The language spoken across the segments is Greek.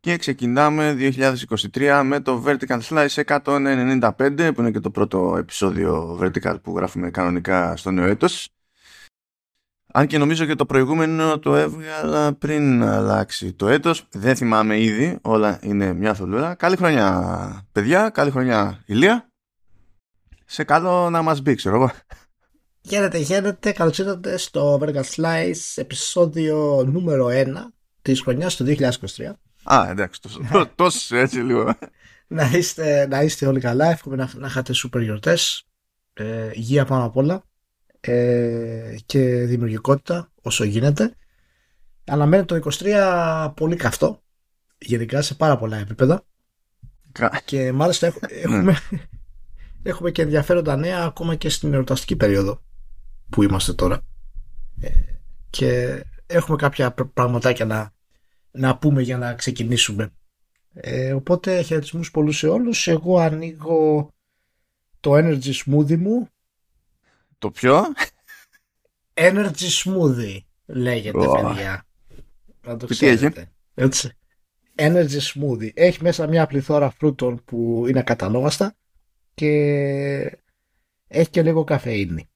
και ξεκινάμε 2023 με το Vertical Slice 195 που είναι και το πρώτο επεισόδιο Vertical που γράφουμε κανονικά στο νέο έτος. Αν και νομίζω και το προηγούμενο το έβγαλα πριν αλλάξει το έτος. Δεν θυμάμαι ήδη, όλα είναι μια θολούρα. Καλή χρονιά παιδιά, καλή χρονιά Ηλία. Σε καλό να μας μπει, ξέρω εγώ. Χαίρετε, χαίρετε. Καλώς ήρθατε στο Vertical Slice επεισόδιο νούμερο 1 της χρονιάς του 2023. Α, εντάξει, τόσο, τόσο έτσι λίγο. να, είστε, να είστε όλοι καλά. Εύχομαι να, να είχατε σούπερ γιορτές. Ε, υγεία πάνω απ' όλα. Ε, και δημιουργικότητα όσο γίνεται. Αναμένεται το 23 πολύ καυτό. Γενικά σε πάρα πολλά επίπεδα. Και μάλιστα έχουμε, έχουμε και ενδιαφέροντα νέα ακόμα και στην ερωταστική περίοδο που είμαστε τώρα. Ε, και έχουμε κάποια πραγματάκια να, να πούμε για να ξεκινήσουμε. Ε, οπότε χαιρετισμούς πολλούς σε όλους. Εγώ ανοίγω το Energy Smoothie μου. Το ποιο; Energy Smoothie λέγεται oh. παιδιά. Να το ξέρετε. Έτσι. Energy Smoothie. Έχει μέσα μια πληθώρα φρούτων που είναι ακαταλόγαστα και έχει και λίγο καφεΐνη.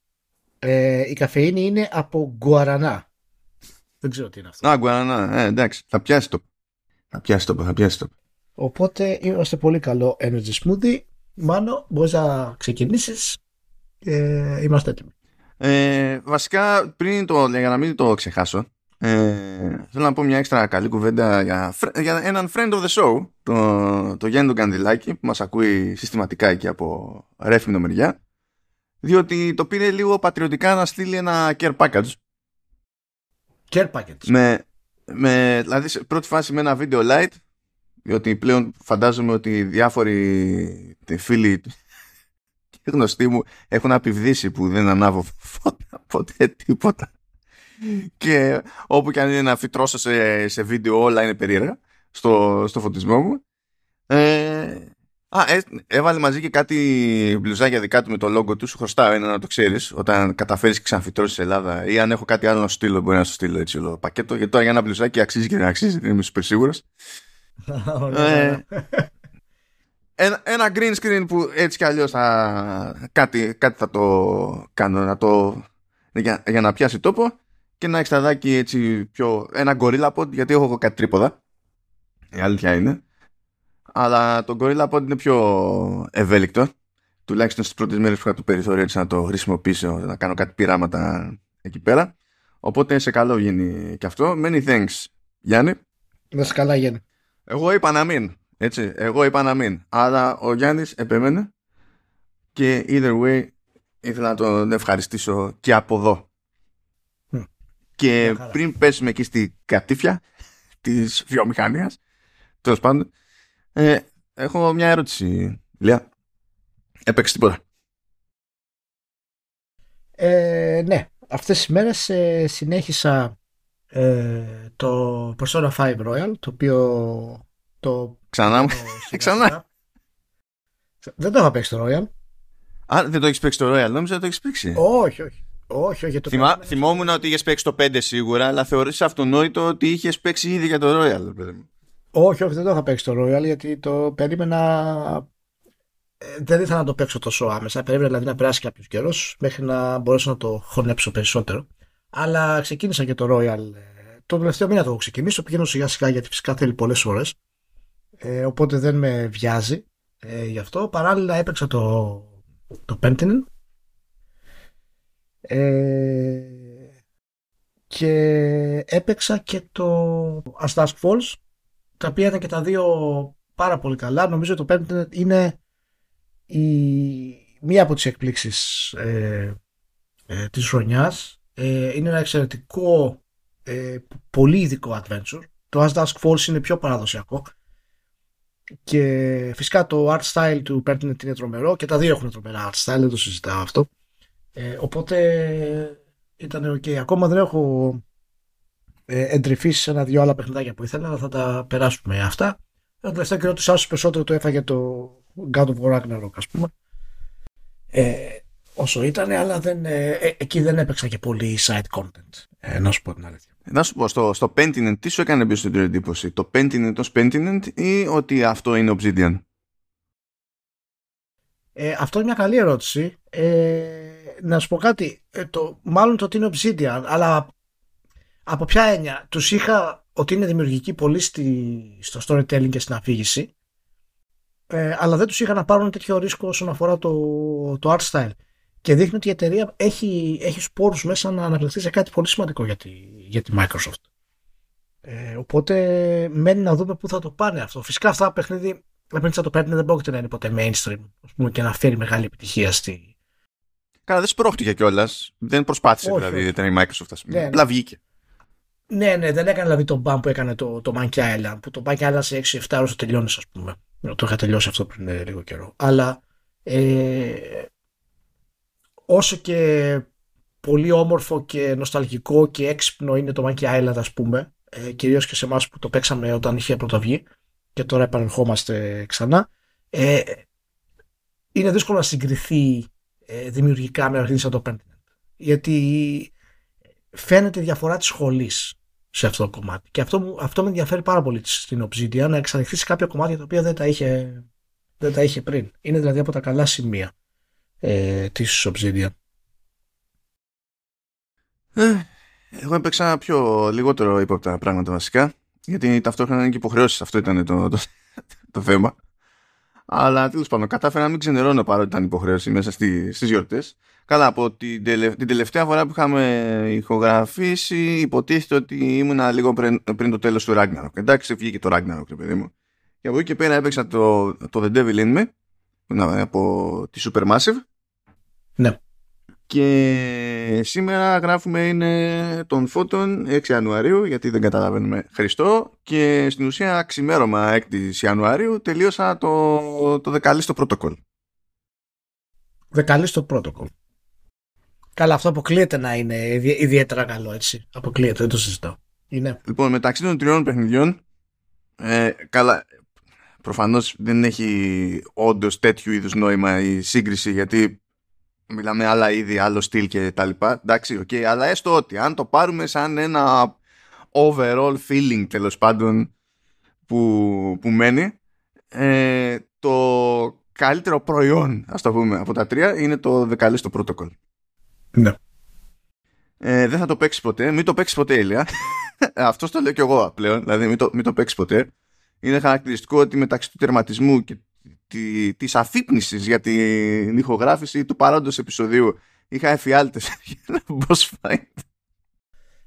Ε, η καφεΐνη είναι από γκουαρανά. Δεν ξέρω τι είναι αυτό. Α, γκουαρανά. Ε, εντάξει. Θα πιάσει το. Θα πιάσει το. Θα πιάσει το. Οπότε είμαστε πολύ καλό energy smoothie. Μάνο, μπορείς να ξεκινήσεις. Ε, είμαστε έτοιμοι. Ε, βασικά, πριν το, για να μην το ξεχάσω, ε, θέλω να πω μια έξτρα καλή κουβέντα για, για έναν friend of the show, το, το Γιάννη τον Κανδυλάκη, που μας ακούει συστηματικά εκεί από ρεύμινο μεριά, διότι το πήρε λίγο πατριωτικά να στείλει ένα care package. Care package. Με, με, δηλαδή, σε πρώτη φάση με ένα βίντεο light, διότι πλέον φαντάζομαι ότι διάφοροι φίλοι και γνωστοί μου έχουν απειβδίσει που δεν ανάβω ποτέ τίποτα. Και όπου και αν είναι να φυτρώσω σε, σε βίντεο όλα είναι περίεργα στο, στο φωτισμό μου. Ε, α, ε, έβαλε μαζί και κάτι μπλουζάκια δικά του με το λόγο του. Σου χρωστάω ένα να το ξέρεις όταν καταφέρεις και ξαναφυτρώσεις σε Ελλάδα. Ή αν έχω κάτι άλλο να σου στείλω, μπορεί να σου στείλω έτσι όλο πακέτο. Γιατί τώρα για ένα μπλουζάκι αξίζει και δεν αξίζει, δεν είμαι super σίγουρος. ε, ένα, ένα green screen που έτσι κι αλλιώς θα, κάτι, κάτι θα το κάνω να το, για, για να πιάσει τόπο και ένα εξταδάκι έτσι πιο ένα gorilla pod γιατί έχω εγώ κάτι τρίποδα η αλήθεια είναι αλλά το gorilla pod είναι πιο ευέλικτο. Τουλάχιστον στις πρώτες μέρες που είχα το περιθώριο έτσι να το χρησιμοποιήσω να κάνω κάτι πειράματα εκεί πέρα. Οπότε σε καλό γίνει και αυτό. Many thanks Γιάννη. Να σε καλά Γιάννη. Εγώ είπα να μην έτσι, εγώ είπα να μην. Αλλά ο Γιάννης επέμενε και either way ήθελα να τον ευχαριστήσω και από εδώ. Και πριν πέσουμε εκεί στη κατήφια της βιομηχανίας, τέλος πάντων, ε, έχω μια ερώτηση, Λία. Έπαιξε τίποτα. Ε, ναι, αυτές τις μέρες ε, συνέχισα ε, το Persona 5 Royal, το οποίο το Ξανά. Ξανά. Δεν το είχα παίξει το Royal. Α, δεν το έχεις παίξει το Royal, νόμιζα το έχεις παίξει. Όχι, όχι. Όχι, όχι, το Θυμά, θυμόμουν ότι είχες παίξει το 5 σίγουρα, αλλά θεωρήσα αυτονόητο ότι είχες παίξει ήδη για το Royal. Όχι, όχι, δεν το είχα παίξει το Royal γιατί το περίμενα. Ε, δεν ήθελα να το παίξω τόσο άμεσα. Περίμενα δηλαδή να περάσει κάποιος καιρός μέχρι να μπορέσω να το χωνέψω περισσότερο. Αλλά ξεκίνησα και το Royal. Ε, το τελευταίο μήνα το έχω ξεκινήσει. Το πηγαίνω σιγά σιγά γιατί φυσικά θέλει πολλές ώρε ε, οπότε δεν με βιάζει ε, γι' αυτό. Παράλληλα έπαιξα το, το Pentinen ε, και έπαιξα και το As Dusk Falls τα οποία ήταν και τα δύο πάρα πολύ καλά. Νομίζω το Pentinen είναι η, μία από τις εκπλήξεις ε, ε, της χρονιάς. Ε, είναι ένα εξαιρετικό ε, πολύ ειδικό adventure. Το As Dusk Falls είναι πιο παραδοσιακό και φυσικά το art style του Pertinent είναι τρομερό και τα δύο έχουν τρομερά art style, δεν το συζητάω αυτό. Ε, οπότε ήταν ok. Ακόμα δεν έχω ε, εντρυφήσεις σε ένα-δυο άλλα παιχνιδάκια που ήθελα, αλλά θα τα περάσουμε αυτά. Το τελευταίο καιρό του άσου περισσότερο το έφαγε το God of War Ragnarok, ας πούμε. Ε, όσο ήταν, αλλά δεν, ε, ε, εκεί δεν έπαιξα και πολύ side content. Ε, να σου πω την αλήθεια. Να σου πω, στο, στο Pentiment τι σου έκανε περισσότερη εντύπωση, το Pentiment ως Pentiment ή ότι αυτό είναι Obsidian; Ε, αυτό είναι μια καλή ερώτηση. Ε, να σου πω κάτι, ε, το, μάλλον το ότι είναι Obsidian, αλλά από ποια έννοια. Τους είχα ότι είναι δημιουργικοί πολύ στη, στο storytelling και στην αφήγηση, ε, αλλά δεν τους είχα να πάρουν τέτοιο ρίσκο όσον αφορά το, το art style. Και δείχνει ότι η εταιρεία έχει, έχει σπόρους μέσα να αναπτυχθεί σε κάτι πολύ σημαντικό για τη, για τη Microsoft. Ε, οπότε μένει να δούμε πού θα το πάνε αυτό. Φυσικά αυτά τα παιχνίδι, θα το παίρνει δεν πρόκειται να είναι ποτέ mainstream ας πούμε, και να φέρει μεγάλη επιτυχία στη. Καλά, δεν σπρώχτηκε κιόλας. Δεν προσπάθησε όχι, δηλαδή όχι. η Microsoft, ας πούμε. Ναι, Απλά βγήκε. Ναι, ναι, δεν έκανε δηλαδή τον μπαμ που έκανε το, το Monkey Island. Που το Monkey Island σε 6-7 ώρες το τελειώνεις, ας πούμε. Το είχα τελειώσει αυτό πριν ε, λίγο καιρό. Αλλά ε, όσο και πολύ όμορφο και νοσταλγικό και έξυπνο είναι το Monkey Island, ας πούμε, ε, κυρίως και σε εμάς που το παίξαμε όταν είχε πρωτοβγεί και τώρα επανερχόμαστε ξανά. Ε, είναι δύσκολο να συγκριθεί ε, δημιουργικά με αρχή σαν το Pentiment. Γιατί φαίνεται η διαφορά της σχολής σε αυτό το κομμάτι. Και αυτό, αυτό με ενδιαφέρει πάρα πολύ στην Obsidian να εξανοιχθεί σε κάποια κομμάτια τα οποία δεν τα είχε, δεν τα είχε πριν. Είναι δηλαδή από τα καλά σημεία ε, της Obsidian. Ε, εγώ έπαιξα πιο λιγότερο ύποπτα πράγματα βασικά γιατί ταυτόχρονα είναι και υποχρεώσεις. Αυτό ήταν το, το, το θέμα. Αλλά τέλος πάντων, κατάφερα να μην ξενερώνω παρότι ήταν υποχρέωση μέσα στις γιορτές. Καλά, από την, την τελευταία φορά που είχαμε ηχογραφήσει, υποτίθεται ότι ήμουν λίγο πριν, πριν το τέλος του Ragnarok. Εντάξει, βγήκε το Ragnarok, παιδί μου. Και από εκεί και πέρα έπαιξα το, το The Devil in Me από τη Supermassive. Ναι. Και σήμερα γράφουμε είναι τον φώτων 6 Ιανουαρίου γιατί δεν καταλαβαίνουμε Χριστό και στην ουσία ξημέρωμα 6 Ιανουαρίου τελείωσα το, το δεκαλίστο πρωτοκόλλ. The Callisto Protocol. Καλά αυτό αποκλείεται να είναι ιδιαίτερα καλό έτσι. Αποκλείεται, δεν το συζητάω. Είναι. Λοιπόν μεταξύ των τριών παιχνιδιών ε, καλά προφανώς δεν έχει όντως τέτοιου είδους νόημα η σύγκριση γιατί μιλάμε άλλα είδη, άλλο στυλ και τα λοιπά. Εντάξει, ok, okay, αλλά έστω ότι αν το πάρουμε σαν ένα overall feeling τέλος πάντων που, που μένει, ε, το καλύτερο προϊόν, ας το πούμε, από τα τρία είναι το δεκαλίστο protocol. Ναι. Ε, δεν θα το παίξεις ποτέ. Μην το παίξεις ποτέ, Ηλία. Αυτός το λέω κι εγώ πλέον. Δηλαδή, μην το, μην το παίξεις ποτέ. Είναι χαρακτηριστικό ότι μεταξύ του τερματισμού και τη, της αφύπνισης για την ηχογράφηση του παρόντος επεισοδίου είχα εφιάλτες για ένα boss fight.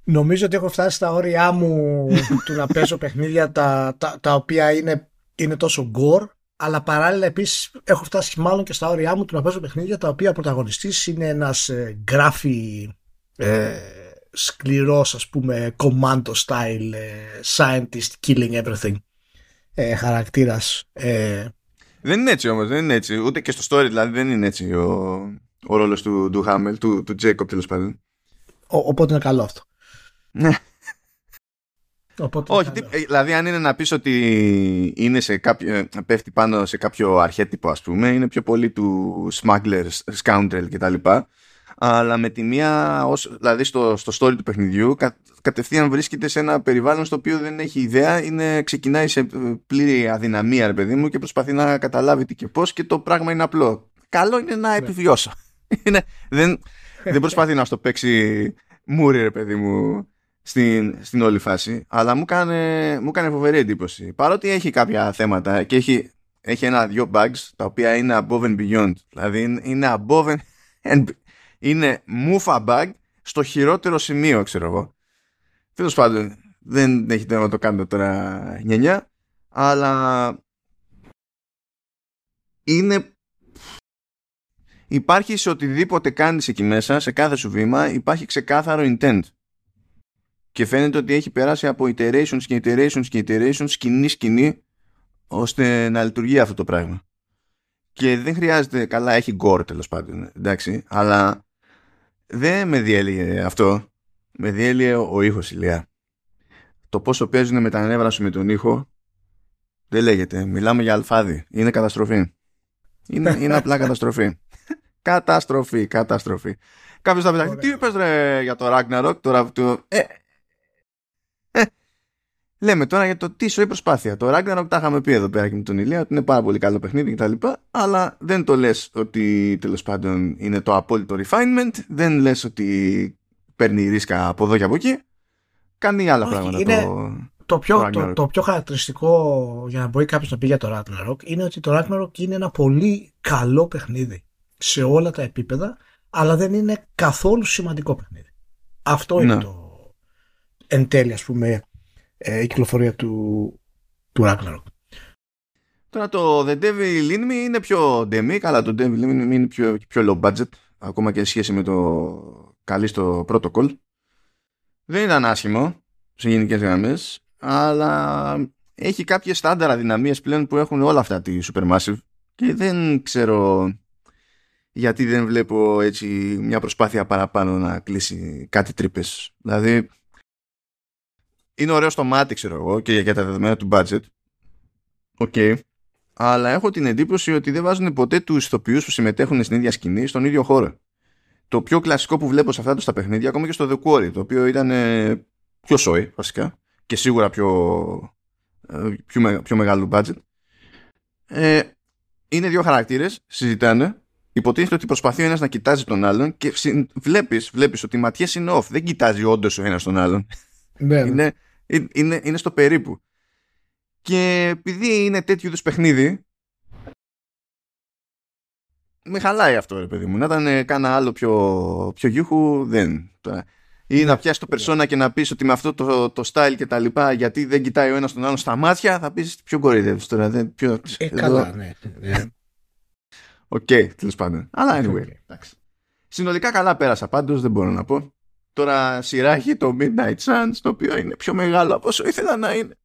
Νομίζω ότι έχω φτάσει στα όρια μου του να παίζω παιχνίδια τα, τα, τα οποία είναι, είναι τόσο gore αλλά παράλληλα επίσης έχω φτάσει μάλλον και στα όρια μου του να παίζω παιχνίδια τα οποία ο πρωταγωνιστής είναι ένας ε, γράφη ε, σκληρός ας πούμε commando style ε, scientist killing everything ε, χαρακτήρας ε, δεν είναι έτσι όμως, δεν είναι έτσι. Ούτε και στο story δηλαδή δεν είναι έτσι ο, ο ρόλος του, του Χάμελ, του, του Τζέικοπ τέλος πάντων. οπότε είναι καλό αυτό. Ναι. Οπότε Όχι, τι, δηλαδή αν είναι να πεις ότι είναι σε κάποιο, ε, πέφτει πάνω σε κάποιο αρχέτυπο ας πούμε, είναι πιο πολύ του smuggler, scoundrel κτλ αλλά με τη μία, ως, δηλαδή στο, στο story του παιχνιδιού, κα, κατευθείαν βρίσκεται σε ένα περιβάλλον στο οποίο δεν έχει ιδέα, είναι, ξεκινάει σε πλήρη αδυναμία, ρε παιδί μου, και προσπαθεί να καταλάβει τι και πώς και το πράγμα είναι απλό. Καλό είναι να ναι. επιβιώσω. είναι, δεν, δεν προσπαθεί να στο παίξει μούρι, ρε παιδί μου, στην, στην όλη φάση, αλλά μου έκανε, μου έκανε φοβερή εντύπωση. Παρότι έχει κάποια θέματα και έχει, έχει ένα-δυο bugs τα οποία είναι above and beyond. Δηλαδή είναι above and, είναι μούφα bug στο χειρότερο σημείο, ξέρω εγώ. Τέλος πάντων, δεν έχει να το κάνετε τώρα νιανιά, αλλά είναι υπάρχει σε οτιδήποτε κάνεις εκεί μέσα, σε κάθε σου βήμα, υπάρχει ξεκάθαρο intent. Και φαίνεται ότι έχει περάσει από iterations και iterations και iterations, σκηνή σκηνή, ώστε να λειτουργεί αυτό το πράγμα. Και δεν χρειάζεται, καλά έχει gore τέλος πάντων, εντάξει, αλλά δεν με διέλυε αυτό. Με διέλυε ο ήχος ηλία. Το πόσο παίζουν με τα νεύρα σου με τον ήχο δεν λέγεται. Μιλάμε για αλφάδι. Είναι καταστροφή. Είναι, είναι απλά καταστροφή. Καταστροφή, καταστροφή. Κάποιος θα πει, τι είπες ρε για το Ragnarok, τώρα το... Ε, ε, λέμε τώρα για το τι σοή προσπάθεια. Το Ragnarok τα είχαμε πει εδώ πέρα και με τον Ηλία ότι είναι πάρα πολύ καλό παιχνίδι κτλ. Αλλά δεν το λες ότι τέλος πάντων είναι το απόλυτο refinement. Δεν λες ότι παίρνει ρίσκα από εδώ και από εκεί. Κάνει άλλα πράγματα. Είναι... Το το πιο, το, το, πιο χαρακτηριστικό για να μπορεί κάποιος να πει για το Ragnarok είναι ότι το Ragnarok είναι ένα πολύ καλό παιχνίδι σε όλα τα επίπεδα, αλλά δεν είναι καθόλου σημαντικό παιχνίδι. Αυτό είναι ναι. το εν τέλει, ας πούμε, ε, η κυκλοφορία του, του Ragnarok. Τώρα το The Devil in Me είναι πιο demi, αλλά το Devil in Me είναι πιο, πιο low budget, ακόμα και σε σχέση με το καλή στο protocol. Δεν ήταν άσχημο σε γενικές γραμμές αλλά έχει κάποιες στάνταρ αδυναμίες πλέον που έχουν όλα αυτά της Supermassive και δεν ξέρω γιατί δεν βλέπω έτσι μια προσπάθεια παραπάνω να κλείσει κάτι τρύπες. Δηλαδή είναι ωραίο στο μάτι ξέρω εγώ και για τα δεδομένα του budget οκ. Αλλά έχω την εντύπωση ότι δεν βάζουν ποτέ τους ηθοποιούς που συμμετέχουν στην ίδια σκηνή στον ίδιο χώρο. Το πιο κλασικό που βλέπω σε αυτά τα παιχνίδια, ακόμα και στο The Quarry, το οποίο ήταν πιο σόι βασικά, και σίγουρα πιο, ε, πιο, πιο μεγάλο budget ε, είναι δύο χαρακτήρες συζητάνε υποτίθεται ότι προσπαθεί ο ένας να κοιτάζει τον άλλον και βλέπεις, βλέπεις ότι οι ματιές είναι off δεν κοιτάζει όντως ο ένας τον άλλον ναι, ναι. είναι, είναι, είναι στο περίπου και επειδή είναι τέτοιου είδους παιχνίδι με χαλάει αυτό ρε παιδί μου να ήταν κάνα άλλο πιο, πιο γιούχου δεν ή να πιάσει το persona και να πεις ότι με αυτό το, το style και τα λοιπά, γιατί δεν κοιτάει ο ένας τον άλλον στα μάτια, θα πεις ποιον κοροϊδεύεις τώρα. Δεν, πιο, ε, καλά, ναι. ναι. Οκ, okay, τέλος πάντων. Αλλά anyway. Okay. Συνολικά καλά πέρασα πάντως, δεν μπορώ να πω. Τώρα σειρά έχει το Midnight Suns, το οποίο είναι πιο μεγάλο από όσο ήθελα να είναι.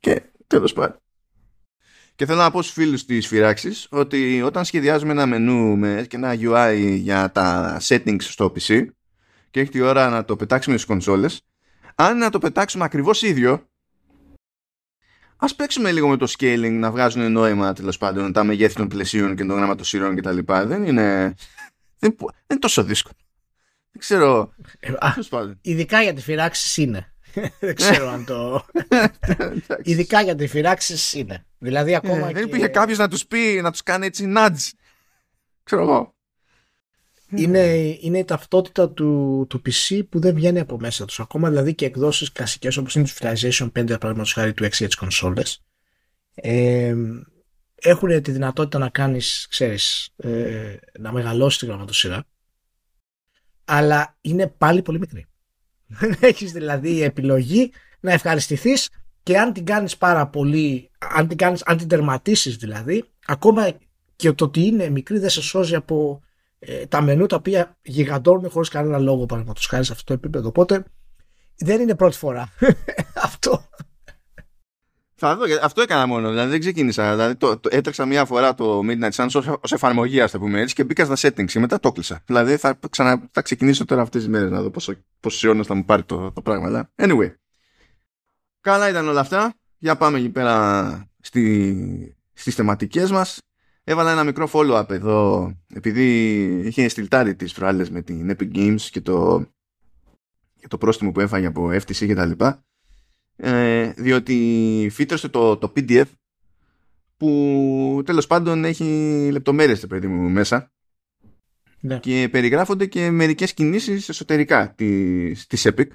Και τέλος πάντων. Και θέλω να πω στους φίλους της φυράξης ότι όταν σχεδιάζουμε ένα μενού με και ένα UI για τα settings στο PC και έχει τη ώρα να το πετάξουμε στις κονσόλες αν να το πετάξουμε ακριβώς ίδιο ας παίξουμε λίγο με το scaling να βγάζουν νόημα τέλος πάντων τα μεγέθη των πλαισίων και των γραμματοσύρων κτλ. Δεν είναι, δεν, είναι τόσο δύσκολο. Δεν ξέρω. Ε, ειδικά για τη φυράξη είναι. δεν ξέρω αν το. ειδικά για τη φυράξη είναι. Δηλαδή ακόμα. Ε, δεν υπήρχε κάποιος να τους πει, να τους κάνει έτσι nudge. Ξέρω εγώ είναι, είναι η ταυτότητα του, του PC που δεν βγαίνει από μέσα τους. Ακόμα δηλαδή και εκδόσεις κλασικές όπως είναι το Civilization 5 παραδείγματος χάρη τους 6 για τις κονσόλες ε, έχουν τη δυνατότητα να κάνεις, ξέρεις, ε, να μεγαλώσεις τη γραμματοσυρά αλλά είναι πάλι πολύ μικρή. Δεν έχεις δηλαδή επιλογή να ευχαριστηθείς και αν την κάνεις πάρα πολύ, αν την, κάνεις, αν την τερματίσεις δηλαδή, ακόμα και το ότι είναι μικρή δεν σε σώζει από ε, τα μενού τα οποία γιγαντώνουν χωρίς κανένα λόγο παραδείγματος χάρη σε αυτό το επίπεδο. Οπότε δεν είναι πρώτη φορά αυτό. Θα δω, αυτό έκανα μόνο. Δηλαδή δεν ξεκίνησα. Δηλαδή, το, το, έτρεξα μία φορά το Midnight Suns ως εφαρμογή, ας το πούμε έτσι, και μπήκα στα settings και μετά το κλείσα. Δηλαδή θα, ξανα, θα ξεκινήσω τώρα αυτές τις μέρες να δω πόσο, πόσο αιώνε θα μου πάρει το, το πράγμα. Αλλά anyway. Καλά ήταν όλα αυτά. Για πάμε εκεί πέρα στη, στις θεματικές μας. Έβαλα ένα μικρό follow-up εδώ επειδή είχε στυλτάρει τις προάλλες με την Epic Games και το, και το πρόστιμο που έφαγε από FTC και τα λοιπά ε, διότι φύτρωσε το, το PDF που τέλος πάντων έχει λεπτομέρειες παιδί μου μέσα ναι. και περιγράφονται και μερικές κινήσεις εσωτερικά της, της Epic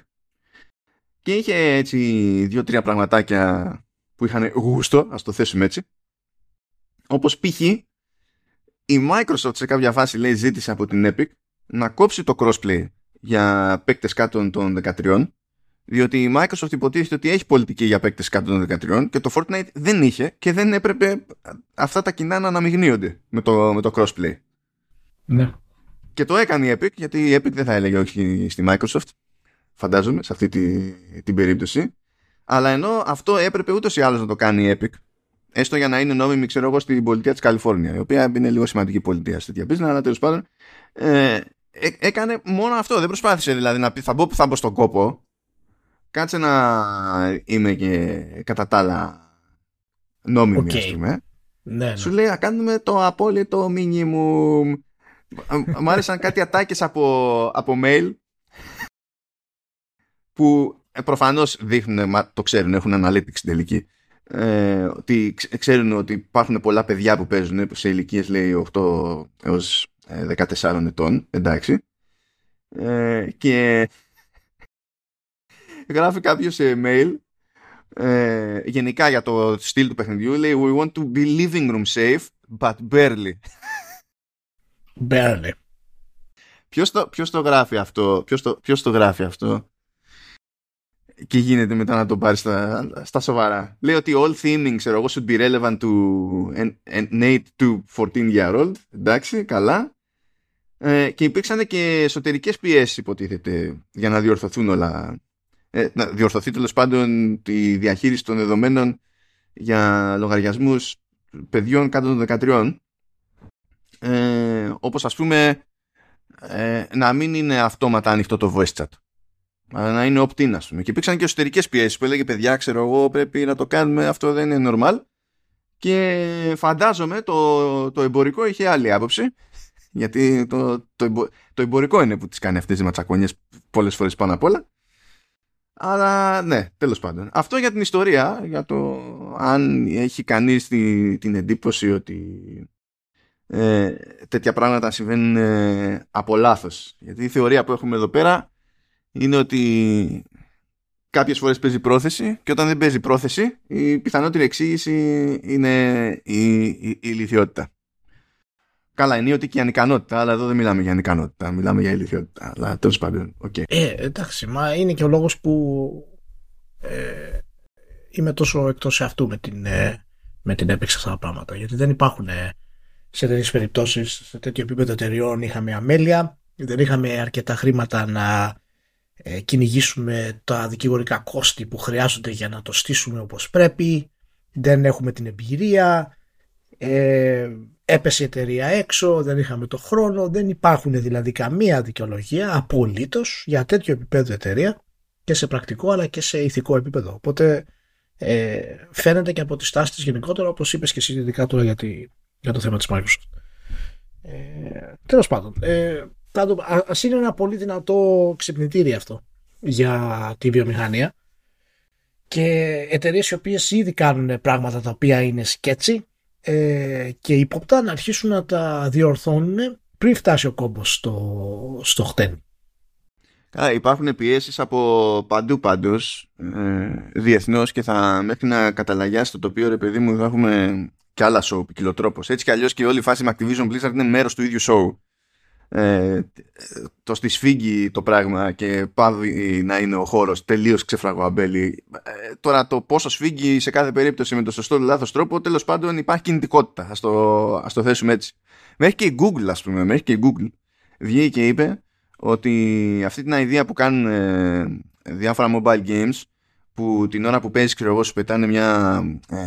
και είχε έτσι δύο-τρία πραγματάκια που είχαν γούστο, ας το θέσουμε έτσι όπως π.χ. η Microsoft σε κάποια φάση λέει ζήτησε από την Epic να κόψει το crossplay για παίκτες κάτω των 13 διότι η Microsoft υποτίθεται ότι έχει πολιτική για παίκτες κάτω των 13 και το Fortnite δεν είχε και δεν έπρεπε αυτά τα κοινά να αναμειγνύονται με το, με το crossplay. Ναι. Και το έκανε η Epic γιατί η Epic δεν θα έλεγε όχι στη Microsoft φαντάζομαι σε αυτή τη, την περίπτωση αλλά ενώ αυτό έπρεπε ούτως ή άλλως να το κάνει η Epic έστω για να είναι νόμιμη, ξέρω εγώ, στην πολιτεία της Καλιφόρνια, η οποία είναι λίγο σημαντική πολιτεία σε τέτοια business, αλλά τέλος πάντων ε, ε, έκανε μόνο αυτό. Δεν προσπάθησε δηλαδή να πει θα μπω, θα μπω στον κόπο. Κάτσε να είμαι και κατά τα άλλα νόμιμη, okay. πούμε. Ναι, ναι. Σου λέει να κάνουμε το απόλυτο minimum. Μου άρεσαν κάτι ατάκες από, από mail που ε, προφανώς δείχνουν, το ξέρουν, έχουν analytics στην τελική. Ε, ότι ξέρουν ότι υπάρχουν πολλά παιδιά που παίζουν σε ηλικίες λέει 8 έως 14 ετών εντάξει ε, και γράφει κάποιος σε mail ε, γενικά για το στυλ του παιχνιδιού λέει we want to be living room safe but barely barely ποιος το, ποιος το γράφει αυτό ποιος το, ποιος το γράφει αυτό; Και γίνεται μετά να το πάρεις στα, στα σοβαρά. Λέει ότι all theming, ξέρω εγώ, should be relevant to an, an 8 to 14 year old. Εντάξει, καλά. Ε, και υπήρξαν και εσωτερικές πιέσεις υποτίθεται για να διορθωθούν όλα ε, να διορθωθεί τέλος πάντων τη διαχείριση των δεδομένων για λογαριασμούς παιδιών κάτω των 13 ε, όπως ας πούμε ε, να μην είναι αυτόματα ανοιχτό το voice chat αλλά να είναι opt-in ας πούμε. Και υπήρξαν και εσωτερικές πιέσεις που έλεγε παιδιά ξέρω εγώ πρέπει να το κάνουμε αυτό δεν είναι normal και φαντάζομαι το, το εμπορικό είχε άλλη άποψη γιατί το, το, το εμπορικό είναι που τις κάνει αυτές τις ματσακόνιες πολλές φορές πάνω απ' όλα αλλά ναι, τέλος πάντων. Αυτό για την ιστορία, για το αν έχει κανείς τη, την εντύπωση ότι ε, τέτοια πράγματα συμβαίνουν ε, από λάθος. Γιατί η θεωρία που έχουμε εδώ πέρα είναι ότι κάποιες φορές παίζει πρόθεση και όταν δεν παίζει πρόθεση η πιθανότερη εξήγηση είναι η, η, η ηλικιότητα. Καλά, είναι ότι και η ανικανότητα, αλλά εδώ δεν μιλάμε για ανικανότητα, μιλάμε για ηλικιότητα. Αλλά τέλος πάντων, okay. Ε, εντάξει, μα είναι και ο λόγος που ε, είμαι τόσο εκτός αυτού με την, ε, με την έπαιξη αυτά τα πράγματα. Γιατί δεν υπάρχουν ε, σε τέτοιες περιπτώσεις, σε τέτοιο επίπεδο εταιριών, είχαμε αμέλεια, δεν είχαμε αρκετά χρήματα να ε, κυνηγήσουμε τα δικηγορικά κόστη που χρειάζονται για να το στήσουμε όπως πρέπει, δεν έχουμε την εμπειρία, ε, έπεσε η εταιρεία έξω, δεν είχαμε το χρόνο, δεν υπάρχουν δηλαδή καμία δικαιολογία απολύτως για τέτοιο επίπεδο εταιρεία και σε πρακτικό αλλά και σε ηθικό επίπεδο. Οπότε ε, φαίνεται και από τη στάση της γενικότερα όπως είπες και εσύ ειδικά τώρα για, για το θέμα της Microsoft. Ε, τέλος πάντων, ε, ας είναι ένα πολύ δυνατό ξυπνητήρι αυτό για τη βιομηχανία και εταιρείες οι οποίες ήδη κάνουν πράγματα τα οποία είναι σκέτσι ε, και ύποπτα να αρχίσουν να τα διορθώνουν πριν φτάσει ο κόμπος στο, στο χτένι. υπάρχουν πιέσεις από παντού πάντως ε, διεθνώς και θα μέχρι να καταλαγιάσει το τοπίο, ρε παιδί μου, θα έχουμε κι άλλα show ποικιλοτρόπως. Έτσι κι αλλιώς και όλη η φάση με Activision Blizzard είναι μέρος του ίδιου show ε, το στη σφίγγει το πράγμα και πάβει να είναι ο χώρος τελείως ξεφραγοαμπέλη ε, τώρα το πόσο σφίγγει σε κάθε περίπτωση με το σωστό ή λάθος τρόπο τέλος πάντων υπάρχει κινητικότητα. Ας το, ας το θέσουμε έτσι. Μέχρι και η Google ας πούμε μέχρι και η Google βγήκε και είπε ότι αυτή την ιδέα που κάνουν ε, διάφορα mobile games που την ώρα που παίζεις ξέρω εγώ σου πετάνε μια ε,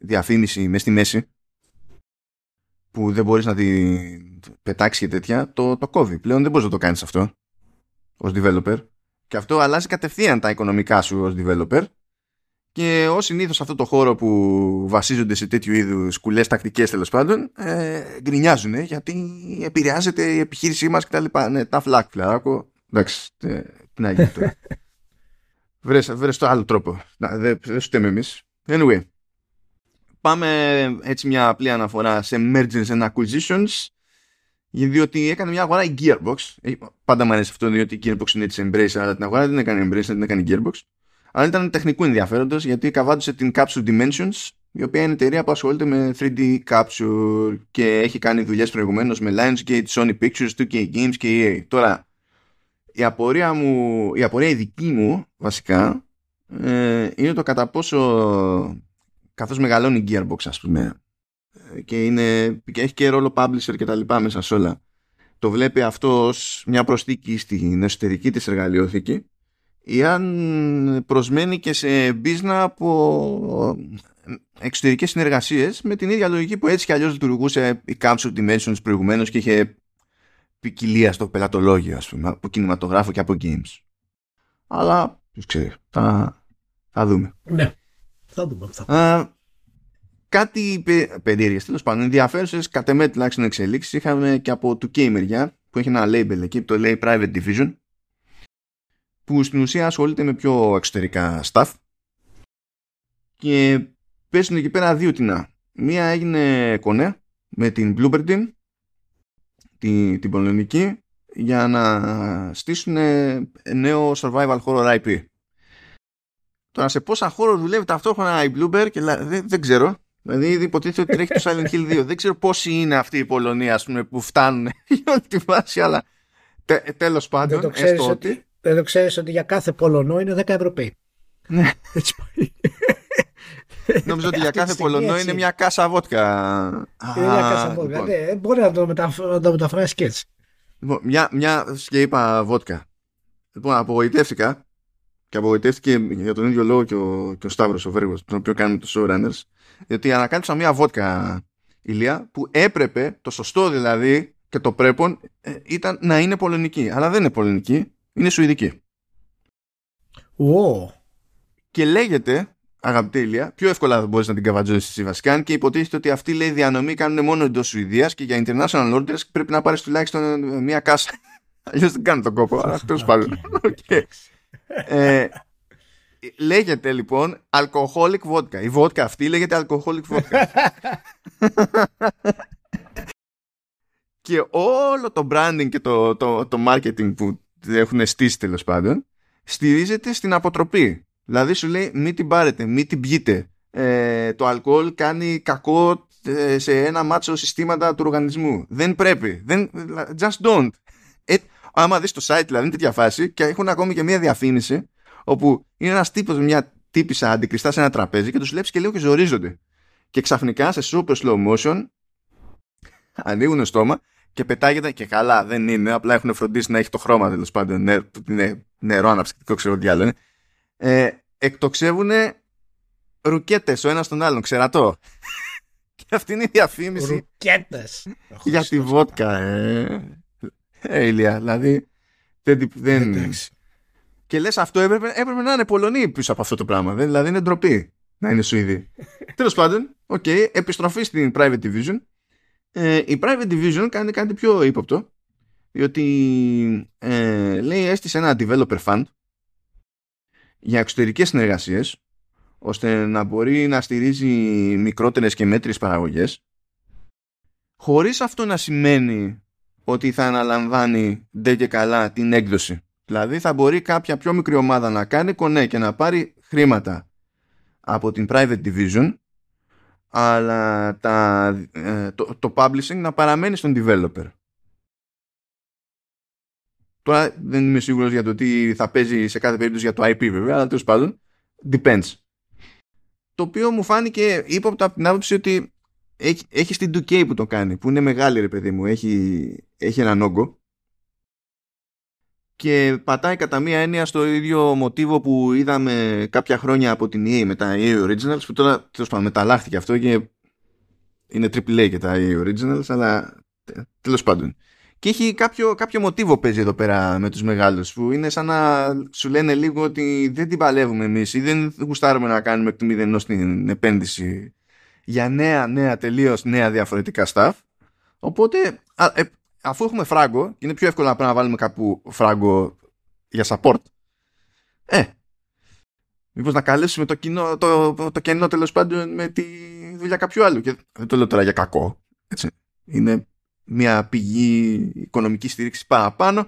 διαφήμιση μέσα στη μέση που δεν μπορείς να την πετάξει και τέτοια, το, το κόβει. Πλέον δεν μπορείς να το κάνεις αυτό ως developer. Και αυτό αλλάζει κατευθείαν τα οικονομικά σου ως developer. Και ως συνήθως αυτό το χώρο που βασίζονται σε τέτοιου είδους κουλές τακτικές τέλος πάντων, ε, γκρινιάζουν γιατί επηρεάζεται η επιχείρησή μας κτλ. Ναι, τα φλακ, φιλαράκο. Εντάξει, ε, τι να γίνει τώρα. βρες, το άλλο τρόπο. Δεν δε σου εμείς. Anyway, πάμε έτσι μια απλή αναφορά σε mergers and acquisitions διότι έκανε μια αγορά η Gearbox ε, πάντα μου αρέσει αυτό διότι η Gearbox είναι της Embrace αλλά την αγορά δεν έκανε Embrace, την έκανε Gearbox αλλά ήταν τεχνικού ενδιαφέροντος γιατί καβάντωσε την Capsule Dimensions η οποία είναι εταιρεία που ασχολείται με 3D Capture και έχει κάνει δουλειές προηγουμένως με Lionsgate, Sony Pictures, 2K Games και EA. Τώρα, η απορία, μου, η απορία η δική μου βασικά ε, είναι το κατά πόσο καθώς μεγαλώνει η Gearbox ας πούμε και, είναι, και έχει και ρόλο publisher και τα λοιπά μέσα σε όλα το βλέπει αυτό ως μια προσθήκη στην εσωτερική της εργαλειοθήκη ή αν προσμένει και σε business από εξωτερικές συνεργασίες με την ίδια λογική που έτσι κι αλλιώς λειτουργούσε η Capsule Dimensions προηγουμένως και είχε ποικιλία στο πελατολόγιο ας πούμε από κινηματογράφο και από games αλλά ποιος ξέρει θα, θα δούμε ναι θα δούμε. Θα... κάτι πε, περίεργες, τέλος πάντων, ενδιαφέρουσες κατ' εμέ τουλάχιστον εξελίξεις είχαμε και από του K μεριά που έχει ένα label εκεί που το λέει Private Division που στην ουσία ασχολείται με πιο εξωτερικά stuff και πέσουν εκεί πέρα δύο τεινά. Μία έγινε κονέ με την Bluebird Team την, την πολωνική για να στήσουν νέο survival horror IP. Τώρα σε πόσα χώρο δουλεύει ταυτόχρονα η Bluebird και δεν, δεν ξέρω. Δηλαδή ήδη υποτίθεται ότι τρέχει το Silent Hill 2. Δεν ξέρω πόσοι είναι αυτοί οι Πολωνοί ας πούμε, που φτάνουν για όλη τη βάση, αλλά τε, τέλος πάντων, δεν το ξέρεις ότι, Δεν το ξέρεις ότι για κάθε Πολωνό είναι 10 Ευρωπαίοι. Ναι. Έτσι πάει. Νομίζω ότι για κάθε Πολωνό είναι μια κάσα βότκα. Είναι μια κάσα βότκα. Λοιπόν. Ναι, μπορεί να το, μεταφ- το μεταφράσει και έτσι. Λοιπόν, μια, μια και είπα βότκα. Λοιπόν, απογοητεύτηκα και απογοητεύτηκε για τον ίδιο λόγο και ο, και ο Σταύρος ο Βέργος, τον οποίο κάνουμε το showrunners, γιατί ανακάλυψα μια βότκα ηλία που έπρεπε, το σωστό δηλαδή και το πρέπον, ε, ήταν να είναι πολωνική. Αλλά δεν είναι πολωνική, είναι σουηδική. Wow. Και λέγεται αγαπητή Ηλία, πιο εύκολα θα μπορείς να την καβατζώσεις εσύ βασικά. Και υποτίθεται ότι αυτή λέει διανομή κάνουν μόνο εντός Σουηδίας και για international orders πρέπει να πάρεις τουλάχιστον μία κάσα. Αλλιώς δεν κάνει τον κόπο. Τέλος πάντων. ε, λέγεται λοιπόν alcoholic vodka. Η vodka αυτή λέγεται alcoholic vodka. και όλο το branding και το, το, το marketing που έχουν στήσει τέλος πάντων στηρίζεται στην αποτροπή. Δηλαδή σου λέει μην την πάρετε, μην την πιείτε. Ε, το αλκοόλ κάνει κακό ε, σε ένα μάτσο συστήματα του οργανισμού. Δεν πρέπει. Δεν, just don't. Ε, άμα δεις το site δηλαδή είναι τέτοια φάση και έχουν ακόμη και μια διαφήμιση όπου είναι ένας τύπος μια τύπησα αντικριστά σε ένα τραπέζι και τους βλέπεις και λίγο και ζορίζονται. Και ξαφνικά σε super slow motion ανοίγουν το στόμα και πετάγεται και καλά δεν είναι, απλά έχουν φροντίσει να έχει το χρώμα τέλος πάντων, νε, νε, νερό αναψυκτικό ξέρω τι άλλο είναι ε, εκτοξεύουν ρουκέτες ο ένας τον άλλον, ξερατό. και αυτή είναι η διαφήμιση ρουκέτες. για τη βότκα. Ε, ε, Ηλία, δηλαδή δεν... δεν... Και λες αυτό έπρεπε, έπρεπε να είναι Πολωνοί πίσω από αυτό το πράγμα. Δεν, δηλαδή είναι ντροπή να είναι Σουηδοί. Τέλος πάντων, okay, επιστροφή στην Private Division. Ε, η Private Division κάνει κάτι πιο ύποπτο διότι ε, λέει έστησε ένα developer fund για εξωτερικές συνεργασίες ώστε να μπορεί να στηρίζει μικρότερες και μέτρες παραγωγές χωρίς αυτό να σημαίνει ότι θα αναλαμβάνει ντε και καλά την έκδοση. Δηλαδή θα μπορεί κάποια πιο μικρή ομάδα να κάνει κονέ και να πάρει χρήματα από την private division αλλά τα, ε, το, το publishing να παραμένει στον developer. Τώρα δεν είμαι σίγουρος για το τι θα παίζει σε κάθε περίπτωση για το IP βέβαια, αλλά τέλος πάντων, depends. Το οποίο μου φάνηκε ύποπτο από την άποψη ότι έχει, έχει την 2K που το κάνει, που είναι μεγάλη ρε παιδί μου, έχει, έχει έναν όγκο και πατάει κατά μία έννοια στο ίδιο μοτίβο που είδαμε κάποια χρόνια από την EA με τα EA Originals που τώρα τέλος πάντων μεταλλάχθηκε αυτό και είναι AAA και τα EA Originals αλλά τέλος πάντων και έχει κάποιο, κάποιο μοτίβο παίζει εδώ πέρα με τους μεγάλους που είναι σαν να σου λένε λίγο ότι δεν την παλεύουμε εμείς ή δεν γουστάρουμε να κάνουμε εκ του μηδενός την επένδυση για νέα, νέα, τελείως νέα διαφορετικά staff. Οπότε ε, αφού έχουμε φράγκο και είναι πιο εύκολο να, να βάλουμε κάπου φράγκο για support ε, Μήπως να καλέσουμε το, κοινό, το, το, το κενό τέλος πάντων με τη δουλειά κάποιου άλλου. Και δεν το λέω τώρα για κακό. Έτσι. Είναι μια πηγή οικονομικής στήριξης παραπάνω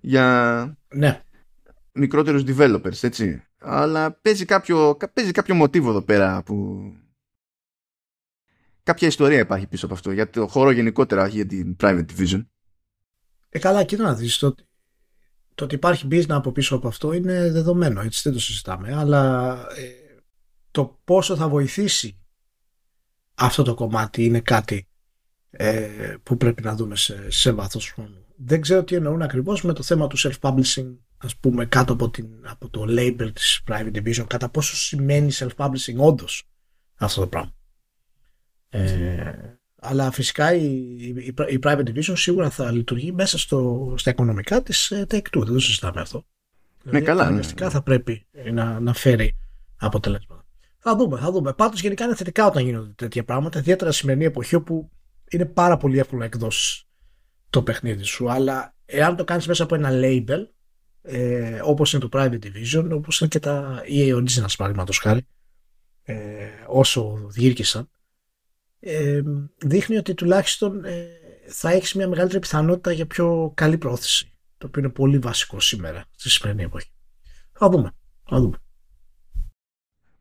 για ναι. μικρότερους developers, έτσι. Αλλά παίζει κάποιο, παίζει κάποιο μοτίβο εδώ πέρα που... Κάποια ιστορία υπάρχει πίσω από αυτό, για το χώρο γενικότερα, για την private division. Ε, καλά, κοίτα να δεις, το, το ότι υπάρχει business από πίσω από αυτό είναι δεδομένο, έτσι δεν το συζητάμε, αλλά ε, το πόσο θα βοηθήσει αυτό το κομμάτι είναι κάτι ε, που πρέπει να δούμε σε, σε βάθος χρόνου. Δεν ξέρω τι εννοούν ακριβώς με το θέμα του self-publishing ας πούμε κάτω από, την, από το label της private division κατά πόσο σημαίνει self-publishing όντως αυτό το πράγμα. Ε, αλλά φυσικά η, η, η, private division σίγουρα θα λειτουργεί μέσα στο, στα οικονομικά της ε, Take-Two. Δεν το συζητάμε αυτό. Ναι, δηλαδή, καλά. Ναι, θα πρέπει να, να φέρει αποτελέσματα. Θα δούμε, θα δούμε. Πάντως γενικά είναι θετικά όταν γίνονται τέτοια πράγματα, ιδιαίτερα στη σημερινή εποχή όπου είναι πάρα πολύ εύκολο να εκδώσεις το παιχνίδι σου. Αλλά εάν το κάνεις μέσα από ένα label, ε, όπως είναι το Private Division, όπως είναι και τα EA Originals παραδείγματος χάρη, ε, όσο διήρκησαν, ε, δείχνει ότι τουλάχιστον ε, θα έχεις μια μεγαλύτερη πιθανότητα για πιο καλή πρόθεση. Το οποίο είναι πολύ βασικό σήμερα, στη σημερινή εποχή. Θα δούμε. Θα δούμε.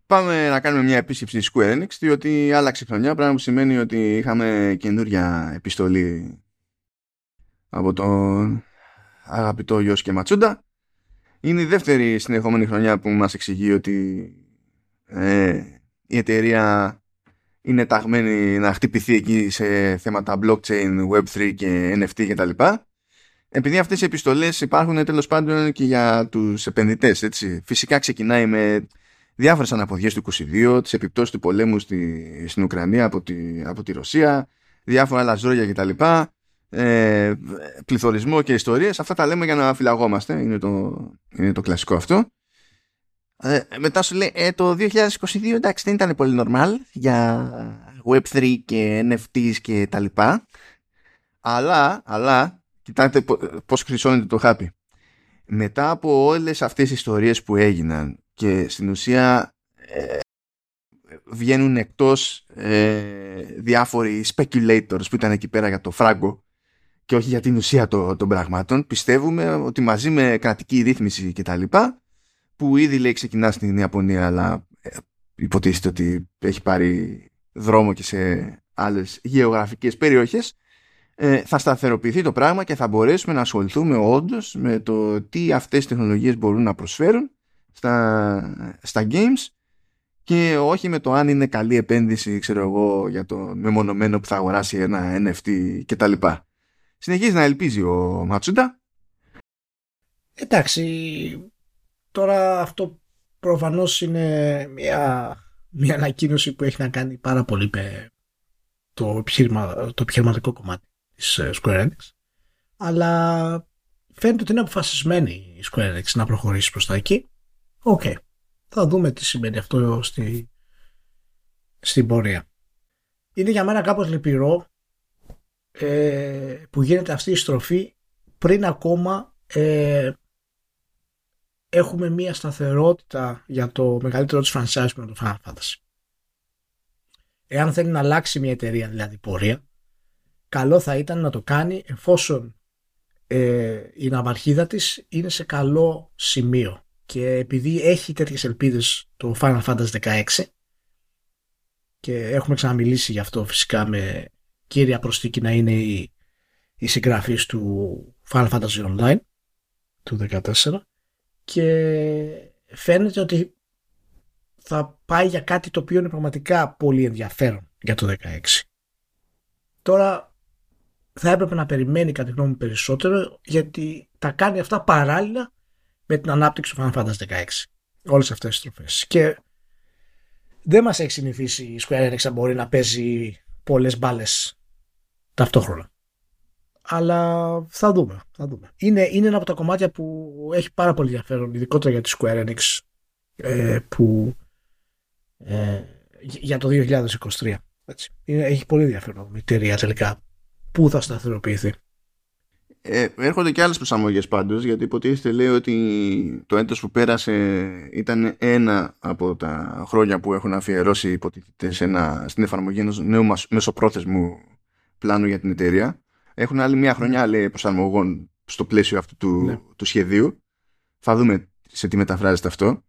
Πάμε να κάνουμε μια επίσκεψη στη Square Enix, διότι άλλαξε χρονιά, πράγμα που σημαίνει ότι είχαμε καινούρια επιστολή από τον αγαπητό Γιώργο και Ματσούντα. Είναι η δεύτερη συνεχόμενη χρονιά που μας εξηγεί ότι ε, η εταιρεία είναι ταγμένη να χτυπηθεί εκεί σε θέματα blockchain, web3 και NFT κτλ. Επειδή αυτές οι επιστολές υπάρχουν τέλος πάντων και για τους επενδυτές, έτσι. Φυσικά ξεκινάει με διάφορες αναποδιές του 22, τις επιπτώσεις του πολέμου στη, στην Ουκρανία από τη, από τη Ρωσία, διάφορα άλλα ζώρια κτλ. Ε, πληθωρισμό και ιστορίες, αυτά τα λέμε για να φυλαγόμαστε, είναι το, είναι το κλασικό αυτό. Ε, μετά σου λέει ε, το 2022 εντάξει δεν ήταν πολύ normal για Web3 και NFTs και τα λοιπά. Αλλά, αλλά κοιτάξτε πώς χρυσώνεται το χάπι. Μετά από όλες αυτές τις ιστορίες που έγιναν και στην ουσία ε, βγαίνουν εκτός ε, διάφοροι speculators που ήταν εκεί πέρα για το φράγκο και όχι για την ουσία των, των πραγμάτων πιστεύουμε ότι μαζί με κρατική ρύθμιση και τα λοιπά που ήδη λέει ξεκινά στην Ιαπωνία αλλά ε, υποτίθεται ότι έχει πάρει δρόμο και σε άλλες γεωγραφικές περιοχές ε, θα σταθεροποιηθεί το πράγμα και θα μπορέσουμε να ασχοληθούμε όντως με το τι αυτές οι τεχνολογίες μπορούν να προσφέρουν στα, στα games και όχι με το αν είναι καλή επένδυση ξέρω εγώ για το μεμονωμένο που θα αγοράσει ένα NFT κτλ. Συνεχίζει να ελπίζει ο Ματσούντα. Εντάξει, Τώρα αυτό προφανώς είναι μια, μια ανακοίνωση που έχει να κάνει πάρα πολύ με το, επιχειρημα, το επιχειρηματικό κομμάτι της ε, Square Enix. Αλλά φαίνεται ότι είναι αποφασισμένη η Square Enix να προχωρήσει προς τα εκεί. Οκ. Okay. Θα δούμε τι σημαίνει αυτό στη, στην πορεία. Είναι για μένα κάπως λυπηρό ε, που γίνεται αυτή η στροφή πριν ακόμα ε, έχουμε μία σταθερότητα για το μεγαλύτερό της franchise με το Final Fantasy. Εάν θέλει να αλλάξει μια εταιρεία δηλαδή πορεία, καλό θα ήταν να το κάνει εφόσον ε, η ναυαρχίδα της είναι σε καλό σημείο και επειδή έχει τέτοιες ελπίδες το Final Fantasy 16 και έχουμε ξαναμιλήσει γι' αυτό φυσικά με κύρια προστίκη να είναι η, η συγγραφής του Final Fantasy Online του 14 και φαίνεται ότι θα πάει για κάτι το οποίο είναι πραγματικά πολύ ενδιαφέρον για το 16. Τώρα θα έπρεπε να περιμένει κατά τη γνώμη μου περισσότερο γιατί τα κάνει αυτά παράλληλα με την ανάπτυξη του Final Fantasy 16. Όλες αυτές τις τροφές. Και δεν μας έχει συνηθίσει η Square Enix να μπορεί να παίζει πολλές μπάλες ταυτόχρονα αλλά θα δούμε. Θα δούμε. Είναι, είναι ένα από τα κομμάτια που έχει πάρα πολύ ενδιαφέρον, ειδικότερα για τη Square Enix, ε, που ε, για το 2023. Έτσι. Είναι, έχει πολύ ενδιαφέρον η εταιρεία τελικά. Πού θα σταθεροποιηθεί. Ε, έρχονται και άλλες προσαρμογές πάντως γιατί υποτίθεται λέει ότι το έτος που πέρασε ήταν ένα από τα χρόνια που έχουν αφιερώσει υποτίθεται σε ένα, στην εφαρμογή ενός νέου μεσοπρόθεσμου πλάνου για την εταιρεία έχουν άλλη μια χρονιά λέει, προσαρμογών στο πλαίσιο αυτού του, ναι. του σχεδίου. Θα δούμε σε τι μεταφράζεται αυτό.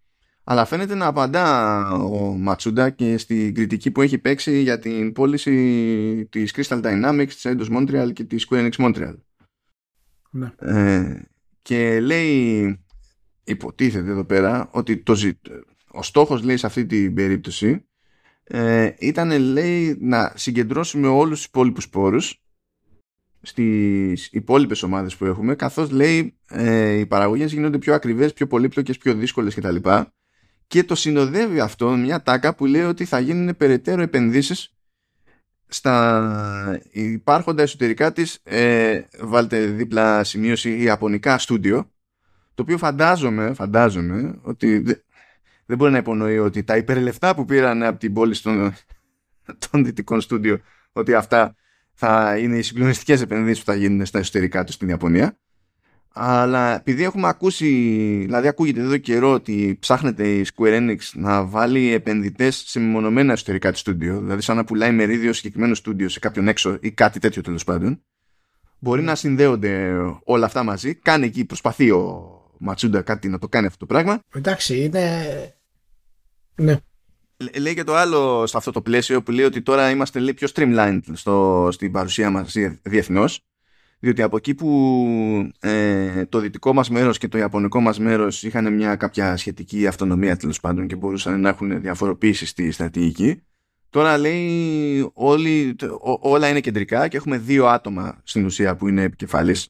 Αλλά φαίνεται να απαντά ο Ματσούντα και στην κριτική που έχει παίξει για την πώληση της Crystal Dynamics, της Eidos Montreal και της Square Enix Montreal. Ναι. Ε, και λέει, υποτίθεται εδώ πέρα, ότι το ο στόχος λέει σε αυτή την περίπτωση ε, ήταν λέει να συγκεντρώσουμε όλους τους υπόλοιπους πόρους στις υπόλοιπες ομάδες που έχουμε καθώς λέει ε, οι παραγωγές γίνονται πιο ακριβές, πιο πολύπλοκες, πιο δύσκολες κτλ. Και το συνοδεύει αυτό μια τάκα που λέει ότι θα γίνουν περαιτέρω επενδύσεις στα υπάρχοντα εσωτερικά της ε, βάλτε δίπλα σημείωση ιαπωνικά στούντιο το οποίο φαντάζομαι, φαντάζομαι ότι δεν μπορεί να υπονοεί ότι τα υπερλεφτά που πήραν από την πόλη των, των δυτικών στούντιο ότι αυτά θα είναι οι συγκλονιστικές επενδύσεις που θα γίνουν στα εσωτερικά τους στην Ιαπωνία αλλά επειδή έχουμε ακούσει, δηλαδή ακούγεται εδώ καιρό ότι ψάχνεται η Square Enix να βάλει επενδυτές σε μεμονωμένα εσωτερικά του στούντιο, δηλαδή σαν να πουλάει μερίδιο συγκεκριμένο στούντιο σε κάποιον έξω ή κάτι τέτοιο τέλος πάντων, μπορεί να συνδέονται όλα αυτά μαζί. Κάνει εκεί, προσπαθεί ο Ματσούντα κάτι να το κάνει αυτό το πράγμα. Εντάξει, είναι. Ναι. Λέει και το άλλο σε αυτό το πλαίσιο που λέει ότι τώρα είμαστε λίγο πιο streamlined στο, στην παρουσία μας διεθνώς. Διότι από εκεί που ε, το δυτικό μας μέρος και το ιαπωνικό μας μέρος είχαν μια κάποια σχετική αυτονομία τέλος πάντων και μπορούσαν να έχουν διαφοροποίηση στη στρατηγική τώρα λέει όλοι, όλα είναι κεντρικά και έχουμε δύο άτομα στην ουσία που είναι επικεφαλής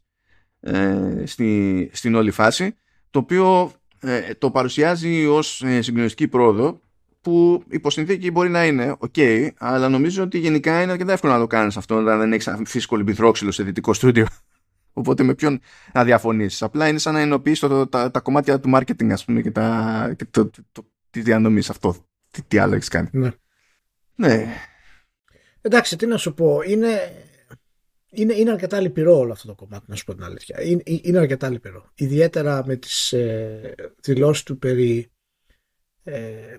ε, στη, στην όλη φάση το οποίο ε, το παρουσιάζει ως ε, συγκλονιστική πρόοδο που υπό συνθήκη μπορεί να είναι, οκ, αλλά νομίζω ότι γενικά είναι αρκετά εύκολο να το κάνεις αυτό όταν δεν έχεις αφήσει κολυμπηθρόξυλο σε δυτικό στούντιο. Οπότε με ποιον να διαφωνήσεις. Απλά είναι σαν να ενοποιήσει το, τα, τα, κομμάτια του marketing, ας πούμε, και, τα, και το, το, το, τη διανομή αυτό. Τι, τι άλλο έχεις κάνει. Ναι. ναι. Εντάξει, τι να σου πω. Είναι, είναι, είναι αρκετά λυπηρό όλο αυτό το κομμάτι, να σου πω την αλήθεια. Είναι, είναι αρκετά λυπηρό. Ιδιαίτερα με τις ε, δηλώσεις του περί ε,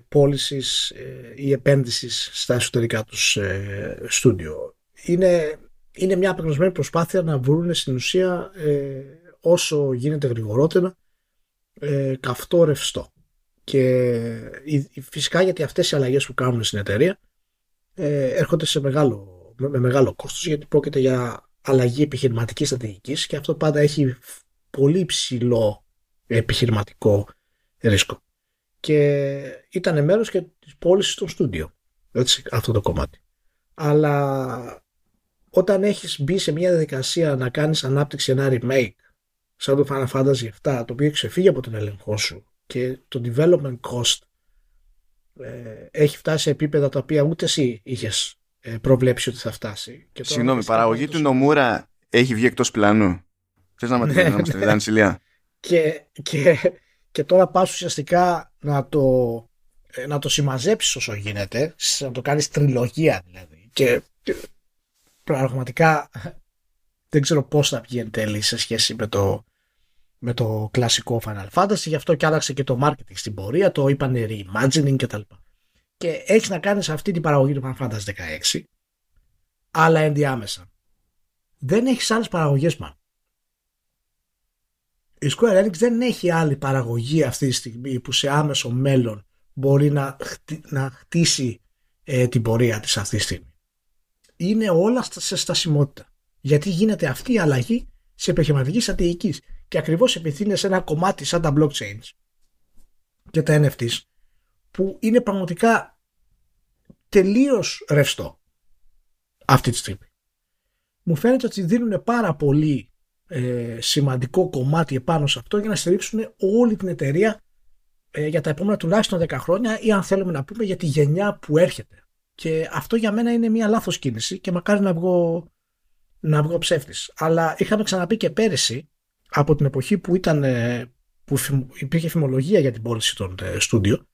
πώλησης ε, ή επένδυσης στα εσωτερικά τους ε, στούντιο. Είναι, είναι μια απεγνωσμένη προσπάθεια να βρουν στην ουσία ε, όσο γίνεται γρηγορότερα ε, καυτό ρευστό. Και φυσικά γιατί αυτές οι αλλαγές που κάνουν στην εταιρεία ε, έρχονται σε μεγάλο, με, μεγάλο κόστος γιατί πρόκειται για αλλαγή επιχειρηματικής στρατηγικής και αυτό πάντα έχει πολύ ψηλό επιχειρηματικό ρίσκο και ήταν μέρος και της πώλησης των στούντιο. Έτσι, αυτό το κομμάτι. Αλλά όταν έχεις μπει σε μια διαδικασία να κάνεις ανάπτυξη ένα remake σαν το Final Fantasy 7 το οποίο ξεφύγει από τον έλεγχό σου και το development cost ε, έχει φτάσει σε επίπεδα τα οποία ούτε εσύ είχες ε, προβλέψει ότι θα φτάσει. Συγγνώμη, η παραγωγή του Νομούρα έχει βγει εκτός πλάνου. Θες να μας τη Σιλία. Και, και και τώρα πας ουσιαστικά να το, ε, να το συμμαζέψεις όσο γίνεται, να το κάνεις τριλογία δηλαδή. Και, πραγματικά δεν ξέρω πώς θα βγει εν τέλει σε σχέση με το, με το κλασικό Final Fantasy, γι' αυτό και άλλαξε και το marketing στην πορεία, το είπαν reimagining κτλ. Και έχεις να κάνεις αυτή την παραγωγή του Final Fantasy 16, αλλά ενδιάμεσα. Δεν έχεις άλλες παραγωγές, man η Square Enix δεν έχει άλλη παραγωγή αυτή τη στιγμή που σε άμεσο μέλλον μπορεί να, να χτίσει ε, την πορεία της αυτή τη στιγμή. Είναι όλα σε στασιμότητα. Γιατί γίνεται αυτή η αλλαγή σε επιχειρηματική στρατηγικής. Και ακριβώς επειδή είναι σε ένα κομμάτι σαν τα blockchains και τα NFTs που είναι πραγματικά τελείως ρευστό αυτή τη στιγμή. Μου φαίνεται ότι δίνουν πάρα πολύ ε, σημαντικό κομμάτι επάνω σε αυτό για να στηρίξουν όλη την εταιρεία ε, για τα επόμενα τουλάχιστον 10 χρόνια ή αν θέλουμε να πούμε για τη γενιά που έρχεται. Και αυτό για μένα είναι μια λάθος κίνηση και μακάρι να βγω, να βγω ψεύτης. Αλλά είχαμε ξαναπεί και πέρυσι από την εποχή που, ήταν, ε, που υπήρχε φημολογία για την πώληση των ε, στούντιο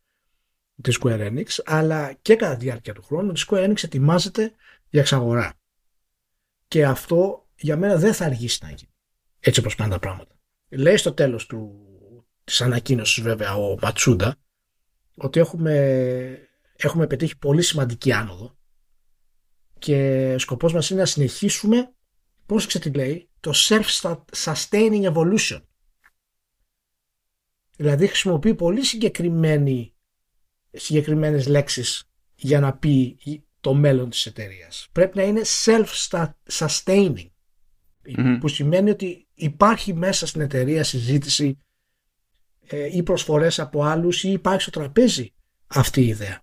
της Square Enix αλλά και κατά τη διάρκεια του χρόνου η Square Enix ετοιμάζεται για εξαγορά. Και αυτό για μένα δεν θα αργήσει να γίνει έτσι όπως πάνε τα πράγματα. Λέει στο τέλος του, της ανακοίνωσης βέβαια ο Ματσούντα ότι έχουμε, έχουμε πετύχει πολύ σημαντική άνοδο και σκοπός μας είναι να συνεχίσουμε πώς τι λέει το self-sustaining evolution. Δηλαδή χρησιμοποιεί πολύ συγκεκριμένη, συγκεκριμένες λέξεις για να πει το μέλλον της εταιρείας. Πρέπει να είναι self-sustaining. Που σημαίνει ότι υπάρχει μέσα στην εταιρεία συζήτηση ε, ή προσφορές από άλλους ή υπάρχει στο τραπέζι αυτή η ιδέα.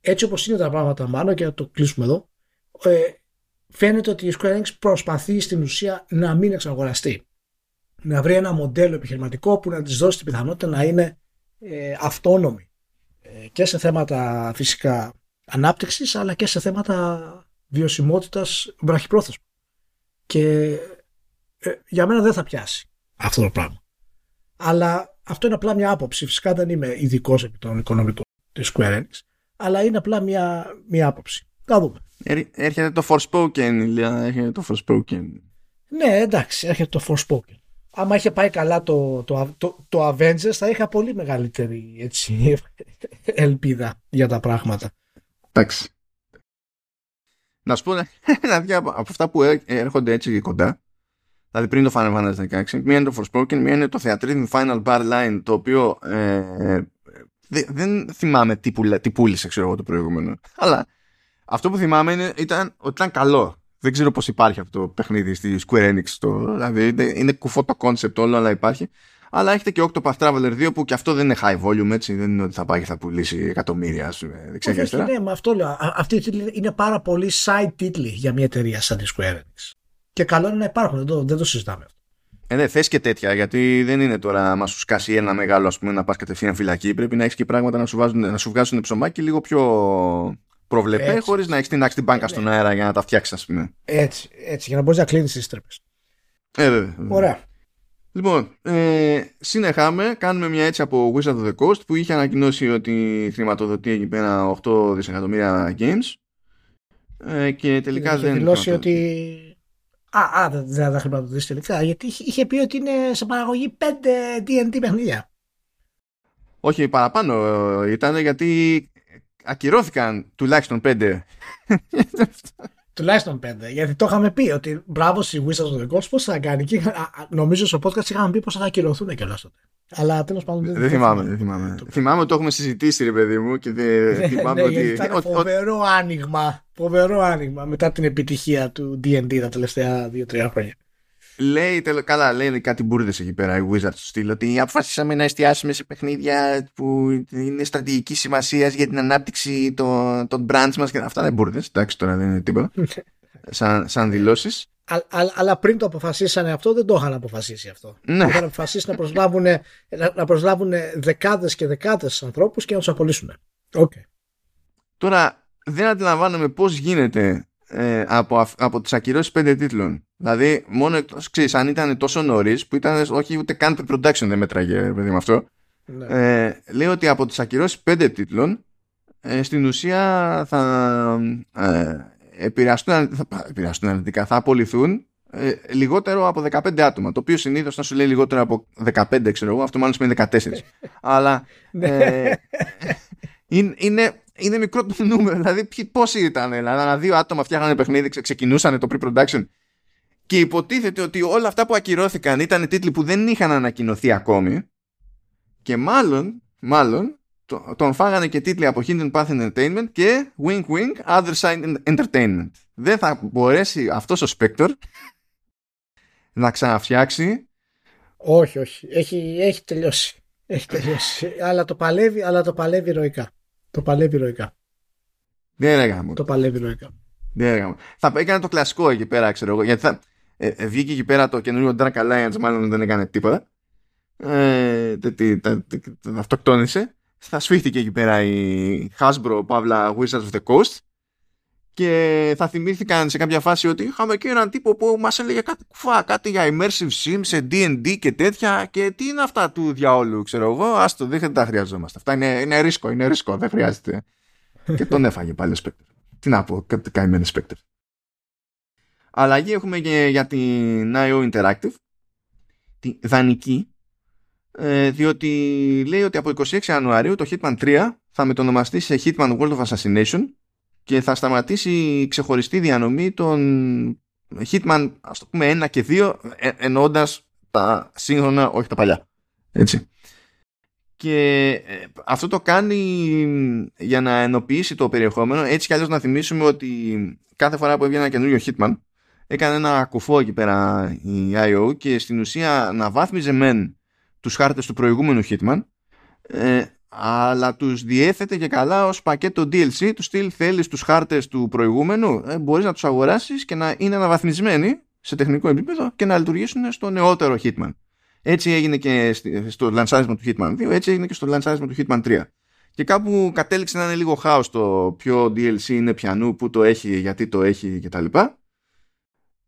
Έτσι όπως είναι τα πράγματα μάλλον και να το κλείσουμε εδώ ε, φαίνεται ότι η Square Enix προσπαθεί στην ουσία να μην εξαγοραστεί. Να βρει ένα μοντέλο επιχειρηματικό που να της δώσει την πιθανότητα να είναι ε, αυτόνομη ε, και σε θέματα φυσικά ανάπτυξης αλλά και σε θέματα βιωσιμότητας βραχυπρόθεσμα. Και ε, για μένα δεν θα πιάσει αυτό το πράγμα. Αλλά αυτό είναι απλά μια άποψη. Φυσικά δεν είμαι ειδικός επί των οικονομικών της Square Enix, αλλά είναι απλά μια, μια άποψη. Θα δούμε. Έρχεται το Forspoken, Ηλία. Έρχεται το Forspoken. Ναι, εντάξει, έρχεται το Forspoken. Άμα είχε πάει καλά το, το, το, το Avengers, θα είχα πολύ μεγαλύτερη έτσι, ελπίδα για τα πράγματα. Εντάξει. Να σου πω δηλαδή από αυτά που έρχονται έτσι κοντά, δηλαδή πριν το Final Fantasy 16, μία είναι το Forspoken, μία είναι το θεατρίδι Final Bar Line, το οποίο ε, δεν θυμάμαι τι, πουλα, τι πούλησε, ξέρω εγώ, το προηγούμενο. Αλλά αυτό που θυμάμαι είναι, ήταν ότι ήταν καλό. Δεν ξέρω πώς υπάρχει αυτό το παιχνίδι στη Square Enix. Το, δηλαδή είναι κουφό το concept όλο, αλλά υπάρχει. Αλλά έχετε και Octopath Traveler 2 που και αυτό δεν είναι high volume, έτσι. Δεν είναι ότι θα πάει και θα πουλήσει εκατομμύρια δεξιά και αριστερά. Ναι, με αυτό λέω. Αυτή η είναι πάρα πολύ side τίτλοι για μια εταιρεία σαν τη Square Enix. Και καλό είναι να υπάρχουν, δεν το, δεν το συζητάμε αυτό. Ε, ναι, θες και τέτοια, γιατί δεν είναι τώρα να σου σκάσει ένα μεγάλο, ας πούμε, να πας κατευθείαν φυλακή. Πρέπει να έχεις και πράγματα να σου, βάζουν, να σου βγάζουν ψωμάκι λίγο πιο προβλεπέ, χωρίς να έχεις την άξει την μπάνκα ναι. στον αέρα για να τα φτιάξεις, ας πούμε. Έτσι, έτσι, για να μπορείς να κλείνεις τις τρύπες. Ε, βέβαια. Ωραία. Λοιπόν, ε, συνεχάμε, κάνουμε μια έτσι από Wizard of the Coast που είχε ανακοινώσει ότι χρηματοδοτεί εκεί πέρα 8 δισεκατομμύρια games ε, και τελικά είχε δεν... Είχε δηλώσει ότι... Α, α, δεν θα τα χρηματοδοτήσει τελικά, γιατί είχε πει ότι είναι σε παραγωγή 5 D&D παιχνίδια. Όχι, παραπάνω ε, ήταν γιατί ακυρώθηκαν τουλάχιστον 5 Τουλάχιστον πέντε. Γιατί το είχαμε πει ότι μπράβο στη Wizards of the Coast πώς θα κάνει. Και, νομίζω στο podcast είχαμε πει πώς θα ακυρωθούν και όλα τότε. Αλλά τέλος πάντων δεν, δεν θυμάμαι. Δεν θυμάμαι. Το... θυμάμαι ότι το έχουμε συζητήσει, ρε παιδί μου, και δεν ναι, θυμάμαι ναι, ότι. Ήταν φοβερό άνοιγμα. Φοβερό άνοιγμα μετά την επιτυχία του DD τα τελευταία 2-3 χρόνια. Λέει, τελο, καλά, λέει κάτι μπουρδες εκεί πέρα οι Wizards του στυλ ότι αποφασίσαμε να εστιάσουμε σε παιχνίδια που είναι στρατηγικής σημασίας για την ανάπτυξη των, των brands μας. Και αυτά είναι μπουρδες. Εντάξει, τώρα δεν είναι τίποτα. σαν, σαν δηλώσεις. αλλά πριν το αποφασίσανε αυτό, δεν το είχαν αποφασίσει αυτό. Ναι. Είχαν αποφασίσει να προσλάβουν, να, προσλάβουν δεκάδες και δεκάδες ανθρώπους και να τους απολύσουν. Okay. Τώρα δεν αντιλαμβάνομαι πώς γίνεται ε, από, από τις ακυρώσεις πέντε τίτλων. Δηλαδή, μόνο εκτός, ξέρεις, αν ήταν τόσο νωρίς που ήταν όχι ούτε καν production δεν μέτραγε, παιδί με αυτό. Ναι. Ε, λέει ότι από τις ακυρώσεις πέντε τίτλων ε, στην ουσία θα ε, επηρεαστούν, θα, επηρεαστούν αρνητικά, θα απολυθούν ε, λιγότερο από 15 άτομα. Το οποίο συνήθως θα σου λέει λιγότερο από 15, ξέρω εγώ, αυτό μάλλον σημαίνει 14. Αλλά ναι. ε, είναι, είναι είναι μικρό το νούμερο. Δηλαδή, πόσοι ήταν, δηλαδή, δύο άτομα φτιάχνανε παιχνίδι, ξεκινούσαν το pre-production. Και υποτίθεται ότι όλα αυτά που ακυρώθηκαν ήταν τίτλοι που δεν είχαν ανακοινωθεί ακόμη. Και μάλλον, μάλλον, τον φάγανε και τίτλοι από Hidden Path Entertainment και Wink Wink Other Side Entertainment. Δεν θα μπορέσει αυτός ο Spectre να ξαναφτιάξει. Όχι, όχι. Έχει, έχει τελειώσει. Έχει τελειώσει. αλλά το παλεύει, αλλά το παλεύει ηρωικά. Το παλεύει ηρωικά. Δεν έγαμε. Το παλεύει ηρωικά. Δεν έγαμε. Θα έκανε το κλασικό εκεί πέρα, ξέρω εγώ. Γιατί θα, ε, ε, βγήκε εκεί πέρα το καινούριο Dark Alliance, μάλλον δεν έκανε τίποτα. Ε, αυτοκτόνησε. Θα σφίχτηκε εκεί πέρα η Hasbro, Παύλα Wizards of the Coast και θα θυμήθηκαν σε κάποια φάση ότι είχαμε και έναν τύπο που μας έλεγε κάτι κουφά, κάτι για immersive sim σε D&D και τέτοια και τι είναι αυτά του διαόλου, ξέρω εγώ, άστο, δεν τα χρειαζόμαστε. Αυτά είναι, είναι ρίσκο, είναι ρίσκο, δεν χρειάζεται. και τον έφαγε πάλι ο Spectre. Τι να πω, κάτι καημένο Spectre. Αλλαγή έχουμε και για την IO Interactive, τη δανεική, ε, διότι λέει ότι από 26 Ιανουαρίου το Hitman 3 θα μετονομαστεί σε Hitman World of Assassination και θα σταματήσει η ξεχωριστή διανομή των Hitman, ας το πούμε, 1 και 2, ε, εννοώντας τα σύγχρονα, όχι τα παλιά. Έτσι. Και ε, αυτό το κάνει για να ενοποιήσει το περιεχόμενο. Έτσι κι αλλιώς να θυμίσουμε ότι κάθε φορά που έβγαινε ένα καινούριο Hitman έκανε ένα κουφό εκεί πέρα η IO και στην ουσία να βάθμιζε μεν τους χάρτες του προηγούμενου Hitman ε, αλλά τους διέθετε και καλά ως πακέτο DLC του στυλ θέλεις τους χάρτες του προηγούμενου; Ε, μπορείς να τους αγοράσεις και να είναι αναβαθμισμένοι σε τεχνικό επίπεδο και να λειτουργήσουν στο νεότερο Hitman. Έτσι έγινε και στο λανσάρισμα του Hitman 2 έτσι έγινε και στο λανσάρισμα του Hitman 3 και κάπου κατέληξε να είναι λίγο χάος το ποιο DLC είναι πιανού, που το έχει, γιατί το έχει κτλ. Και,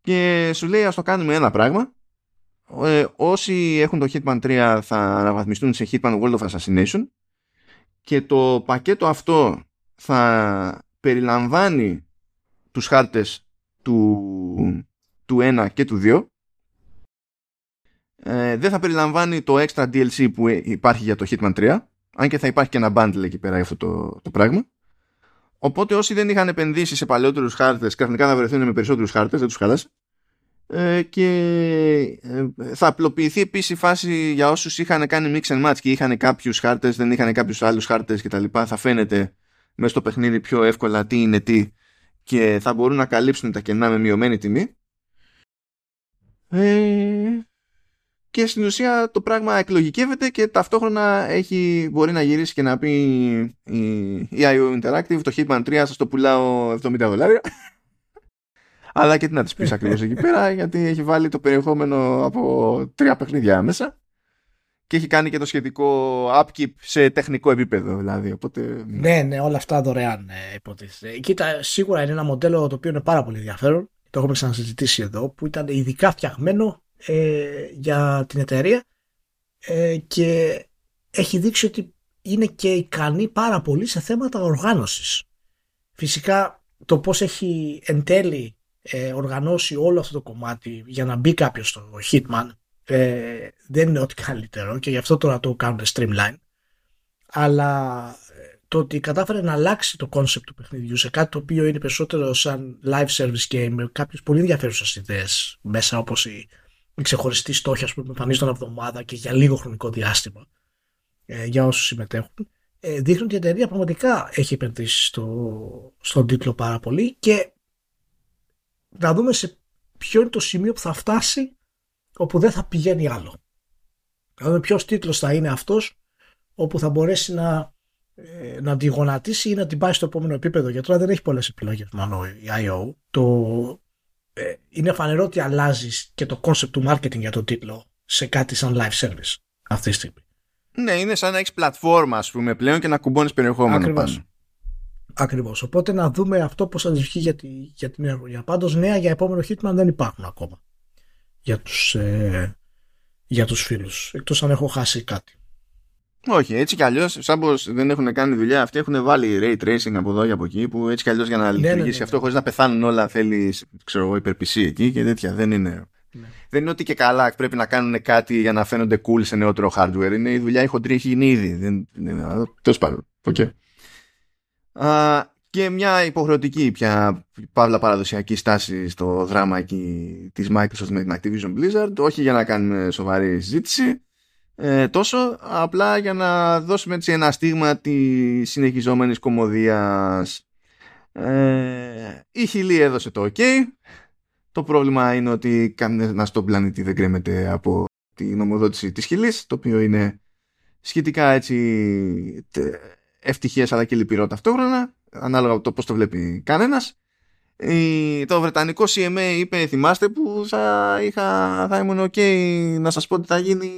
και σου λέει ας το κάνουμε ένα πράγμα. Ε, όσοι έχουν το Hitman 3 θα αναβαθμιστούν σε Hitman World of Assassination. Και το πακέτο αυτό θα περιλαμβάνει τους χάρτες του, του 1 και του 2 ε, δεν θα περιλαμβάνει το extra DLC που υπάρχει για το Hitman 3 αν και θα υπάρχει και ένα bundle εκεί πέρα για αυτό το, το πράγμα οπότε όσοι δεν είχαν επενδύσει σε παλαιότερους χάρτες ξαφνικά θα βρεθούν με περισσότερους χάρτες δεν τους χάλασε. Ε, και ε, θα απλοποιηθεί επίσης η φάση για όσους είχαν κάνει mix and match και είχαν κάποιους χάρτες δεν είχαν κάποιους άλλους χάρτες κτλ θα φαίνεται μέσα στο παιχνίδι πιο εύκολα τι είναι τι και θα μπορούν να καλύψουν τα κενά με μειωμένη τιμή. Ε, και στην ουσία το πράγμα εκλογικεύεται και ταυτόχρονα έχει, μπορεί να γυρίσει και να πει η, η IO Interactive το Hitman 3 σας το πουλάω 70 δολάρια αλλά και τι να της πεις ακριβώς εκεί πέρα γιατί έχει βάλει το περιεχόμενο από τρία παιχνίδια μέσα και έχει κάνει και το σχετικό upkeep σε τεχνικό επίπεδο δηλαδή. Οπότε... Ναι, ναι, όλα αυτά δωρεάν ε, υποτίθεται. Κοίτα, σίγουρα είναι ένα μοντέλο το οποίο είναι πάρα πολύ ενδιαφέρον. Το έχουμε ξανασυζητήσει εδώ, που ήταν ειδικά φτιαγμένο ε, για την εταιρεία ε, και έχει δείξει ότι είναι και ικανή πάρα πολύ σε θέματα οργάνωσης. Φυσικά το πώς έχει εν τέλει ε, οργανώσει όλο αυτό το κομμάτι για να μπει κάποιος στο Hitman ε, δεν είναι ό,τι καλύτερο και γι' αυτό τώρα το κάνουν streamline αλλά ε, το ότι κατάφερε να αλλάξει το concept του παιχνιδιού σε κάτι το οποίο είναι περισσότερο σαν live service game με κάποιες πολύ ενδιαφέρουσες ιδέες μέσα όπως η, η ξεχωριστή στόχια που εμφανίζονταν εβδομάδα και για λίγο χρονικό διάστημα ε, για όσους συμμετέχουν ε, δείχνουν ότι η εταιρεία πραγματικά έχει επενδύσει στο, στον τίτλο πάρα πολύ και να δούμε σε ποιο είναι το σημείο που θα φτάσει όπου δεν θα πηγαίνει άλλο. Να δούμε ποιος τίτλος θα είναι αυτός όπου θα μπορέσει να, ε, να τη γονατίσει ή να την πάει στο επόμενο επίπεδο. Γιατί τώρα δεν έχει πολλές επιλογές μόνο η IO. Το, ε, είναι φανερό ότι αλλάζεις και το concept του marketing για τον τίτλο σε κάτι σαν live service αυτή τη στιγμή. Ναι, είναι σαν να έχεις πλατφόρμα, ας πούμε, πλέον και να κουμπώνεις περιεχόμενο Ακριβώς. πάνω. Ακριβώς. Οπότε να δούμε αυτό πώς θα βγει για, τη, για την νέα χρονιά. Πάντως νέα για επόμενο Hitman δεν υπάρχουν ακόμα για τους, ε, για τους φίλους. Εκτός αν έχω χάσει κάτι. Όχι, έτσι κι αλλιώς, σαν πως δεν έχουν κάνει δουλειά, αυτοί έχουν βάλει ray tracing από εδώ και από εκεί, που έτσι κι αλλιώς για να ναι, ναι λειτουργήσει ναι, ναι, αυτό χωρίς να πεθάνουν όλα θέλεις, ξέρω εγώ, υπερπισή εκεί και τέτοια. Δεν είναι. Ναι. Δεν είναι ότι και καλά πρέπει να κάνουν κάτι για να φαίνονται cool σε νεότερο hardware. Είναι η δουλειά η χοντρή έχει γίνει ήδη. Τέλος πάντων. Okay και μια υποχρεωτική πια παύλα παραδοσιακή στάση στο δράμα εκεί της Microsoft με την Activision Blizzard όχι για να κάνουμε σοβαρή συζήτηση ε, τόσο απλά για να δώσουμε έτσι ένα στίγμα τη συνεχιζόμενης κομμωδίας ε, η Χιλή έδωσε το ok το πρόβλημα είναι ότι κανένας στον πλανήτη δεν κρέμεται από τη νομοδότηση της Χιλής το οποίο είναι σχετικά έτσι ευτυχία αλλά και λυπηρό ταυτόχρονα, ανάλογα από το πώς το βλέπει κανένας. Το βρετανικό CMA είπε, θυμάστε που θα, είχα, θα ήμουν ok να σας πω ότι θα γίνει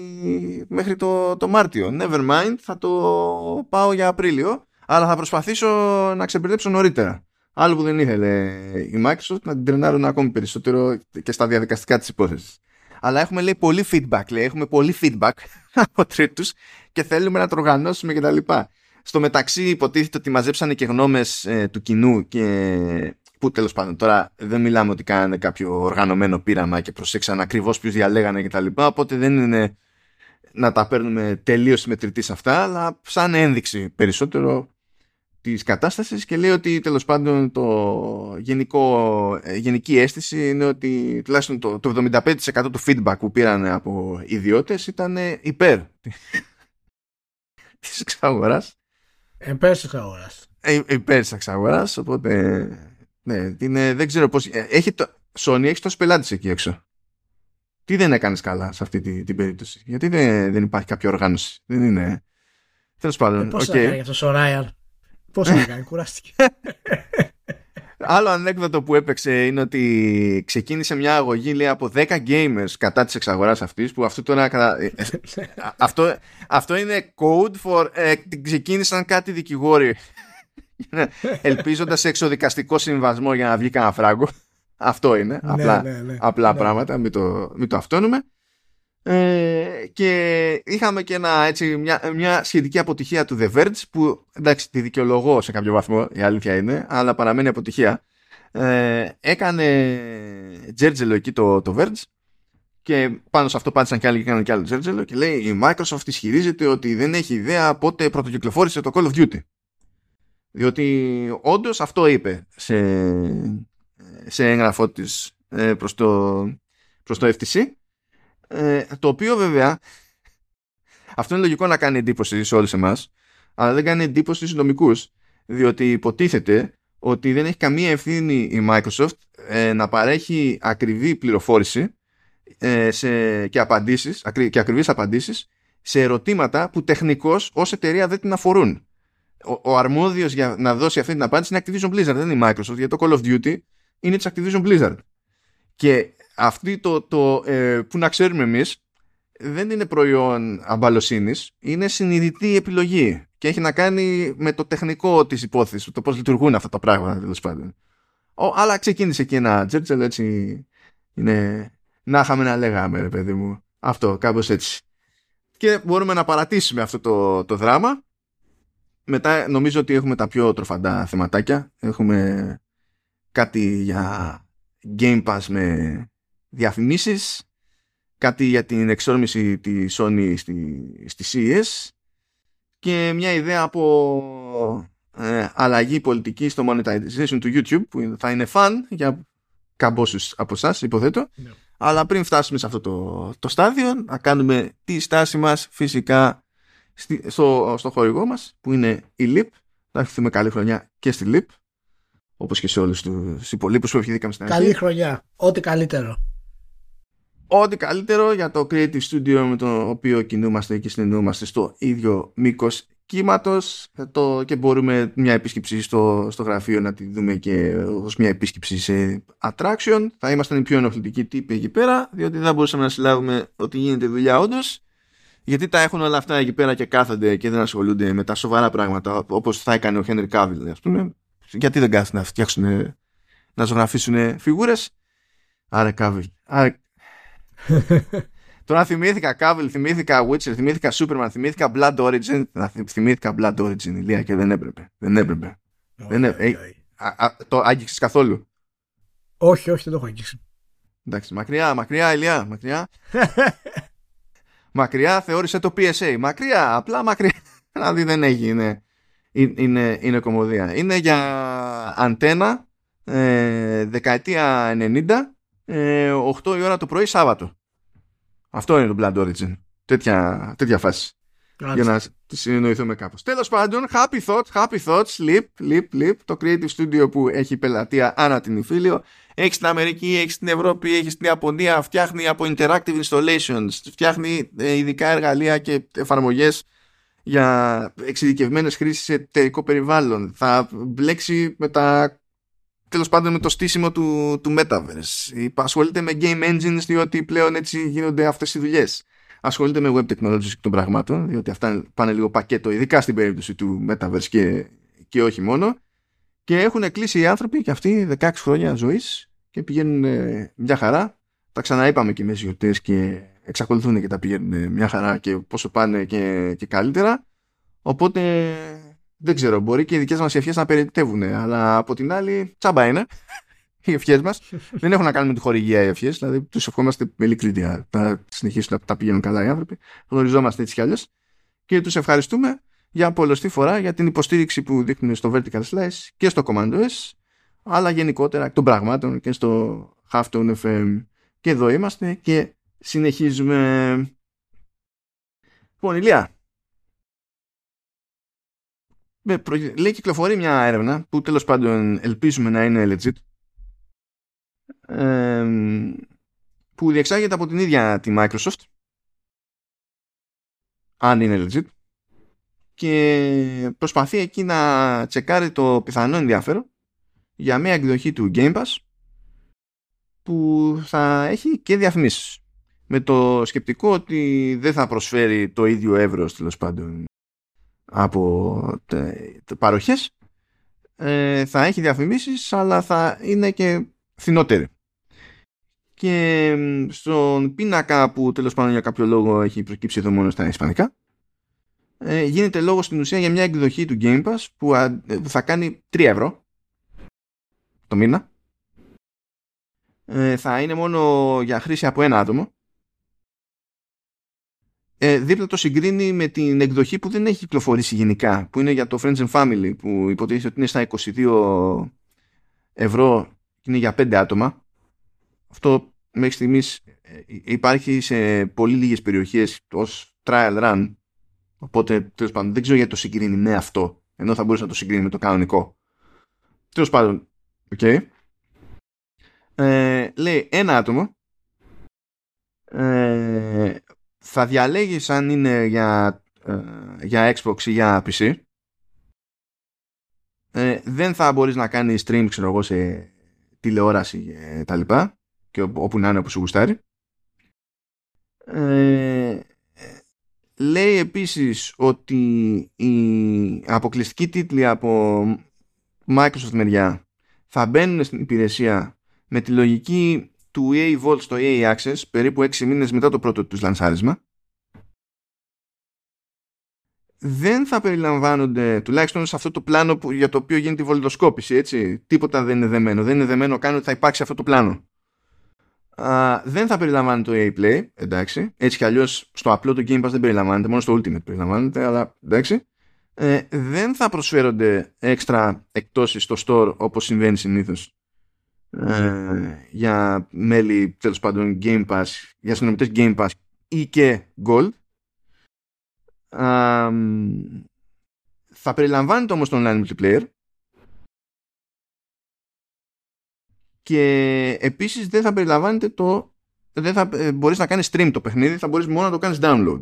μέχρι το, το Μάρτιο. Never mind, θα το πάω για Απρίλιο, αλλά θα προσπαθήσω να ξεμπερδέψω νωρίτερα. Άλλο που δεν ήθελε η Microsoft να την τρενάρουν ακόμη περισσότερο και στα διαδικαστικά της υπόθεσης. Αλλά έχουμε λέει πολύ feedback, λέει, έχουμε πολύ feedback από τρίτους και θέλουμε να το οργανώσουμε κτλ. Στο μεταξύ υποτίθεται ότι μαζέψανε και γνώμες ε, του κοινού και που τέλος πάντων τώρα δεν μιλάμε ότι κάνανε κάποιο οργανωμένο πείραμα και προσέξαν ακριβώς ποιου διαλέγανε κτλ. Οπότε δεν είναι να τα παίρνουμε τελείως συμμετρητής σε αυτά, αλλά σαν ένδειξη περισσότερο της κατάστασης και λέει ότι τέλος πάντων το γενικό, ε, γενική αίσθηση είναι ότι τουλάχιστον το, το 75% του feedback που πήραν από ιδιώτες ήταν υπέρ της εξαγοράς Υπέρ της εξαγοράς. Ε, υπέρ της εξαγοράς, οπότε. Ναι, είναι, δεν ξέρω πώς. Ε, έχει το, Sony, έχει τόσου πελάτες εκεί έξω. Τι δεν έκανες καλά σε αυτή την, την περίπτωση; Γιατί δεν, δεν υπάρχει κάποια οργάνωση; Δεν είναι. Τέλος πάντων. Ε, Πώς okay. θα κάνει αυτό ο Ράιαν. Πώς θα κάνει, κουράστηκε; Άλλο ανέκδοτο που έπαιξε είναι ότι ξεκίνησε μια αγωγή λέει, από 10 gamers κατά της εξαγοράς αυτής που αυτό τώρα ε, ε, αυτό, αυτό είναι code for ε, ξεκίνησαν κάτι δικηγόροι ελπίζοντας σε εξοδικαστικό συμβασμό για να βγει κανένα φράγκο. Αυτό είναι. Ναι, απλά, ναι, ναι, απλά πράγματα. Μην το, μην το αυτόνουμε. Ε, και είχαμε και ένα, έτσι, μια, μια σχετική αποτυχία του The Verge που εντάξει τη δικαιολογώ σε κάποιο βαθμό η αλήθεια είναι αλλά παραμένει αποτυχία. Ε, έκανε τζέρτζελο εκεί το, το Verge και πάνω σε αυτό πάτησαν και άλλοι και έκαναν και άλλο τζέρτζελο και λέει η Microsoft ισχυρίζεται ότι δεν έχει ιδέα πότε πρωτοκυκλοφόρησε το Call of Duty διότι όντως αυτό είπε σε, σε έγγραφό της ε, προς, το, προς το FTC ε, το οποίο βέβαια αυτό είναι λογικό να κάνει εντύπωση σε όλους εμάς αλλά δεν κάνει εντύπωση στους νομικούς διότι υποτίθεται ότι δεν έχει καμία ευθύνη η Microsoft ε, να παρέχει ακριβή πληροφόρηση ε, σε, και, απαντήσεις, και ακριβείς απαντήσεις σε ερωτήματα που τεχνικώς ως εταιρεία δεν την αφορούν. Ο, ο αρμόδιος για να δώσει αυτή την απάντηση είναι Activision Blizzard, δεν είναι η Microsoft, γιατί το Call of Duty είναι της Activision Blizzard. Και αυτή το, το ε, που να ξέρουμε εμείς δεν είναι προϊόν αμπαλοσύνης, είναι συνειδητή επιλογή και έχει να κάνει με το τεχνικό της υπόθεσης, το πώς λειτουργούν αυτά τα πράγματα τέλος πάντων. Ο, αλλά ξεκίνησε και ένα τζέρτζελ έτσι είναι να είχαμε να λέγαμε ρε παιδί μου αυτό κάπως έτσι και μπορούμε να παρατήσουμε αυτό το, το δράμα μετά νομίζω ότι έχουμε τα πιο τροφαντά θεματάκια έχουμε κάτι για Game Pass με διαφημίσεις κάτι για την εξόρμηση της Sony στη, στη CES και μια ιδέα από ε, αλλαγή πολιτική στο monetization του YouTube που θα είναι fun για καμπόσους από εσάς, υποθέτω. Ναι. Αλλά πριν φτάσουμε σε αυτό το, το στάδιο, να κάνουμε τη στάση μας φυσικά στο, στο χορηγό μας που είναι η LIP. Θα ευχηθούμε καλή χρονιά και στη LIP όπως και σε όλους τους υπολείπους που ευχηθήκαμε στην αρχή. Καλή χρονιά. Ό,τι καλύτερο ό,τι καλύτερο για το Creative Studio με το οποίο κινούμαστε και συνεννοούμαστε στο ίδιο μήκος κύματος και μπορούμε μια επίσκεψη στο, στο γραφείο να τη δούμε και ως μια επίσκεψη σε attraction. Θα ήμασταν οι πιο ενοχλητικοί τύποι εκεί πέρα, διότι δεν μπορούσαμε να συλλάβουμε ότι γίνεται δουλειά όντως. Γιατί τα έχουν όλα αυτά εκεί πέρα και κάθονται και δεν ασχολούνται με τα σοβαρά πράγματα όπως θα έκανε ο Henry Cavill, ας πούμε. Γιατί δεν κάθονται να φτιάξουν, να ζωγραφίσουν φιγούρες; Άρα Cavill. Άρα Τώρα θυμήθηκα Cavill, θυμήθηκα Witcher, θυμήθηκα Superman, θυμήθηκα Blood Origin. Θυμήθηκα Blood Origin, ηλία και δεν έπρεπε. Δεν έπρεπε. δεν έπρεπε. το άγγιξες καθόλου; Όχι, όχι, δεν το έχω αγγίξει. Εντάξει, μακριά, μακριά, ηλιά, μακριά. μακριά θεώρησε το PSA. Μακριά, απλά μακριά. Δηλαδή δεν έχει, είναι, είναι, είναι κομμωδία. Είναι για αντένα ε, δεκαετία 90 ε, 8 η ώρα το πρωί Σάββατο. Αυτό είναι το Blood Origin. Τέτοια, τέτοια φάση. Για να συνεννοηθούμε κάπως. Τέλος πάντων, happy thoughts, happy thoughts, leap, leap, leap, το creative studio που έχει πελατεία ανά την Ιφίλιο. Έχεις στην Αμερική, έχεις στην Ευρώπη, έχεις στην Ιαπωνία, φτιάχνει από interactive installations, φτιάχνει ε, ειδικά εργαλεία και εφαρμογές για εξειδικευμένες χρήσεις σε εταιρικό περιβάλλον. Θα μπλέξει με τα τέλος πάντων με το στήσιμο του, του Metaverse. Ασχολείται με game engines διότι πλέον έτσι γίνονται αυτές οι δουλειές. Ασχολείται με web technologies των πραγμάτων διότι αυτά πάνε λίγο πακέτο ειδικά στην περίπτωση του Metaverse και, και όχι μόνο. Και έχουν κλείσει οι άνθρωποι και αυτοί 16 χρόνια ζωής και πηγαίνουν μια χαρά. Τα ξαναείπαμε και με γιορτές και εξακολουθούν και τα πηγαίνουν μια χαρά και πόσο πάνε και, και καλύτερα. Οπότε δεν ξέρω, μπορεί και οι δικές μας ευχές να περιτεύουν, αλλά από την άλλη, τσάμπα είναι οι ευχές μας. δεν έχουν να κάνουν με τη χορηγία οι ευχές, δηλαδή τους ευχόμαστε με ειλικρίνεια να συνεχίσουν να τα πηγαίνουν καλά οι άνθρωποι. Γνωριζόμαστε έτσι κι αλλιώς. Και τους ευχαριστούμε για πολλωστή φορά για την υποστήριξη που δείχνουν στο Vertical Slice και στο Command OS, αλλά γενικότερα εκ των πραγμάτων και στο Halftone FM. Και εδώ είμαστε και συνεχίζουμε. Λοιπόν, Ηλία, λέει κυκλοφορεί μια έρευνα που τέλος πάντων ελπίζουμε να είναι legit που διεξάγεται από την ίδια τη Microsoft. Αν είναι legit. Και προσπαθεί εκεί να τσεκάρει το πιθανό ενδιαφέρον για μια εκδοχή του Game Pass που θα έχει και διαφημίσεις. Με το σκεπτικό ότι δεν θα προσφέρει το ίδιο εύρος τέλος πάντων από παροχές ε, θα έχει διαφημίσεις αλλά θα είναι και φθηνότερη. και στον πίνακα που τέλος πάντων για κάποιο λόγο έχει προκύψει εδώ μόνο στα ισπανικά ε, γίνεται λόγος στην ουσία για μια εκδοχή του Game Pass που θα κάνει 3 ευρώ το μήνα ε, θα είναι μόνο για χρήση από ένα άτομο ε, δίπλα το συγκρίνει με την εκδοχή που δεν έχει κυκλοφορήσει γενικά που είναι για το Friends and Family που υποτίθεται ότι είναι στα 22 ευρώ και είναι για 5 άτομα. Αυτό μέχρι στιγμής ε, υπάρχει σε πολύ λίγες περιοχές ως trial run. Οπότε τέλος πάντων δεν ξέρω γιατί το συγκρίνει με αυτό ενώ θα μπορούσε να το συγκρίνει με το κανονικό. Τέλος πάντων okay. ε, λέει ένα άτομο ε, θα διαλέγεις αν είναι για, ε, για Xbox ή για PC ε, δεν θα μπορείς να κάνεις stream ξέρω εγώ σε τηλεόραση και τα λοιπά και όπου να είναι όπως σου γουστάρει. Ε, λέει επίσης ότι οι αποκλειστικοί τίτλοι από Microsoft μεριά θα μπαίνουν στην υπηρεσία με τη λογική του EA Vault στο EA Access περίπου 6 μήνες μετά το πρώτο τους λανσάρισμα δεν θα περιλαμβάνονται τουλάχιστον σε αυτό το πλάνο που, για το οποίο γίνεται η βολιδοσκόπηση έτσι. τίποτα δεν είναι δεμένο δεν είναι δεμένο καν ότι θα υπάρξει αυτό το πλάνο Α, δεν θα περιλαμβάνεται το EA Play εντάξει έτσι κι αλλιώς στο απλό το Game Pass δεν περιλαμβάνεται μόνο στο Ultimate περιλαμβάνεται αλλά εντάξει ε, δεν θα προσφέρονται έξτρα εκτόσεις στο store όπως συμβαίνει συνήθως ε, για μέλη τέλος πάντων Game Pass, για συνομιλητές Game Pass ή και Gold. Θα περιλαμβάνεται όμως το online multiplayer. Και επίσης δεν θα περιλαμβάνεται το δεν θα ε, μπορείς να κάνεις stream το παιχνίδι θα μπορείς μόνο να το κάνεις download.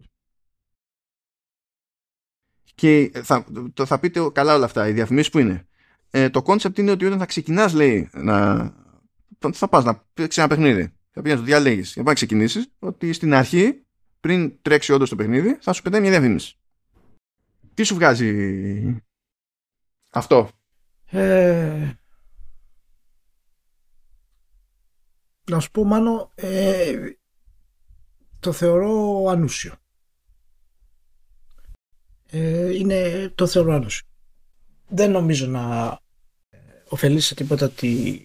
Και θα, το, θα πείτε καλά όλα αυτά οι διαφημίσεις που είναι ε, το concept είναι ότι όταν θα ξεκινάς λέει να, θα πας να παίξεις ένα παιχνίδι. Θα πήγαινε να το διαλέγεις. Για να ξεκινήσεις ότι στην αρχή, πριν τρέξει όντως το παιχνίδι, θα σου πετάει μια διαφήμιση. Τι σου βγάζει αυτό; Ε, να σου πω μάλλον ε, το θεωρώ ανούσιο. Ε, είναι, το θεωρώ ανούσιο. Δεν νομίζω να ωφελεί σε τίποτα τη,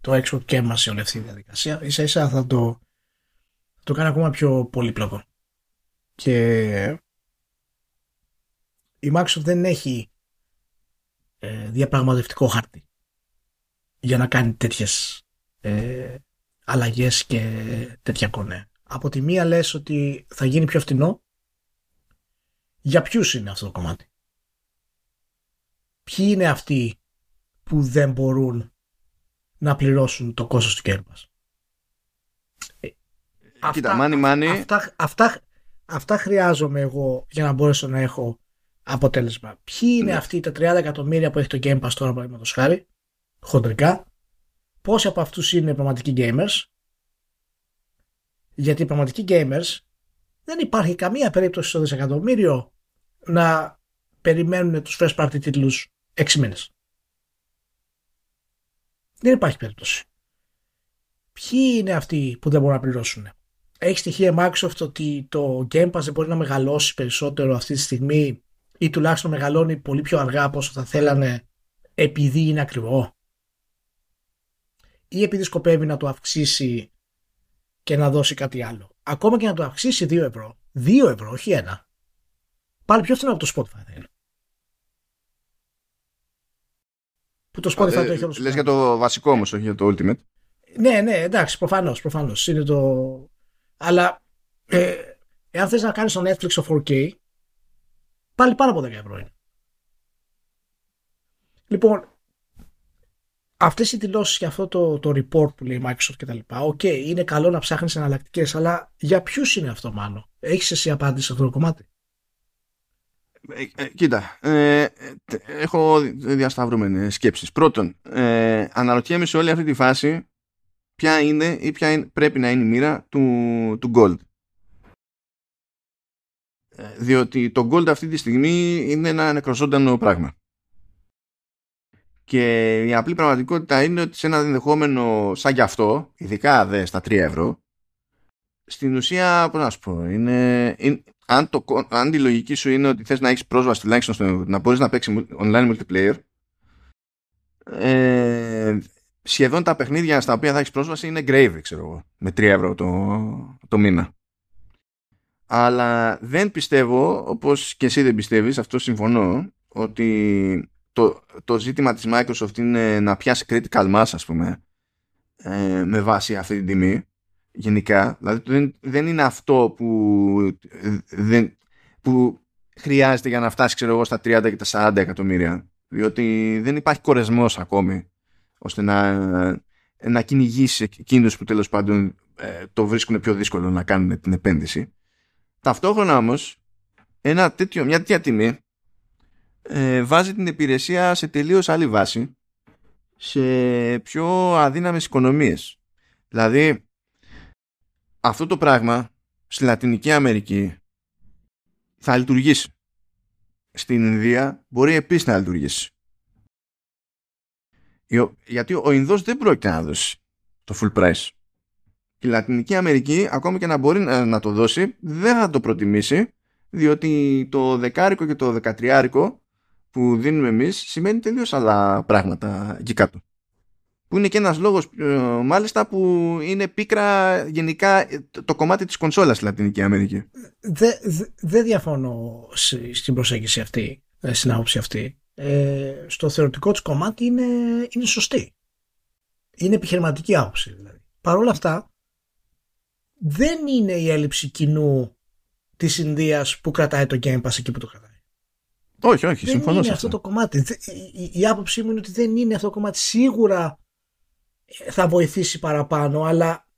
το Xbox και μας σε όλη αυτή τη διαδικασία. Ίσα ίσα θα το, το κάνει ακόμα πιο πολύπλοκο. Και η Microsoft δεν έχει ε, διαπραγματευτικό χάρτη για να κάνει τέτοιες ε, αλλαγές και τέτοια κονέ. Από τη μία λες ότι θα γίνει πιο φτηνό. Για ποιους είναι αυτό το κομμάτι; Ποιοι είναι αυτοί που δεν μπορούν να πληρώσουν το κόστος του Game Pass. Ε, Κοίτα, money, money. Αυτά, αυτά, αυτά χρειάζομαι εγώ για να μπορέσω να έχω αποτέλεσμα. Ποιοι είναι ναι. αυτοί τα 30 εκατομμύρια που έχει το Game Pass τώρα, παραδείγματος χάρη, χοντρικά, πόσοι από αυτούς είναι πραγματικοί gamers, γιατί οι πραγματικοί gamers δεν υπάρχει καμία περίπτωση στο δισεκατομμύριο να περιμένουν τους first party τίτλους 6 μήνες. Δεν υπάρχει περίπτωση. Ποιοι είναι αυτοί που δεν μπορούν να πληρώσουν; Έχει στοιχεία Microsoft ότι το Game Pass δεν μπορεί να μεγαλώσει περισσότερο αυτή τη στιγμή ή τουλάχιστον μεγαλώνει πολύ πιο αργά από όσο θα θέλανε επειδή είναι ακριβό. Ή επειδή σκοπεύει να το αυξήσει και να δώσει κάτι άλλο. Ακόμα και να το αυξήσει 2 ευρώ. 2 ευρώ, όχι ένα. Πάλι πιο φθηνό από το Spotify θα είναι. Που το Spotify το έχει όλο Λες για το βασικό όμως, όχι για το Ultimate. Ναι, ναι, εντάξει, προφανώς, προφανώς. Είναι το... Αλλά ε, εάν θες να κάνεις το Netflix το 4K, πάλι πάνω από 10 ευρώ είναι. Λοιπόν, αυτές οι δηλώσεις και αυτό το, το report που λέει η Microsoft κτλ. Οκ, okay, είναι καλό να ψάχνεις εναλλακτικές, αλλά για ποιους είναι αυτό μάλλον. Έχεις εσύ απάντηση σε αυτό το κομμάτι; Ε, ε, κοίτα, ε, έχω διασταυρούμενες σκέψεις. Πρώτον, ε, αναρωτιέμαι σε όλη αυτή τη φάση ποια είναι ή ποια πρέπει να είναι η μοίρα του, του Gold. Ε, διότι το Gold αυτή τη στιγμή είναι ένα νεκροζώντανο πράγμα. Και η απλή πραγματικότητα είναι ότι σε ένα ενδεχόμενο σαν γι' αυτό, ειδικά δε στα 3 ευρώ, στην ουσία, πώς να σου πω, είναι, είναι, αν, το, αν τη λογική σου είναι ότι θες να έχεις πρόσβαση τουλάχιστον στο, να μπορείς να παίξεις online multiplayer, ε, σχεδόν τα παιχνίδια στα οποία θα έχεις πρόσβαση είναι gravy, ξέρω εγώ, με 3 ευρώ το, το μήνα. Αλλά δεν πιστεύω, όπως και εσύ δεν πιστεύεις, αυτό συμφωνώ, ότι το, το ζήτημα της Microsoft είναι να πιάσει critical mass, ας πούμε, ε, με βάση αυτή την τιμή, γενικά. Δηλαδή δεν, δεν είναι αυτό που, δεν, που χρειάζεται για να φτάσει, ξέρω εγώ, στα 30 και τα 40 εκατομμύρια. Διότι δεν υπάρχει κορεσμός ακόμη ώστε να, να κυνηγήσει εκείνους που τέλος πάντων ε, το βρίσκουν πιο δύσκολο να κάνουν την επένδυση. Ταυτόχρονα όμως ένα τέτοιο, μια τέτοια τιμή ε, βάζει την υπηρεσία σε τελείως άλλη βάση σε πιο αδύναμες οικονομίες. Δηλαδή αυτό το πράγμα στη Λατινική Αμερική θα λειτουργήσει. Στην Ινδία μπορεί επίσης να λειτουργήσει. Γιατί ο Ινδός δεν πρόκειται να δώσει το full price. Και η Λατινική Αμερική, ακόμη και να μπορεί να το δώσει, δεν θα το προτιμήσει, διότι το δεκάρικο και το δεκατριάρικο που δίνουμε εμείς σημαίνει τελείως άλλα πράγματα εκεί κάτω. Που είναι και ένας λόγος ε, μάλιστα που είναι πίκρα γενικά το κομμάτι της κονσόλας στη Λατινική Αμερική. Δεν δε, διαφωνώ στην προσέγγιση αυτή, ε, στην άποψη αυτή. Ε, στο θεωρητικό της κομμάτι είναι, είναι σωστή. Είναι επιχειρηματική άποψη δηλαδή. Παρ' όλα αυτά δεν είναι η έλλειψη κοινού της Ινδίας που κρατάει το Game Pass εκεί που το κρατάει. Όχι, όχι, δεν συμφωνώ. Δεν είναι αυτό το κομμάτι. Η, η, άποψή μου είναι ότι δεν είναι αυτό το κομμάτι. Σίγουρα θα βοηθήσει παραπάνω, αλλά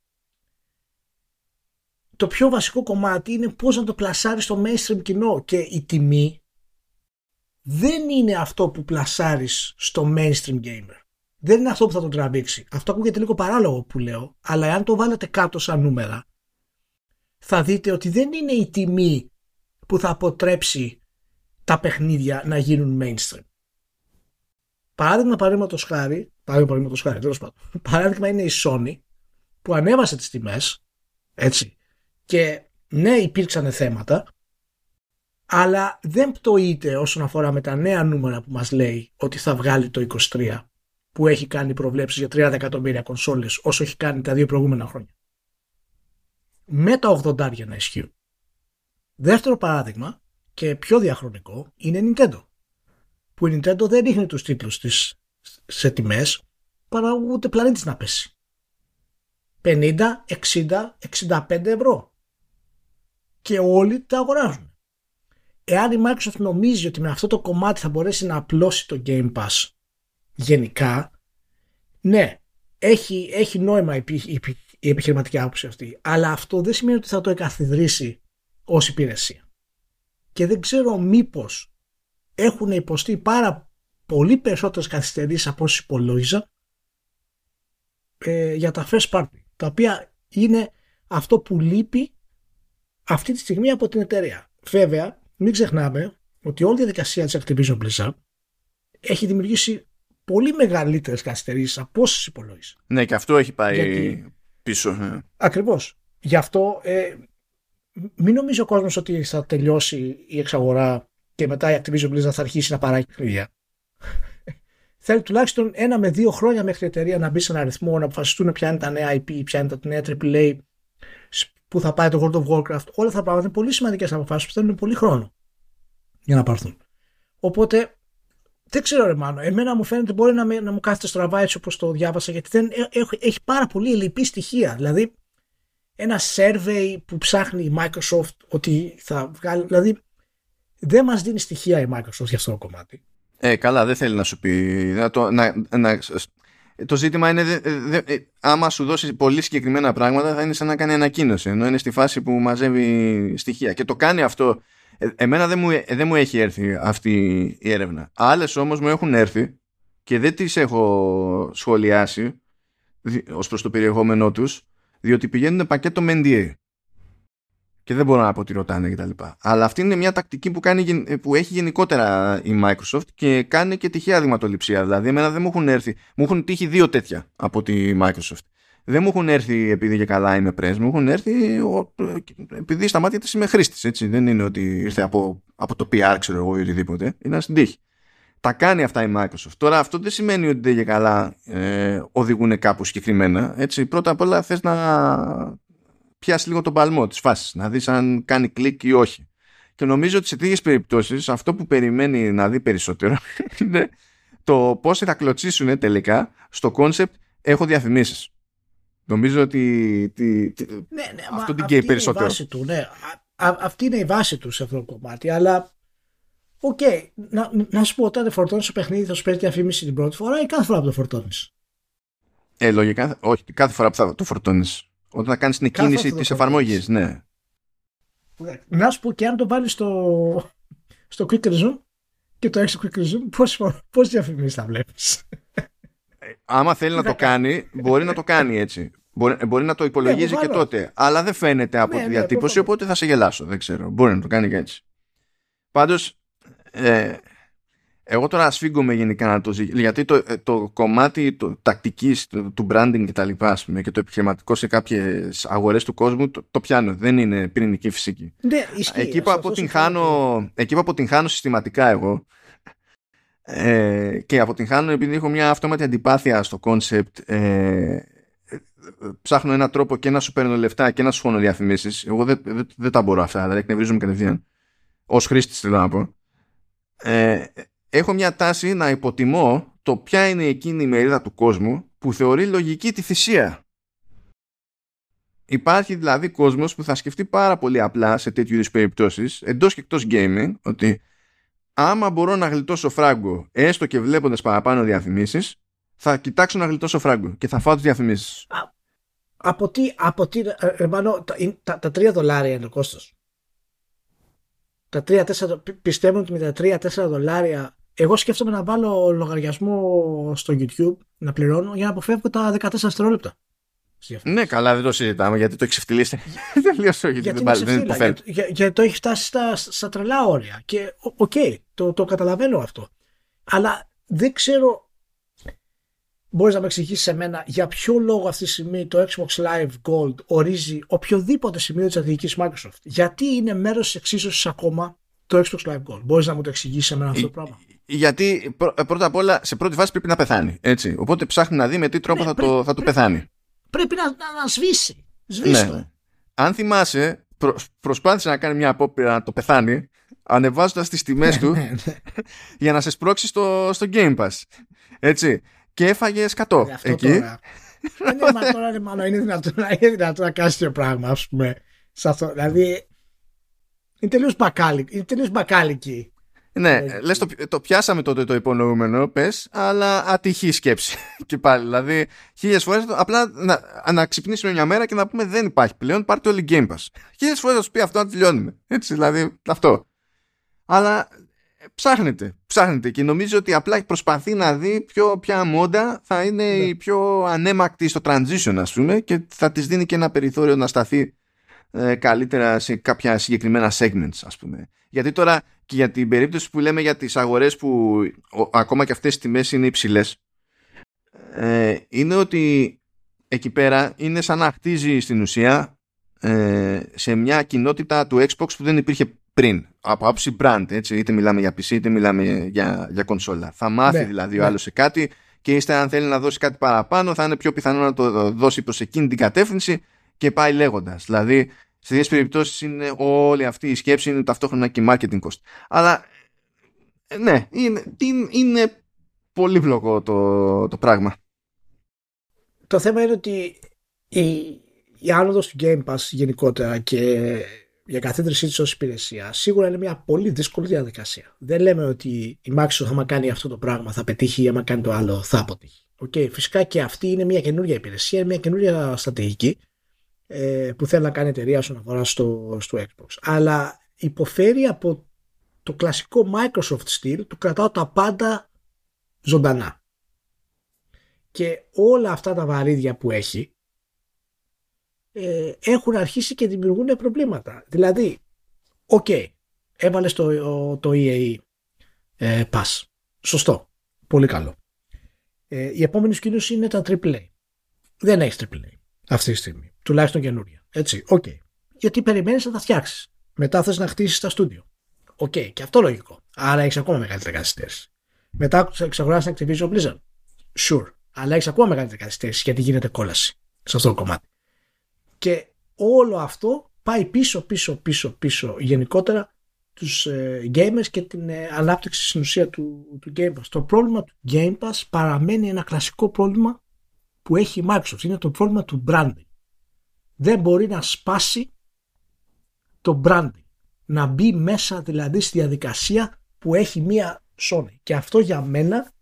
το πιο βασικό κομμάτι είναι πώς να το πλασάρεις στο mainstream κοινό και η τιμή δεν είναι αυτό που πλασάρεις στο mainstream gamer. Δεν είναι αυτό που θα τον τραβήξει. Αυτό ακούγεται λίγο παράλογο που λέω, αλλά εάν το βάλετε κάτω σαν νούμερα, θα δείτε ότι δεν είναι η τιμή που θα αποτρέψει τα παιχνίδια να γίνουν mainstream. Παράδειγμα, παραδείγματος χάρη, παράδειγμα, χάρη, τέλος πάντων. Παράδειγμα είναι η Sony που ανέβασε τις τιμές, έτσι. Και ναι, υπήρξαν θέματα, αλλά δεν πτωείται όσον αφορά με τα νέα νούμερα που μας λέει ότι θα βγάλει το 23 που έχει κάνει προβλέψεις για 30 εκατομμύρια κονσόλες όσο έχει κάνει τα δύο προηγούμενα χρόνια. Με τα 80 να ισχύουν. Δεύτερο παράδειγμα και πιο διαχρονικό είναι η Nintendo. Που η Nintendo δεν ρίχνει τους τίτλους της σε τιμές παρά ούτε πλανήτης να πέσει. 50, 60, 65 ευρώ. Και όλοι τα αγοράζουν. Εάν η Microsoft νομίζει ότι με αυτό το κομμάτι θα μπορέσει να απλώσει το Game Pass γενικά, ναι, έχει, έχει νόημα η, η, η επιχειρηματική άποψη αυτή. Αλλά αυτό δεν σημαίνει ότι θα το εκαθιδρύσει ως υπηρεσία και δεν ξέρω μήπως έχουν υποστεί πάρα πολύ περισσότερες καθυστερήσεις από όσοι υπολόγιζα ε, για τα first party τα οποία είναι αυτό που λείπει αυτή τη στιγμή από την εταιρεία. Βέβαια, μην ξεχνάμε ότι όλη η διαδικασία της Activision Blizzard έχει δημιουργήσει πολύ μεγαλύτερες καθυστερήσεις από όσες υπολόγιζα. Ναι, και αυτό έχει πάει πίσω. Ναι. Ακριβώς. Γι' αυτό ε, μην νομίζει ο κόσμος ότι θα τελειώσει η εξαγορά και μετά η Activision Blizzard θα αρχίσει να παράγει παιχνίδια. Θέλει τουλάχιστον ένα με δύο χρόνια μέχρι η εταιρεία να μπει σε ένα αριθμό, να αποφασιστούν ποια είναι τα νέα IP, ποια είναι τα νέα AAA, που θα πάει το World of Warcraft. Όλα αυτά τα πράγματα είναι πολύ σημαντικές αποφάσεις που θέλουν πολύ χρόνο για να πάρθουν. Οπότε δεν ξέρω ρε Μάνο, εμένα μου φαίνεται μπορεί να, να μου κάθεται στραβά έτσι όπως το διάβασα γιατί δεν, έχει, έχει πάρα πολύ ελλειπή στοιχεία. Δηλαδή ένα survey που ψάχνει η Microsoft ότι θα βγάλει. Δηλαδή δεν μας δίνει στοιχεία η Microsoft για αυτό το κομμάτι. Ε, καλά, δεν θέλει να σου πει. Να το, να, να, το ζήτημα είναι, δε, δε, ε, άμα σου δώσει πολύ συγκεκριμένα πράγματα, θα είναι σαν να κάνει ανακοίνωση. Ενώ είναι στη φάση που μαζεύει στοιχεία. Και το κάνει αυτό. Ε, εμένα δεν μου, ε, δεν μου έχει έρθει αυτή η έρευνα. Άλλες όμως μου έχουν έρθει και δεν τις έχω σχολιάσει ως προς το περιεχόμενό τους διότι πηγαίνουν πακέτο με NDA. Και δεν μπορώ να πω τι ρωτάνε κτλ. Αλλά αυτή είναι μια τακτική που, κάνει, που έχει γενικότερα η Microsoft και κάνει και τυχαία δειγματοληψία. Δηλαδή, εμένα δεν μου έχουν έρθει. Μου έχουν τύχει δύο τέτοια από τη Microsoft. Δεν μου έχουν έρθει επειδή και καλά είμαι press, μου έχουν έρθει επειδή στα μάτια της είμαι χρήστης. Δεν είναι ότι ήρθε από, από το PR, ξέρω εγώ ή οτιδήποτε. Είναι στην τύχη. Τα κάνει αυτά η Microsoft. Τώρα αυτό δεν σημαίνει ότι δεν και καλά ε, οδηγούν κάπου συγκεκριμένα. Έτσι, πρώτα απ' όλα θες να πιάσει λίγο τον παλμό της φάσης, να δεις αν κάνει κλικ ή όχι. Και νομίζω ότι σε τέτοιες περιπτώσεις αυτό που περιμένει να δει περισσότερο είναι το πώς θα κλωτσίσουν τελικά στο concept έχω διαφημίσεις. Νομίζω ότι τι, τι, ναι, ναι, αυτό την καίει περισσότερο. βάση του, ναι. Α, αυτή είναι η βάση του σε αυτό το κομμάτι, αλλά Οκ, okay. να, να σου πω όταν φορτώνεις το παιχνίδι θα σου παίρνει διαφήμιση την πρώτη φορά ή κάθε φορά που το φορτώνεις; Ε, λογικά, όχι, κάθε φορά που θα το φορτώνεις. Όταν θα κάνεις την κίνηση της εφαρμογής, ναι. Να σου πω και αν το βάλεις στο, στο Quick Resume και το έχεις στο Quick Resume, πώς διαφημίσεις θα βλέπεις. Ε, άμα θέλει να το κάνει, μπορεί να το κάνει έτσι. Μπορεί, μπορεί να το υπολογίζει ναι, και τότε. Αλλά δεν φαίνεται από ναι, τη ναι, διατύπωση, οπότε θα σε γελάσω. Δεν ξέρω. Μπορεί να το κάνει και έτσι. Πάντως, ε, εγώ τώρα ασφίγγομαι γενικά να το ζητήσω, γιατί το, ε, το κομμάτι το, τακτικής, το, του branding και τα λοιπά και το επιχειρηματικό σε κάποιες αγορές του κόσμου το, το πιάνω, δεν είναι πυρηνική φυσική. Ναι, εκεί, που αποτυγχάνω, εκεί που αποτυγχάνω συστηματικά εγώ ε, και αποτυγχάνω επειδή έχω μια αυτόματη αντιπάθεια στο concept ε, ψάχνω ένα τρόπο και να σου παίρνω λεφτά και να σου φωνω διαφημίσεις. Εγώ δεν, δεν, δεν τα μπορώ αυτά, δηλαδή εκνευρίζομαι κατευθείαν. Ως χρήστης θέλω να πω. Ε, έχω μια τάση να υποτιμώ το ποια είναι εκείνη η μερίδα του κόσμου που θεωρεί λογική τη θυσία. Υπάρχει δηλαδή κόσμος που θα σκεφτεί πάρα πολύ απλά σε τέτοιου είδους περιπτώσεις εντός και εκτός gaming ότι άμα μπορώ να γλιτώσω φράγκο έστω και βλέποντας παραπάνω διαφημίσεις θα κοιτάξω να γλιτώσω φράγκο και θα φάω τις διαφημίσεις. Από τι, από τι, ε, ε, τα, τα, τρία δολάρια είναι το κόστος τα 3-4, πιστεύω ότι με τα 3-4 δολάρια εγώ σκέφτομαι να βάλω λογαριασμό στο YouTube να πληρώνω για να αποφεύγω τα 14 δευτερόλεπτα. Ναι, καλά, δεν το συζητάμε γιατί το έχεις ξεφτιλίσει. Τελείως όχι, γιατί δεν, δεν υποφέρει. Γιατί, για, το έχει φτάσει στα, στα τρελά όρια. Και οκ, okay, το, το καταλαβαίνω αυτό. Αλλά δεν ξέρω μπορείς να με εξηγήσεις σε μένα για ποιο λόγο αυτή τη στιγμή το Xbox Live Gold ορίζει οποιοδήποτε σημείο της στρατηγικής Microsoft. Γιατί είναι μέρος της εξίσωσης ακόμα το Xbox Live Gold. Μπορείς να μου το εξηγήσεις σε μένα αυτό το πράγμα; Γιατί πρώτα απ' όλα σε πρώτη φάση πρέπει να πεθάνει. Έτσι. Οπότε ψάχνει να δει με τι τρόπο ναι, θα, το, θα το πεθάνει. Πρέπει να, να, να σβήσει. Σβήσει ναι. Αν θυμάσαι, προ, προσπάθησε να κάνει μια απόπειρα να το πεθάνει ανεβάζοντας τις τιμές του ναι, ναι, για να σε σπρώξει στο, στο Game Pass. Έτσι και έφαγε σκατό. Ε, εκεί. Τώρα. είναι, μα τώρα μάλλον είναι δυνατόν, είναι δυνατόν να κάνεις τέτοιο πράγμα, ας πούμε. Σε αυτό. Δηλαδή. Είναι τελείως μπακάλικη. Είναι τελείως μπακάλικη. Ναι, ε, λες το, το πιάσαμε τότε το υπονοούμενο, πες, αλλά ατυχή σκέψη. και πάλι, δηλαδή, χίλιες φορές απλά να, να ξυπνήσουμε μια μέρα και να πούμε δεν υπάρχει πλέον, πάρτε όλοι Game Pass. Χίλιες φορές θα σου πει αυτό να τελειώνουμε. Έτσι, δηλαδή, αυτό. Αλλά ψάχνεται, ψάχνεται και νομίζω ότι απλά προσπαθεί να δει ποιο, ποια μόντα θα είναι ναι. η πιο ανέμακτη στο transition ας πούμε και θα της δίνει και ένα περιθώριο να σταθεί ε, καλύτερα σε κάποια συγκεκριμένα segments ας πούμε. Γιατί τώρα και για την περίπτωση που λέμε για τις αγορές που ακόμα και αυτές οι τιμές είναι υψηλές ε, είναι ότι εκεί πέρα είναι σαν να χτίζει στην ουσία ε, σε μια κοινότητα του Xbox που δεν υπήρχε πριν από άποψη brand, έτσι, είτε μιλάμε για PC είτε μιλάμε για, για κονσόλα. Θα μάθει ναι, δηλαδή ναι. ο άλλος σε κάτι και ύστερα αν θέλει να δώσει κάτι παραπάνω θα είναι πιο πιθανό να το δώσει προς εκείνη την κατεύθυνση και πάει λέγοντας. Δηλαδή σε δύο περιπτώσεις είναι όλη αυτή η σκέψη είναι ταυτόχρονα και marketing cost. Αλλά ναι, είναι, είναι πολύπλοκο το, το πράγμα. Το θέμα είναι ότι η, η άνοδος του Game Pass γενικότερα και για καθίδρυσή της ως υπηρεσία σίγουρα είναι μια πολύ δύσκολη διαδικασία. Δεν λέμε ότι η Microsoft άμα κάνει αυτό το πράγμα θα πετύχει ή άμα κάνει το άλλο θα αποτύχει. Okay, φυσικά και αυτή είναι μια καινούργια υπηρεσία, είναι μια καινούργια στρατηγική ε, που θέλει να κάνει η εταιρεία όσον αφορά στο, στο Xbox. Αλλά υποφέρει από το κλασικό Microsoft στυλ του κρατάω τα πάντα ζωντανά. Και όλα αυτά τα βαρύδια που έχει ε, έχουν αρχίσει και δημιουργούν προβλήματα. Δηλαδή, οκ, okay, έβαλε το, το EA ε, Pass. Σωστό. Πολύ καλό. Ε, η επόμενη σκηνή είναι τα AAA. Δεν έχεις AAA αυτή τη στιγμή. Τουλάχιστον καινούρια. Έτσι, οκ. Okay. Γιατί περιμένεις να τα φτιάξεις. Μετά θες να χτίσεις τα στούντιο. Οκ, okay. και αυτό λογικό. Άρα έχεις ακόμα μεγαλύτερη καθυστέρηση. Μετά εξαγοράσει την Activision Blizzard. Sure. Αλλά έχεις ακόμα μεγαλύτερη καθυστέρηση γιατί γίνεται κόλαση σε αυτό το κομμάτι. Και όλο αυτό πάει πίσω, πίσω, πίσω, πίσω γενικότερα τους ε, gamers και την ε, ανάπτυξη στην ουσία του, του Game Pass. Το πρόβλημα του Game Pass παραμένει ένα κλασικό πρόβλημα που έχει η Microsoft. Είναι το πρόβλημα του branding. Δεν μπορεί να σπάσει το branding. Να μπει μέσα δηλαδή στη διαδικασία που έχει μία Sony. Και αυτό για μένα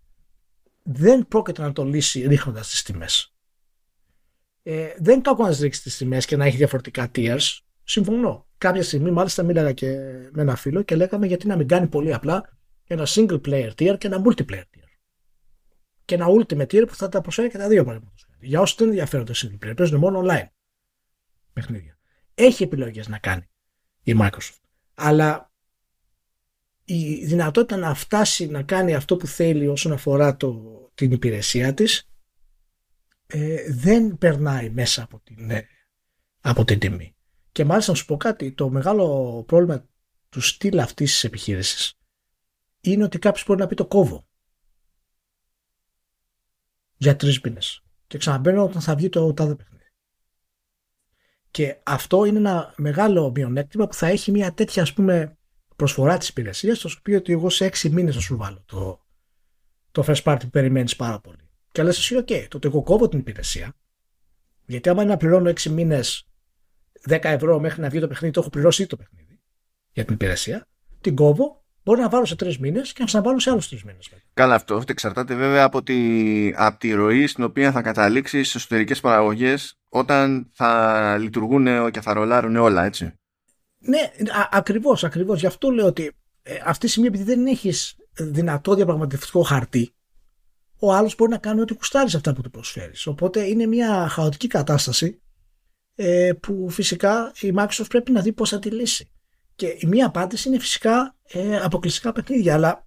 δεν πρόκειται να το λύσει ρίχνοντας τις τιμές. Ε, δεν κακό να ρίξει τις τιμές και να έχει διαφορετικά tiers. Συμφωνώ. Κάποια στιγμή μάλιστα μίλαγα και με ένα φίλο και λέγαμε γιατί να μην κάνει πολύ απλά ένα single player tier και ένα multiplayer tier. Και ένα ultimate tier που θα τα προσφέρει και τα δύο παραδείγματο. Για όσους δεν ενδιαφέρονται single player, παίζουν μόνο online παιχνίδια. Έχει επιλογές να κάνει η Microsoft. Αλλά η δυνατότητα να φτάσει να κάνει αυτό που θέλει όσον αφορά το, την υπηρεσία της ε, δεν περνάει μέσα από την, ε, από την τιμή. Και μάλιστα να σου πω κάτι, το μεγάλο πρόβλημα του στυλ αυτής της επιχείρησης είναι ότι κάποιος μπορεί να πει το κόβω για τρεις μήνες. Και ξαναμπαίνω όταν θα βγει το τάδε παιχνίδι. Και αυτό είναι ένα μεγάλο μειονέκτημα που θα έχει μια τέτοια ας πούμε προσφορά της υπηρεσίας, το οποίο ότι εγώ σε έξι μήνες θα σου βάλω το, το first party που περιμένεις πάρα πολύ. Και λες εσύ, OK, τότε εγώ κόβω την υπηρεσία. Γιατί άμα είναι να πληρώνω έξι μήνες 10 ευρώ μέχρι να βγει το παιχνίδι, το έχω πληρώσει το παιχνίδι για την υπηρεσία. Την κόβω, μπορώ να βάλω σε τρεις μήνες και να ξαναβάλω σε άλλους τρεις μήνες. Καλά, αυτό, αυτό εξαρτάται βέβαια από τη, από τη ροή στην οποία θα καταλήξει στις εσωτερικές παραγωγές όταν θα λειτουργούν και θα ρολάρουν όλα, έτσι. Ναι, ακριβώς, ακριβώς. Γι' αυτό λέω ότι ε, αυτή τη στιγμή, επειδή δεν έχεις δυνατό διαπραγματευτικό χαρτί, ο άλλος μπορεί να κάνει ό,τι κουστάρεις αυτά που του προσφέρεις. Οπότε είναι μια χαοτική κατάσταση ε, που φυσικά η Microsoft πρέπει να δει πώς θα τη λύσει. Και η μία απάντηση είναι φυσικά ε, αποκλειστικά παιχνίδια, αλλά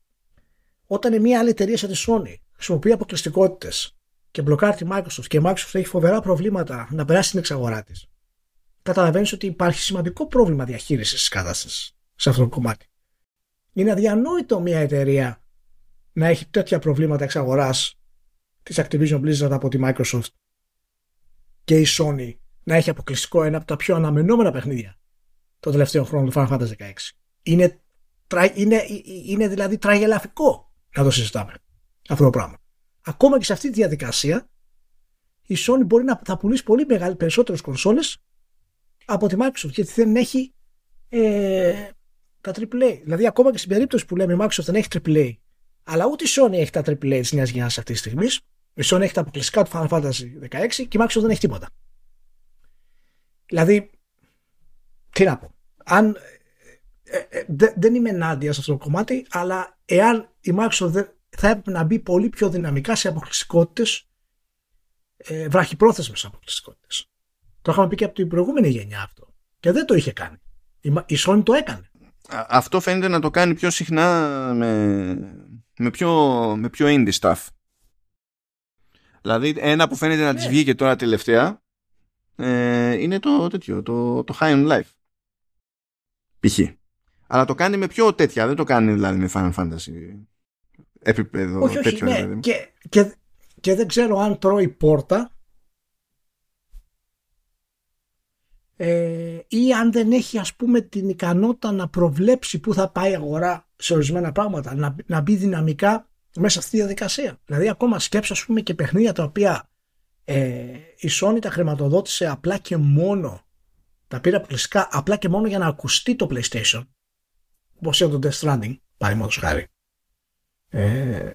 όταν μια άλλη εταιρεία σαν τη Sony χρησιμοποιεί αποκλειστικότητες και μπλοκάρει τη Microsoft και η Microsoft έχει φοβερά προβλήματα να περάσει την εξαγορά της, καταλαβαίνεις ότι υπάρχει σημαντικό πρόβλημα διαχείρισης της κατάστασης σε αυτό το κομμάτι. Είναι αδιανόητο μια εταιρεία να έχει τέτοια προβλήματα εξαγοράς της Activision Blizzard από τη Microsoft και η Sony να έχει αποκλειστικό ένα από τα πιο αναμενόμενα παιχνίδια το τελευταίο χρόνο του Final Fantasy 16. Είναι, είναι, είναι δηλαδή τραγελαφικό να το συζητάμε αυτό το πράγμα. Ακόμα και σε αυτή τη διαδικασία η Sony μπορεί να θα πουλήσει πολύ μεγάλη περισσότερες κονσόλες από τη Microsoft γιατί δεν έχει ε, τα AAA. Δηλαδή ακόμα και στην περίπτωση που λέμε η Microsoft δεν έχει AAA αλλά ούτε η Sony έχει τα AAA της νέας γενιάς αυτής της στιγμής. Η Sony έχει τα αποκλειστικά του Final Fantasy 16 και η Microsoft δεν έχει τίποτα. Δηλαδή, τι να πω. Αν, ε, ε, δεν είμαι ενάντια σε αυτό το κομμάτι, αλλά εάν η Microsoft θα έπρεπε να μπει πολύ πιο δυναμικά σε αποκλειστικότητες, ε, βραχυπρόθεσμες αποκλειστικότητες. Το είχαμε πει και από την προηγούμενη γενιά αυτό. Και δεν το είχε κάνει. Η, η Sony το έκανε. Αυτό φαίνεται να το κάνει πιο συχνά με, με, πιο, με πιο indie stuff. Δηλαδή ένα που φαίνεται να ναι. της βγήκε τώρα τελευταία ε, είναι το τέτοιο, το, το High on Life. Π.χ. Αλλά το κάνει με πιο τέτοια, δεν το κάνει δηλαδή με Final Fantasy επίπεδο όχι, όχι, τέτοιο. Ναι. Δηλαδή. Και, και, και δεν ξέρω αν τρώει πόρτα ε, ή αν δεν έχει ας πούμε την ικανότητα να προβλέψει πού θα πάει η αγορά σε ορισμένα πράγματα, να, να μπει δυναμικά μέσα στη διαδικασία. Δηλαδή ακόμα σκέψω ας πούμε και παιχνίδια τα οποία ε, η Sony τα χρηματοδότησε απλά και μόνο τα πήρε αποκλειστικά απλά και μόνο για να ακουστεί το PlayStation. Όπως ήταν το Death Stranding παραδείγματος χάρη. Ε,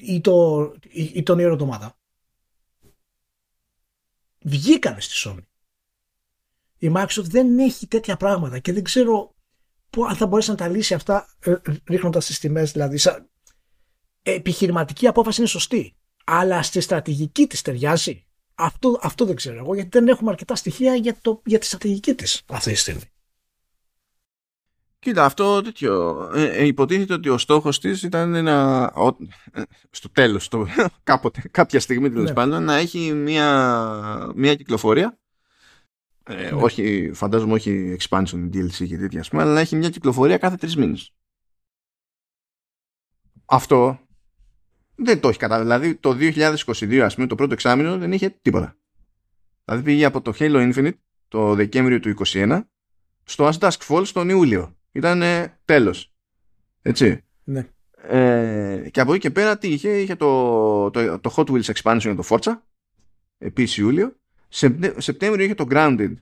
ή, το, ή, ή τον Nier Automata βγήκανε στη Sony. Η Microsoft δεν έχει τέτοια πράγματα και δεν ξέρω που, αν θα μπορέσει να τα λύσει αυτά ε, ρίχνοντας τις τιμές δηλαδή επιχειρηματική απόφαση είναι σωστή αλλά στη στρατηγική της ταιριάζει Αυτό, αυτό δεν ξέρω εγώ, γιατί δεν έχουμε αρκετά στοιχεία για, το, για τη στρατηγική της αυτή τη στιγμή. Κοίτα, αυτό τέτοιο. Ε, ε, υποτίθεται ότι ο στόχος της ήταν να. Ο, ε, στο τέλος, κάποτε, κάποια στιγμή τέλος ναι. πάντων, να έχει μια, μια κυκλοφορία. Ε, ναι. όχι, φαντάζομαι όχι expansion, DLC και τέτοια, πούμε, αλλά να έχει μια κυκλοφορία κάθε τρεις μήνες. Αυτό δεν το έχει καταλάβει. Δηλαδή το 2022, ας πούμε, το πρώτο εξάμεινο δεν είχε τίποτα. Δηλαδή πήγε από το Halo Infinite το Δεκέμβριο του 2021 στο As Dusk Falls τον Ιούλιο. Ήταν τέλος. Έτσι. Ναι. Ε, και από εκεί και πέρα τι είχε, είχε το, το, το Hot Wheels Expansion για το Forza επίσης Ιούλιο. Σεπτέμβριο είχε το Grounded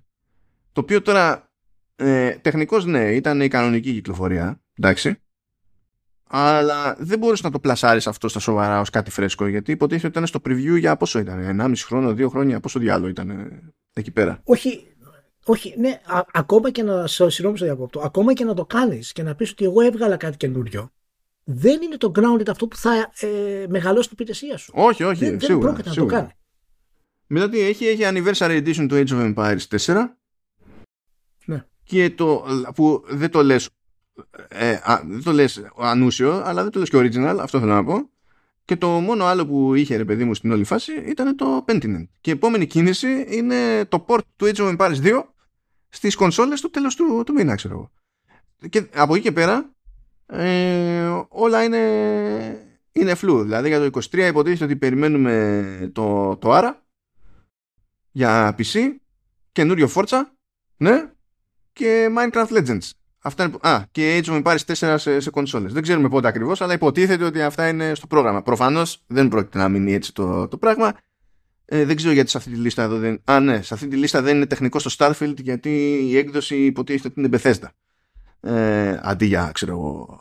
το οποίο τώρα ε, τεχνικώς ναι ήταν η κανονική κυκλοφορία εντάξει αλλά δεν μπορούσε να το πλασάρεις αυτό στα σοβαρά ως κάτι φρέσκο γιατί υποτίθεται ότι ήταν στο preview για πόσο ήταν 1,5 χρόνο, 2 χρόνια πόσο διάλογο ήταν εκεί πέρα όχι όχι, ναι, α, ακόμα και να. Συγγνώμη, στο διακόπτω. Ακόμα και να το κάνεις και να πεις ότι εγώ έβγαλα κάτι καινούριο, δεν είναι το grounded αυτό που θα ε, μεγαλώσει την υπηρεσία σου. Όχι, όχι, δεν, σίγουρα. Δεν πρόκειται να το κάνει. Μετά τι έχει, έχει anniversary edition του Age of Empires 4. Ναι. Και το. που δεν το λες ε, α, δεν το λες ανούσιο, αλλά δεν το λες και original, αυτό θέλω να πω. Και το μόνο άλλο που είχε ρε παιδί μου στην όλη φάση ήταν το Pentiment. Και η επόμενη κίνηση είναι το port του Age of Empires 2 στις κονσόλες στο τέλος του, του μήνα, ξέρω εγώ. Και από εκεί και πέρα ε, όλα είναι, είναι φλού. Δηλαδή για το 23 υποτίθεται ότι περιμένουμε το, το ARA για PC, καινούριο Forza, ναι, και Minecraft Legends. Αυτά είναι, α, και Age of Empires 4 σε, σε κονσόλες. Δεν ξέρουμε πότε ακριβώς, αλλά υποτίθεται ότι αυτά είναι στο πρόγραμμα. Προφανώς δεν πρόκειται να μείνει έτσι το, το πράγμα. Ε, δεν ξέρω γιατί σε αυτή τη λίστα εδώ δεν. Α, ναι, σε αυτή τη λίστα δεν είναι τεχνικό στο Starfield γιατί η έκδοση υποτίθεται ότι είναι Bethesda. Ε, αντί για, ξέρω εγώ,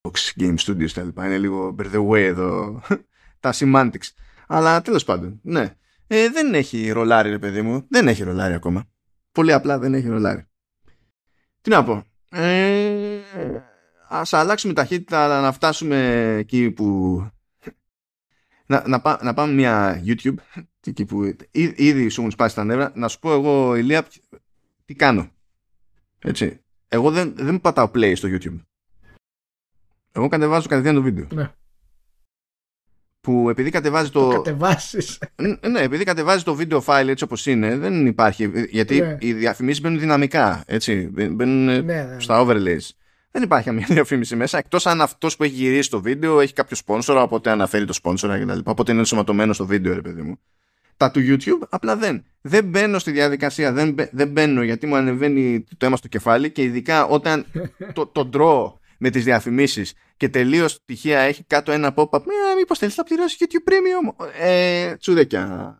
Fox Game Studios τα λοιπά. Είναι λίγο by the way εδώ τα semantics. Αλλά τέλος πάντων, ναι. Ε, δεν έχει ρολάρι, ρε παιδί μου. Δεν έχει ρολάρι ακόμα. Πολύ απλά δεν έχει ρολάρι. Τι να πω. Ε, ας αλλάξουμε ταχύτητα αλλά να φτάσουμε εκεί που να, να, να πάμε μια YouTube εκεί που ήδη σου έχουν σπάσει τα νεύρα. Να σου πω εγώ Ηλία τι κάνω. Έτσι. Εγώ δεν, δεν πατάω play στο YouTube. Εγώ κατεβάζω κατευθείαν το βίντεο. Ναι. Που επειδή κατεβάζει το, το κατεβάσεις. ναι, επειδή κατεβάζει το βίντεο file έτσι όπως είναι δεν υπάρχει γιατί ναι. οι διαφημίσεις μπαίνουν δυναμικά έτσι μπαίνουν ναι, ναι, στα overlays δεν υπάρχει καμία διαφήμιση μέσα εκτός αν αυτός που έχει γυρίσει το βίντεο έχει κάποιο σπόνσορα οπότε αναφέρει το σπόνσορα κτλ. Οπότε είναι ενσωματωμένο στο βίντεο ρε παιδί μου. Τα του YouTube απλά δεν. Δεν μπαίνω στη διαδικασία, δεν, δεν μπαίνω γιατί μου ανεβαίνει το αίμα στο κεφάλι και ειδικά όταν το, το ντρώ με τις διαφημίσεις και τελείως τυχαία έχει κάτω ένα pop-up. Ε, μήπως θέλεις να πληρώσεις YouTube Premium; Ε, τσουρέκια.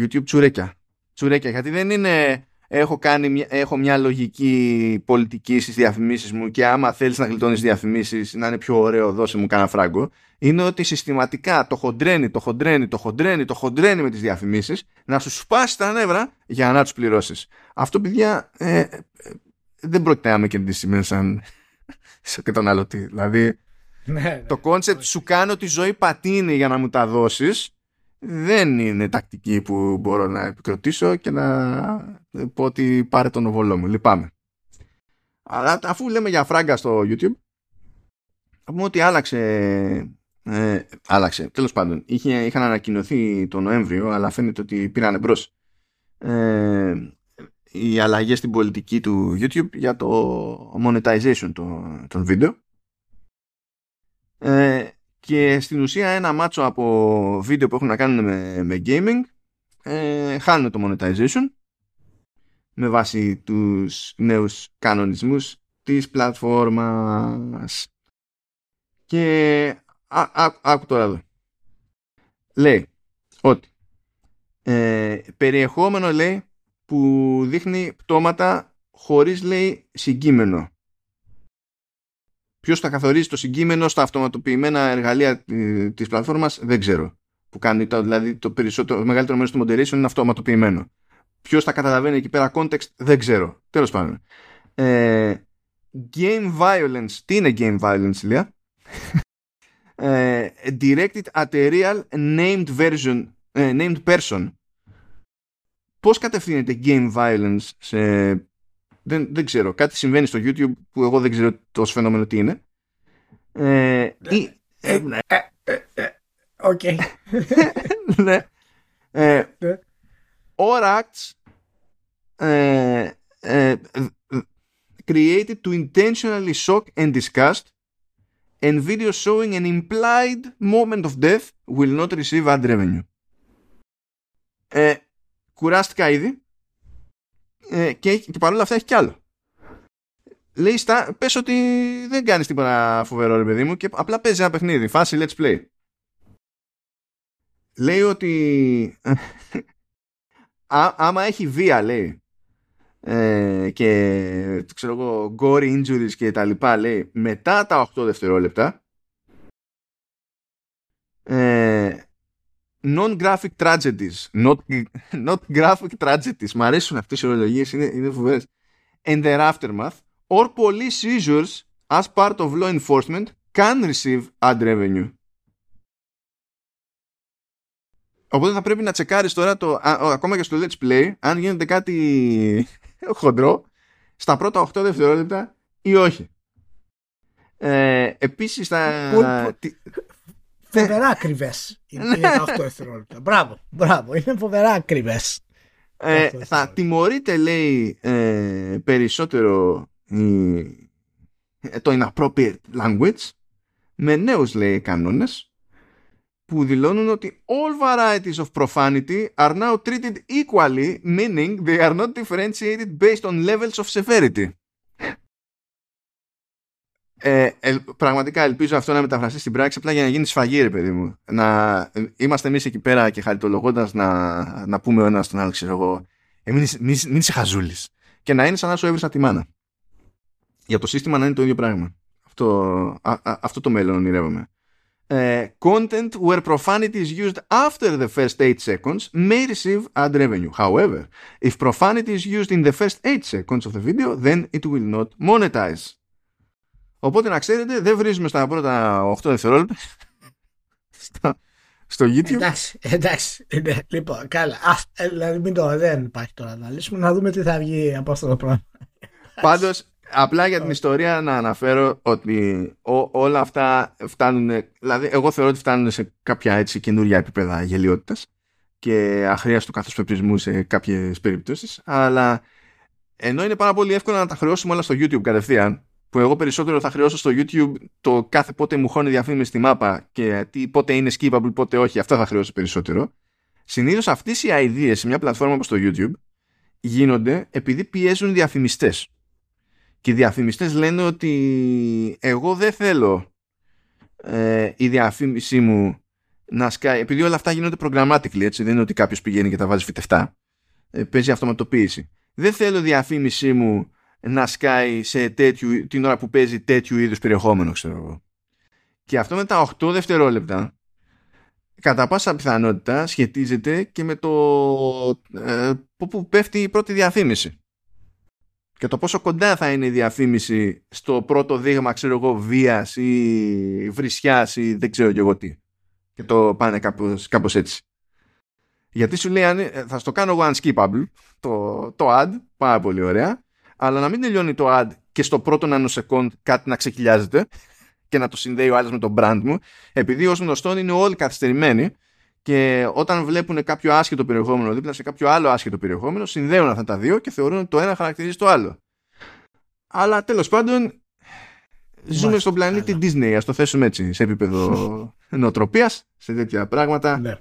YouTube τσουρέκια. Τσουρέκια γιατί δεν είναι έχω, κάνει, έχω μια λογική πολιτική στις διαφημίσεις μου και άμα θέλεις να γλιτώνεις διαφημίσεις να είναι πιο ωραίο δώσε μου κάνα φράγκο. Είναι ότι συστηματικά το χοντραίνει, το χοντραίνει, το χοντραίνει, το χοντραίνει με τις διαφημίσεις να σου σπάσει τα νεύρα για να τους πληρώσεις. Αυτό παιδιά ε, ε, δεν πρόκειται να με κερδίσει σαν καταναλωτή. Δηλαδή ναι, ναι. το concept σου κάνω τη ζωή πατίνι για να μου τα δώσεις δεν είναι τακτική που μπορώ να επικροτήσω και να πω ότι πάρε τον οβολό μου. Λυπάμαι. Αλλά αφού λέμε για φράγκα στο YouTube, θα πούμε ότι άλλαξε. Ε, άλλαξε. Τέλος πάντων, είχε, είχαν ανακοινωθεί το Νοέμβριο, αλλά φαίνεται ότι πήραν εμπρό. Ε, οι αλλαγές στην πολιτική του YouTube για το monetization των, των βίντεο. Ε, και στην ουσία ένα μάτσο από βίντεο που έχουν να κάνουν με, με gaming ε, χάνουν το monetization με βάση τους νέους κανονισμούς της πλατφόρμας. Και άκου τώρα εδώ. Λέει ότι ε, περιεχόμενο λέει που δείχνει πτώματα χωρίς λέει συγκείμενο. Ποιος θα καθορίζει το συγκείμενο στα αυτοματοποιημένα εργαλεία ε, της πλατφόρμας, δεν ξέρω. Που κάνει, δηλαδή το, περισσότερο, το μεγαλύτερο μέρος του moderation είναι αυτοματοποιημένο. Ποιος θα καταλαβαίνει εκεί πέρα context, δεν ξέρω. Τέλος πάντων. Ε, game violence. Τι είναι game violence, Λία; ε, directed at a real named version ε, named person πώς κατευθύνεται game violence σε δεν, δεν ξέρω κάτι συμβαίνει στο YouTube που εγώ δεν ξέρω το φαινόμενο τι είναι ε, ή, ε, ναι. Οκ. ναι. Ε, or acts ε, ε, created to intentionally shock and disgust and videos showing an implied moment of death will not receive ad revenue. Ε, κουράστηκα ήδη ε, και, και παρόλα αυτά έχει κι άλλο. Λέει στα, πες ότι δεν κάνεις τίποτα φοβερό ρε παιδί μου και απλά παίζει ένα παιχνίδι, φάση let's play. Λέει ότι α, άμα έχει βία λέει ε, και ξέρω εγώ gory injuries και τα λοιπά λέει μετά τα 8 δευτερόλεπτα ε, non-graphic tragedies. Not, not graphic tragedies. Μ' αρέσουν αυτές οι ορολογίες είναι, είναι φοβερές. And their aftermath. Or police seizures as part of law enforcement can receive ad revenue. Οπότε θα πρέπει να τσεκάρεις τώρα το, α, ακόμα και στο Let's Play αν γίνεται κάτι χοντρό στα πρώτα 8 δευτερόλεπτα ή όχι. Ε, επίσης θα... Φοβερά ακριβές είναι τα 8 δευτερόλεπτα. Μπράβο, μπράβο, είναι φοβερά ακριβές. Ε, θα τιμωρείται λέει ε, περισσότερο το inappropriate language με νέους λέει κανόνες που δηλώνουν ότι all varieties of profanity are now treated equally, meaning they are not differentiated based on levels of severity. Ε, πραγματικά ελπίζω αυτό να μεταφραστεί στην πράξη απλά για να γίνει σφαγή ρε παιδί μου. Να είμαστε εμείς εκεί πέρα και χαριτολογώντας να, να πούμε ο ένας στον άλλο ξέρω εγώ ε, μην, μην, μην είσαι χαζούλης και να είναι σαν να σου έβρισα τη μάνα. Για το σύστημα να είναι το ίδιο πράγμα. Αυτό, α, α, αυτό το μέλλον ονειρεύομαι. Uh, content where profanity is used after the first 8 seconds may receive ad revenue. However, if profanity is used in the first 8 seconds of the video, then it will not monetize. Οπότε να ξέρετε, δεν βρίζουμε στα πρώτα 8 δευτερόλεπτα στο, YouTube. Εντάξει, εντάξει. Ναι, λοιπόν, καλά. Α, ε, δηλαδή μην το, δεν υπάρχει τώρα να λύσουμε, να δούμε τι θα βγει από αυτό το πράγμα. Πάντως, Απλά για την ιστορία να αναφέρω ότι όλα αυτά φτάνουν, δηλαδή εγώ θεωρώ ότι φτάνουν σε κάποια έτσι καινούρια επίπεδα γελιότητας και αχρίαστο καθώς πεπισμού σε κάποιες περιπτώσεις, αλλά ενώ είναι πάρα πολύ εύκολο να τα χρεώσουμε όλα στο YouTube κατευθείαν, που εγώ περισσότερο θα χρεώσω στο YouTube το κάθε πότε μου χώνει διαφήμιση στη μάπα και τι, πότε είναι skippable, πότε όχι, αυτά θα χρεώσω περισσότερο. Συνήθως αυτές οι ideas σε μια πλατφόρμα όπως το YouTube γίνονται επειδή πιέζουν διαφημιστές και οι διαφημιστές λένε ότι εγώ δεν θέλω ε, η διαφήμιση μου να σκάει, επειδή όλα αυτά γίνονται programmatically, έτσι, δεν είναι ότι κάποιος πηγαίνει και τα βάζει φυτευτά, ε, παίζει αυτοματοποίηση. Δεν θέλω η διαφήμιση μου να σκάει σε τέτοιου, την ώρα που παίζει τέτοιου είδους περιεχόμενο, ξέρω εγώ. Και αυτό με τα 8 δευτερόλεπτα, κατά πάσα πιθανότητα σχετίζεται και με το ε, που πέφτει η πρώτη διαφήμιση και το πόσο κοντά θα είναι η διαφήμιση στο πρώτο δείγμα, ξέρω εγώ, βίας ή βρισιάς ή δεν ξέρω και εγώ τι. Και το πάνε κάπως, κάπως έτσι. Γιατί σου λέει, θα στο κάνω εγώ unskippable, το, το ad, πάρα πολύ ωραία, αλλά να μην τελειώνει το ad και στο πρώτο nanosecond κάτι να ξεκυλιάζεται και να το συνδέει ο άλλος με το brand μου, επειδή ως γνωστόν είναι όλοι καθυστερημένοι και όταν βλέπουν κάποιο άσχετο περιεχόμενο δίπλα σε κάποιο άλλο άσχετο περιεχόμενο, συνδέουν αυτά τα δύο και θεωρούν ότι το ένα χαρακτηρίζει το άλλο. Αλλά τέλος πάντων, ζούμε στον πλανήτη Disney, ας το θέσουμε έτσι, σε επίπεδο νοοτροπίας, σε τέτοια πράγματα. Ναι.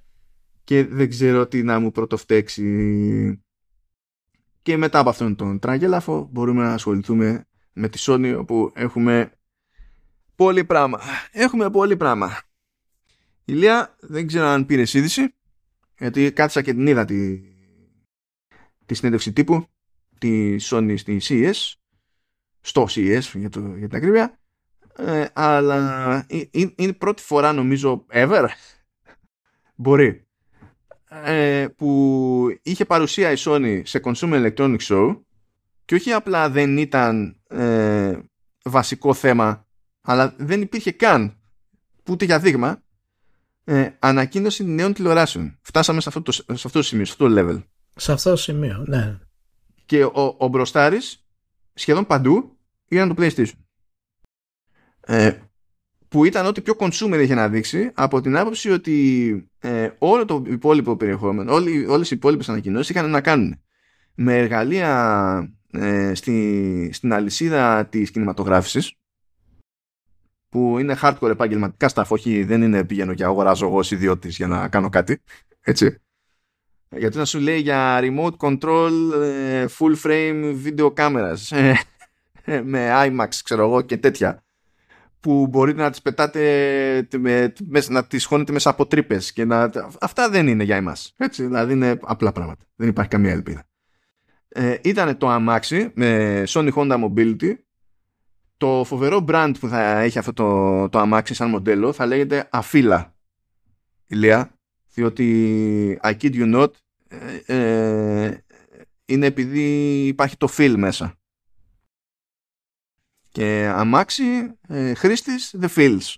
Και δεν ξέρω τι να μου πρωτοφτέξει. Και μετά από αυτόν τον τραγελάφο μπορούμε να ασχοληθούμε με τη Sony όπου έχουμε πολύ πράγμα. Έχουμε πολύ πράγμα. Ηλία, δεν ξέρω αν πήρες είδηση, γιατί κάθισα και την είδα τη, τη συνέντευξη τύπου τη Sony στη CES, στο CES για, το, για την ακρίβεια, ε, αλλά είναι, είναι πρώτη φορά νομίζω ever, μπορεί, ε, που είχε παρουσία η Sony σε Consumer Electronics Show και όχι απλά δεν ήταν ε, βασικό θέμα, αλλά δεν υπήρχε καν ούτε για δείγμα ε, ανακοίνωση νέων τηλεοράσεων. Φτάσαμε σε αυτό το, σε αυτό το σημείο, σε αυτό το level. Σε αυτό το σημείο, ναι. Και ο, ο μπροστάρης σχεδόν παντού ήταν το PlayStation. Ε, που ήταν ό,τι πιο consumer είχε να δείξει από την άποψη ότι ε, όλο το υπόλοιπο περιεχόμενο, όλοι, όλες οι υπόλοιπες ανακοινώσεις είχαν να κάνουν με εργαλεία ε, στη, στην αλυσίδα της κινηματογράφησης που είναι hardcore επαγγελματικά staff, όχι δεν είναι πηγαίνω και αγοράζω εγώ ως ιδιώτης για να κάνω κάτι, έτσι. Γιατί να σου λέει για remote control ε, full frame video cameras ε, με IMAX ξέρω εγώ και τέτοια που μπορείτε να τις πετάτε με, να τις χώνετε μέσα από τρύπες και να... Αυτά δεν είναι για εμάς. Έτσι, δηλαδή είναι απλά πράγματα. Δεν υπάρχει καμία ελπίδα. Ε, ήταν το αμάξι με Sony Honda Mobility το φοβερό brand που θα έχει αυτό το, το αμάξι σαν μοντέλο θα λέγεται Αφίλα ηλία διότι I kid you not ε, ε, είναι επειδή υπάρχει το feel μέσα και αμάξι ε, χρήστης the feels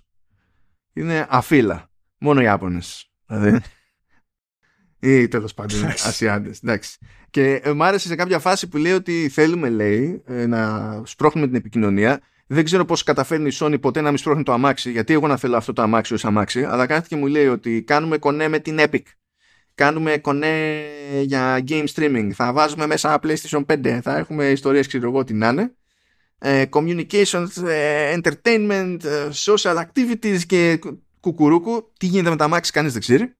είναι αφίλα μόνο οι Ιάπωνες δηλαδή ή τέλος πάντων Ασιάτε. Εντάξει. Και ε, μ' άρεσε σε κάποια φάση που λέει ότι θέλουμε, λέει, ε, να σπρώχνουμε την επικοινωνία. Δεν ξέρω πώς καταφέρνει η Sony ποτέ να μην σπρώχνει το αμάξι, γιατί εγώ να θέλω αυτό το αμάξι ως αμάξι, αλλά κάτι και μου λέει ότι κάνουμε κονέ με την Epic. Κάνουμε κονέ για game streaming. Θα βάζουμε μέσα PlayStation 5. Θα έχουμε ιστορίες, ξέρω εγώ τι να είναι. Ε, communications, entertainment, social activities και κουκουρούκου. Τι γίνεται με τα αμάξι, κανείς δεν ξέρει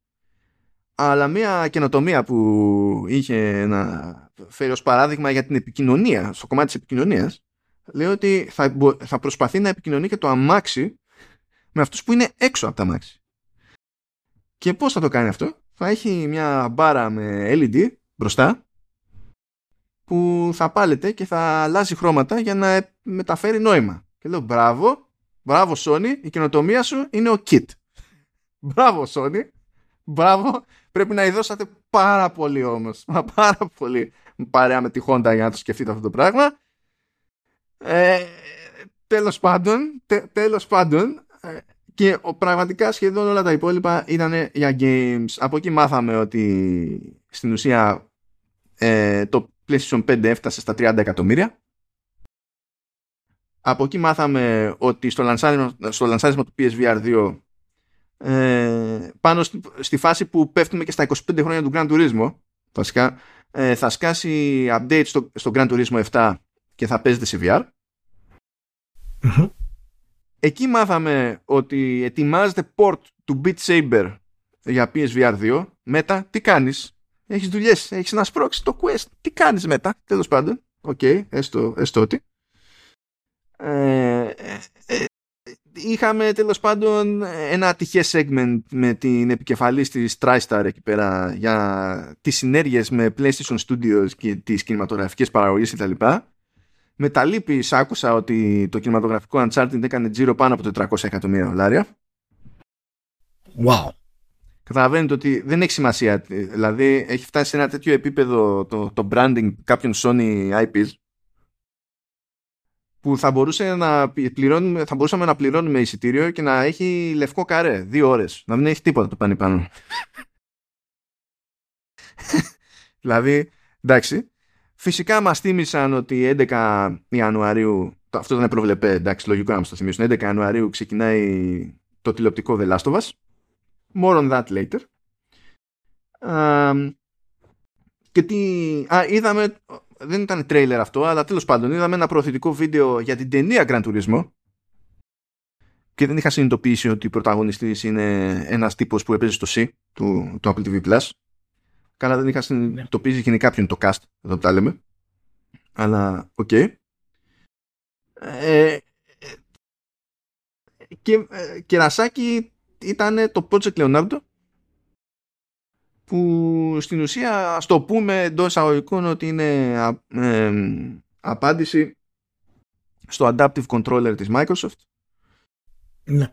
αλλά μια καινοτομία που είχε να φέρει ως παράδειγμα για την επικοινωνία, στο κομμάτι της επικοινωνίας, λέει ότι θα, θα προσπαθεί να επικοινωνεί και το αμάξι με αυτούς που είναι έξω από τα αμάξι. Και πώς θα το κάνει αυτό; Θα έχει μια μπάρα με LED μπροστά που θα πάλεται και θα αλλάζει χρώματα για να μεταφέρει νόημα. Και λέω μπράβο, μπράβο Sony, η καινοτομία σου είναι ο kit. Μπράβο Sony, μπράβο, Πρέπει να ειδώσατε πάρα πολύ όμως. Μα πάρα πολύ παρέα με τη Honda για να το σκεφτείτε αυτό το πράγμα. Ε, τέλος πάντων, τέλος πάντων, ε, και πραγματικά σχεδόν όλα τα υπόλοιπα ήταν για games. Από εκεί μάθαμε ότι στην ουσία ε, το PlayStation 5 έφτασε στα 30 εκατομμύρια. Από εκεί μάθαμε ότι στο λανσάρισμα, στο λανσάρισμα του PSVR 2 ε, πάνω στη, φάση που πέφτουμε και στα 25 χρόνια του Grand Turismo βασικά ε, θα σκάσει update στο, στο Gran Turismo 7 και θα παίζεται σε VR εκεί μάθαμε ότι ετοιμάζεται port του Beat Saber για PSVR 2 μετά τι κάνεις; Έχεις δουλειές, έχεις να σπρώξεις το Quest τι κάνεις μετά, τέλος πάντων οκ, okay, έστω, έστω ότι ε, ε, είχαμε τέλος πάντων ένα ατυχές segment με την επικεφαλής της TriStar εκεί πέρα για τις συνέργειες με PlayStation Studios και τις κινηματογραφικές παραγωγές κτλ. Με τα λύπης άκουσα ότι το κινηματογραφικό Uncharted έκανε τζίρο πάνω από 400 εκατομμύρια δολάρια. Wow. Καταλαβαίνετε ότι δεν έχει σημασία. Δηλαδή έχει φτάσει σε ένα τέτοιο επίπεδο το, το branding κάποιων Sony IPs που θα, μπορούσε να πληρώνουμε, θα μπορούσαμε να πληρώνουμε εισιτήριο και να έχει λευκό καρέ, δύο ώρες. Να μην έχει τίποτα το πάνε πάνω. δηλαδή, εντάξει. Φυσικά μας θύμισαν ότι 11 Ιανουαρίου, αυτό δεν προβλεπέ, εντάξει, λογικό να μας το θυμίσουν, 11 Ιανουαρίου ξεκινάει το τηλεοπτικό The Last of Us. More on that later. και τι... Α, είδαμε δεν ήταν τρέιλερ αυτό, αλλά τέλος πάντων είδαμε ένα προωθητικό βίντεο για την ταινία Grand Turismo και δεν είχα συνειδητοποιήσει ότι ο πρωταγωνιστής είναι ένας τύπος που έπαιζε στο C του, του Apple TV Plus. Καλά δεν είχα συνειδητοποιήσει και είναι κάποιον το cast, εδώ που τα λέμε. Αλλά, οκ. Okay. Ε, και ε, κερασάκι ήταν το Project Leonardo που στην ουσία ας το πούμε εντός εισαγωγικών ότι είναι απάντηση στο Adaptive Controller της Microsoft ναι.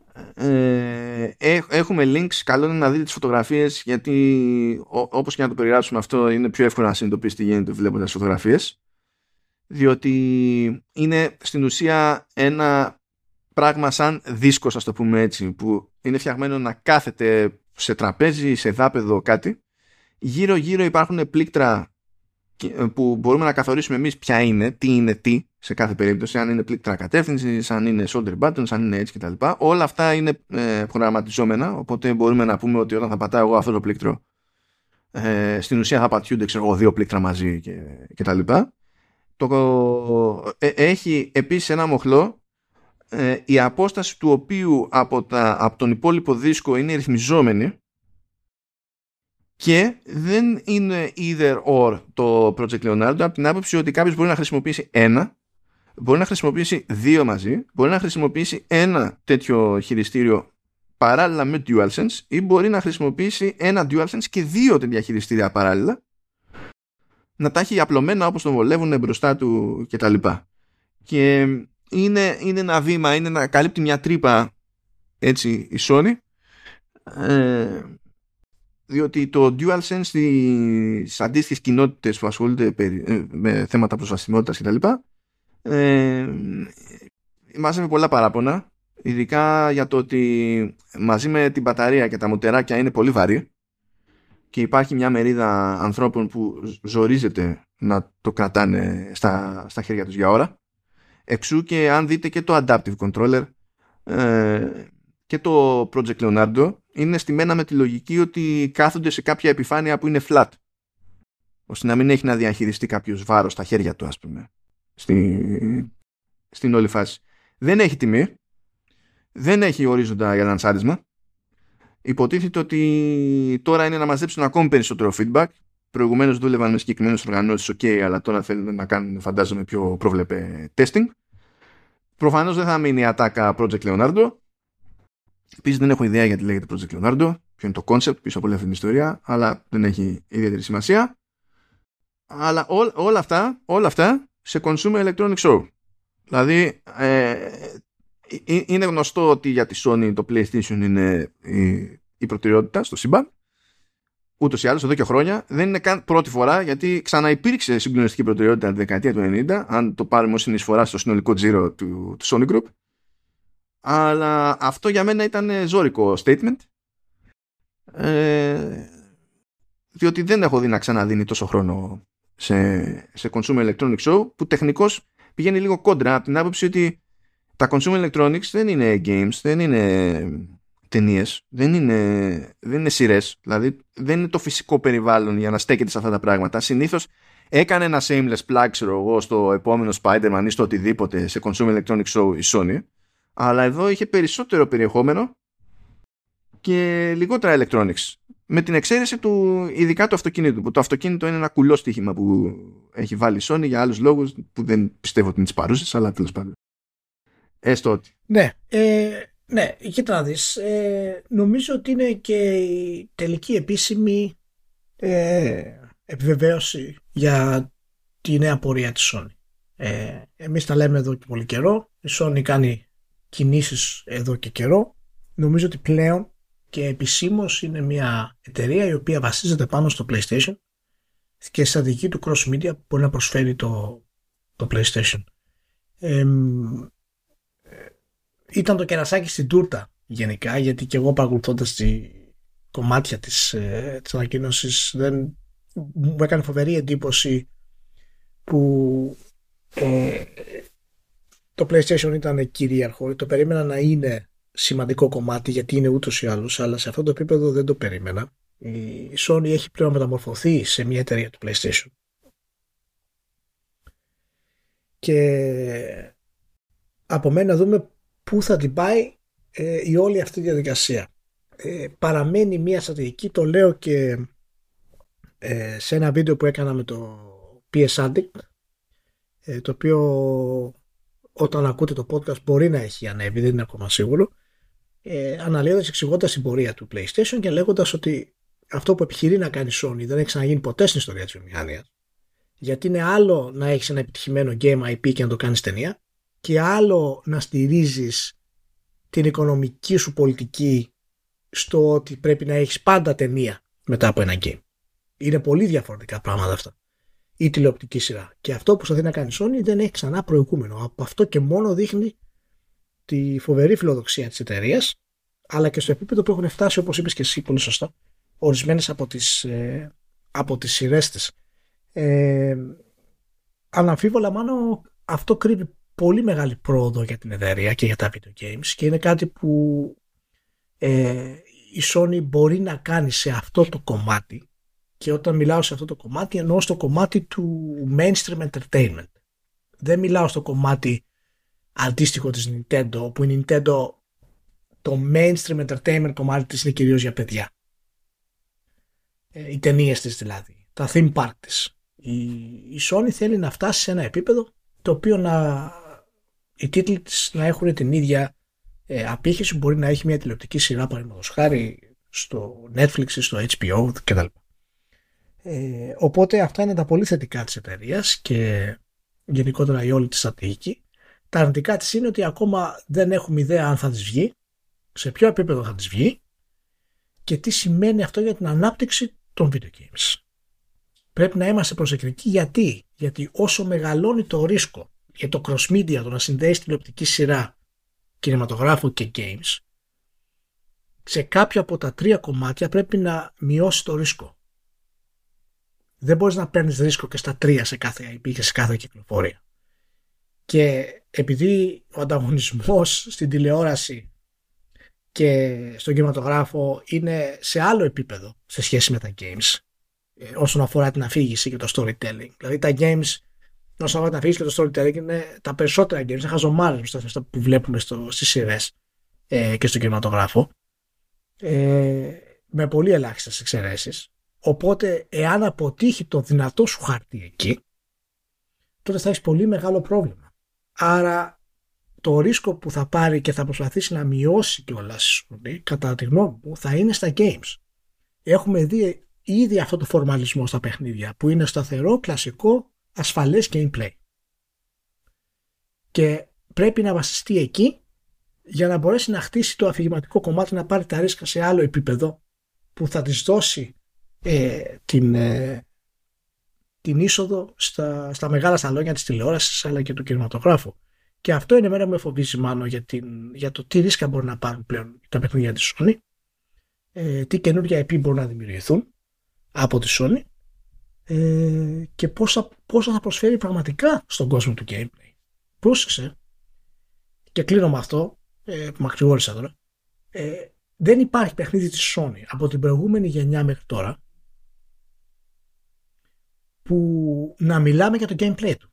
Ε, έχουμε links καλό είναι να δείτε τις φωτογραφίες γιατί ό, όπως και να το περιγράψουμε αυτό είναι πιο εύκολο να συνειδητοποιήσει τι γίνεται βλέποντας τις φωτογραφίες διότι είναι στην ουσία ένα πράγμα σαν δίσκος ας το πούμε έτσι που είναι φτιαγμένο να κάθεται σε τραπέζι, σε δάπεδο κάτι γύρω γύρω υπάρχουν πλήκτρα ε, που μπορούμε να καθορίσουμε εμείς ποια είναι, τι είναι τι σε κάθε περίπτωση, αν είναι πλήκτρα κατεύθυνσης, αν είναι shoulder buttons, αν είναι έτσι κτλ. Όλα αυτά είναι ε, προγραμματιζόμενα, οπότε μπορούμε να πούμε ότι όταν θα πατάω εγώ αυτό το πλήκτρο, ε, στην ουσία θα πατιούνται ξέρω εγώ, δύο πλήκτρα μαζί και, και τα λοιπά. Το, ε, έχει επίσης ένα μοχλό ε, η απόσταση του οποίου από, τα, από τον υπόλοιπο δίσκο είναι ρυθμιζόμενη και δεν είναι either or το Project Leonardo από την άποψη ότι κάποιος μπορεί να χρησιμοποιήσει ένα μπορεί να χρησιμοποιήσει δύο μαζί μπορεί να χρησιμοποιήσει ένα τέτοιο χειριστήριο παράλληλα με DualSense ή μπορεί να χρησιμοποιήσει ένα DualSense και δύο τέτοια χειριστήρια παράλληλα να τα έχει απλωμένα όπως τον βολεύουν μπροστά του και τα λοιπά. Και είναι, είναι ένα βήμα, είναι να καλύπτει μια τρύπα έτσι η Sony ε, διότι το DualSense στις αντίστοιχες κοινότητες που ασχολούνται ε, με θέματα προσβασιμότητας κτλ ε, μάζευε πολλά παράπονα ειδικά για το ότι μαζί με την μπαταρία και τα μουτεράκια είναι πολύ βαρύ και υπάρχει μια μερίδα ανθρώπων που ζορίζεται να το κρατάνε στα, στα χέρια τους για ώρα. Εξού και αν δείτε και το Adaptive Controller ε, και το Project Leonardo είναι στημένα με τη λογική ότι κάθονται σε κάποια επιφάνεια που είναι flat ώστε να μην έχει να διαχειριστεί κάποιος βάρος στα χέρια του ας πούμε στη, στην όλη φάση. Δεν έχει τιμή δεν έχει ορίζοντα για λανσάρισμα υποτίθεται ότι τώρα είναι να μαζέψουν ακόμη περισσότερο feedback. Προηγουμένω δούλευαν με συγκεκριμένε οργανώσει, OK, αλλά τώρα θέλουν να κάνουν, φαντάζομαι, πιο πρόβλεπε testing. Προφανώ δεν θα μείνει η ατάκα Project Leonardo. Επίση δεν έχω ιδέα γιατί λέγεται Project Leonardo, ποιο είναι το concept πίσω από όλη αυτή την ιστορία, αλλά δεν έχει ιδιαίτερη σημασία. Αλλά ό, όλα, αυτά, όλα αυτά σε consumer electronic show. Δηλαδή, ε, ε, ε, είναι γνωστό ότι για τη Sony το PlayStation είναι η, η προτεραιότητα στο σύμπαν. Ούτως ή άλλως εδώ και χρόνια δεν είναι καν πρώτη φορά γιατί ξαναυπήρξε συγκλονιστική προτεραιότητα τη δεκαετία του 90, αν το πάρουμε ως συνεισφορά στο συνολικό τζίρο του, του Sony Group. Αλλά αυτό για μένα ήταν ζώρικο statement. Ε, διότι δεν έχω δει να ξαναδίνει τόσο χρόνο σε, σε consumer electronic show που τεχνικώς πηγαίνει λίγο κόντρα από την άποψη ότι τα consumer electronics δεν είναι games, δεν είναι ταινίες, δεν είναι, δεν είναι σειρές. Δηλαδή δεν είναι το φυσικό περιβάλλον για να στέκεται σε αυτά τα πράγματα. Συνήθως έκανε ένα shameless plug, ξέρω εγώ, στο επόμενο Spider-Man ή στο οτιδήποτε σε consumer electronic show η Sony. Αλλά εδώ είχε περισσότερο περιεχόμενο και λιγότερα electronics. Με την εξαίρεση του ειδικά του αυτοκίνητου. Που το αυτοκίνητο είναι ένα κουλό στοίχημα που έχει βάλει η Sony για άλλους λόγους που δεν πιστεύω ότι είναι τι παρούσε, αλλά τέλος πάντων. Έστω ότι. Ναι. Ε, ναι, κοίτα να δεις. Ε, νομίζω ότι είναι και η τελική επίσημη ε, επιβεβαίωση για τη νέα πορεία της Sony. Ε, εμείς τα λέμε εδώ και πολύ καιρό. Η Sony κάνει κινήσεις εδώ και καιρό. Νομίζω ότι πλέον και επισήμως είναι μια εταιρεία η οποία βασίζεται πάνω στο PlayStation και στα δική του cross media που μπορεί να προσφέρει το, το PlayStation. Ε, ήταν το κερασάκι στην τούρτα γενικά γιατί και εγώ παρακολουθώντας τη κομμάτια της, ε, της ανακοίνωσης δεν μου έκανε φοβερή εντύπωση που ε, το PlayStation ήταν κυρίαρχο. Το περίμενα να είναι σημαντικό κομμάτι γιατί είναι ούτως ή άλλως αλλά σε αυτό το επίπεδο δεν το περίμενα. Η Sony έχει πλέον μεταμορφωθεί σε μια εταιρεία του PlayStation. Και από μένα δούμε πού θα την πάει ε, η όλη αυτή η διαδικασία. Ε, παραμένει μια στρατηγική, το λέω και ε, σε ένα βίντεο που έκανα με το PS Addict, ε, το οποίο όταν ακούτε το podcast μπορεί να έχει ανέβει, δεν είναι ακόμα σίγουρο, ε, αναλύοντας εξηγώντας την πορεία του PlayStation και λέγοντας ότι αυτό που επιχειρεί να κάνει Sony δεν έχει ξαναγίνει ποτέ στην ιστορία της βιομηχανίας γιατί είναι άλλο να έχεις ένα επιτυχημένο game IP και να το κάνεις ταινία και άλλο να στηρίζεις την οικονομική σου πολιτική στο ότι πρέπει να έχεις πάντα ταινία μετά από ένα game. Είναι πολύ διαφορετικά πράγματα αυτά. Η τηλεοπτική σειρά. Και αυτό που θα να κάνει Sony δεν έχει ξανά προηγούμενο. Από αυτό και μόνο δείχνει τη φοβερή φιλοδοξία της εταιρείας, αλλά και στο επίπεδο που έχουν φτάσει, όπως είπες και εσύ πολύ σωστά, ορισμένες από τις, ε, από τις σειρές της. Ε, αναμφίβολα μάλλον αυτό κρύβει πολύ μεγάλη πρόοδο για την εταιρεία και για τα video games και είναι κάτι που ε, η Sony μπορεί να κάνει σε αυτό το κομμάτι και όταν μιλάω σε αυτό το κομμάτι εννοώ στο κομμάτι του mainstream entertainment. Δεν μιλάω στο κομμάτι αντίστοιχο της Nintendo που η Nintendo το mainstream entertainment κομμάτι της είναι κυρίως για παιδιά. Ε, οι ταινίες της δηλαδή, τα theme park της. Η, η Sony θέλει να φτάσει σε ένα επίπεδο το οποίο να οι τίτλοι της να έχουν την ίδια ε, απήχηση μπορεί να έχει μια τηλεοπτική σειρά παραδείγματος χάρη στο Netflix, στο HBO κτλ. Ε, οπότε αυτά είναι τα πολύ θετικά της εταιρείας και γενικότερα η όλη της στρατηγική. Τα αρνητικά της είναι ότι ακόμα δεν έχουμε ιδέα αν θα της βγει, σε ποιο επίπεδο θα της βγει και τι σημαίνει αυτό για την ανάπτυξη των video games. Πρέπει να είμαστε προσεκτικοί γιατί, γιατί όσο μεγαλώνει το ρίσκο για το cross media, το να συνδέεις τηλεοπτική σειρά, κινηματογράφο και games, σε κάποια από τα τρία κομμάτια πρέπει να μειώσεις το ρίσκο. Δεν μπορείς να παίρνεις ρίσκο και στα τρία σε κάθε IP και σε κάθε κυκλοφορία. Και επειδή ο ανταγωνισμός στην τηλεόραση και στον κινηματογράφο είναι σε άλλο επίπεδο σε σχέση με τα games ε, όσον αφορά την αφήγηση και το storytelling. Δηλαδή τα games όσον αφορά την αφήγηση και το storytelling είναι τα περισσότερα games, είναι χαζομάρες μπροστά σε αυτά που βλέπουμε στο, στις σειρές ε, και στον κινηματογράφο ε, με πολύ ελάχιστες εξαιρέσεις. Οπότε εάν αποτύχει το δυνατό σου χάρτη εκεί τότε θα έχεις πολύ μεγάλο πρόβλημα. Άρα το ρίσκο που θα πάρει και θα προσπαθήσει να μειώσει κιόλας κατά τη γνώμη μου θα είναι στα games. Έχουμε δει ήδη αυτό το φορμαλισμό στα παιχνίδια που είναι σταθερό, κλασικό, ασφαλές gameplay. Και πρέπει να βασιστεί εκεί για να μπορέσει να χτίσει το αφηγηματικό κομμάτι να πάρει τα ρίσκα σε άλλο επίπεδο που θα της δώσει ε, την, ε, την είσοδο στα, στα μεγάλα σαλόνια της τηλεόρασης αλλά και του κινηματογράφου. Και αυτό είναι μέρα που με φοβίζει μάλλον για, την, για το τι ρίσκα μπορεί να πάρουν πλέον τα παιχνίδια της Sony, ε, τι καινούργια IP μπορούν να δημιουργηθούν από τη Sony ε, και πόσα, πόσα θα προσφέρει πραγματικά στον κόσμο του gameplay. Πρόσεξε και κλείνω με αυτό ε, που μακρηγόρησα τώρα ε, δεν υπάρχει παιχνίδι της Sony από την προηγούμενη γενιά μέχρι τώρα που να μιλάμε για το gameplay του.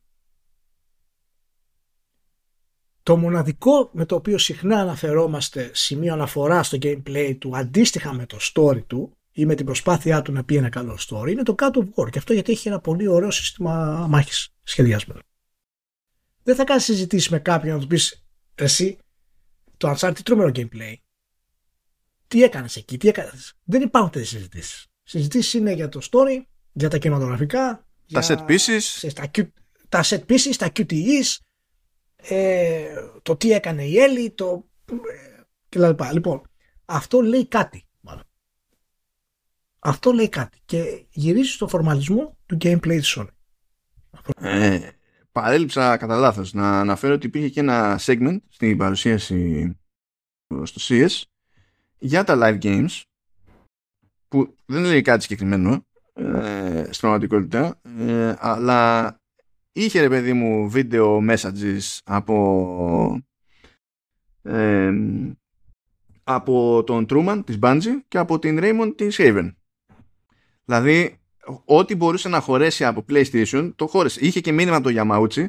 Το μοναδικό με το οποίο συχνά αναφερόμαστε σημείο αναφορά στο gameplay του αντίστοιχα με το story του ή με την προσπάθειά του να πει ένα καλό story είναι το God of War και αυτό γιατί έχει ένα πολύ ωραίο σύστημα μάχης σχεδιασμένο. Δεν θα κάνεις συζητήσεις με κάποιον να του πεις εσύ το Uncharted τρομερό gameplay. Τι έκανες εκεί, τι έκανες. Δεν υπάρχουν τέτοιες συζητήσεις. Συζητήσεις είναι για το story, για τα κινηματογραφικά, τα για... set pieces, τα, τα set pieces, τα QTEs, ε, το τι έκανε η Έλλη, το κλπ. Λοιπόν, αυτό λέει κάτι. Μάλλον. Αυτό λέει κάτι και γυρίζει στο φορμαλισμό του gameplay της Sony. Ε, παρέλειψα κατά λάθος να αναφέρω ότι υπήρχε και ένα segment στην παρουσίαση στο CS για τα live games που δεν λέει κάτι συγκεκριμένο ε, στην πραγματικότητα ε, αλλά είχε ρε παιδί μου βίντεο messages από ε, από τον Truman της Bungie και από την Raymond της Haven. Δηλαδή, ό,τι μπορούσε να χωρέσει από PlayStation, το χώρεσε. Είχε και μήνυμα το Yamauchi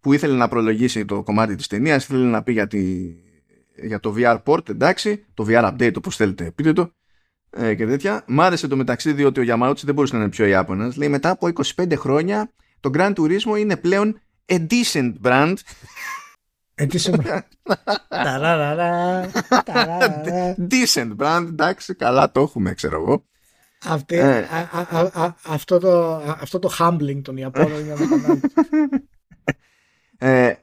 που ήθελε να προλογίσει το κομμάτι της ταινίας, ήθελε να πει για, για το VR port, εντάξει, το VR update, όπως θέλετε, πείτε το, ε, και τέτοια. Μ' άρεσε το μεταξύ διότι ο Yamauchi δεν μπορούσε να είναι πιο Ιάπωνας. Λέει, μετά από 25 χρόνια το Grand Turismo είναι πλέον a decent brand. A decent brand. decent brand, εντάξει, καλά το έχουμε, ξέρω εγώ. Αυτή, ε. α, α, α, αυτό, το, αυτό το humbling των Ιαπώνων είναι ε, ε,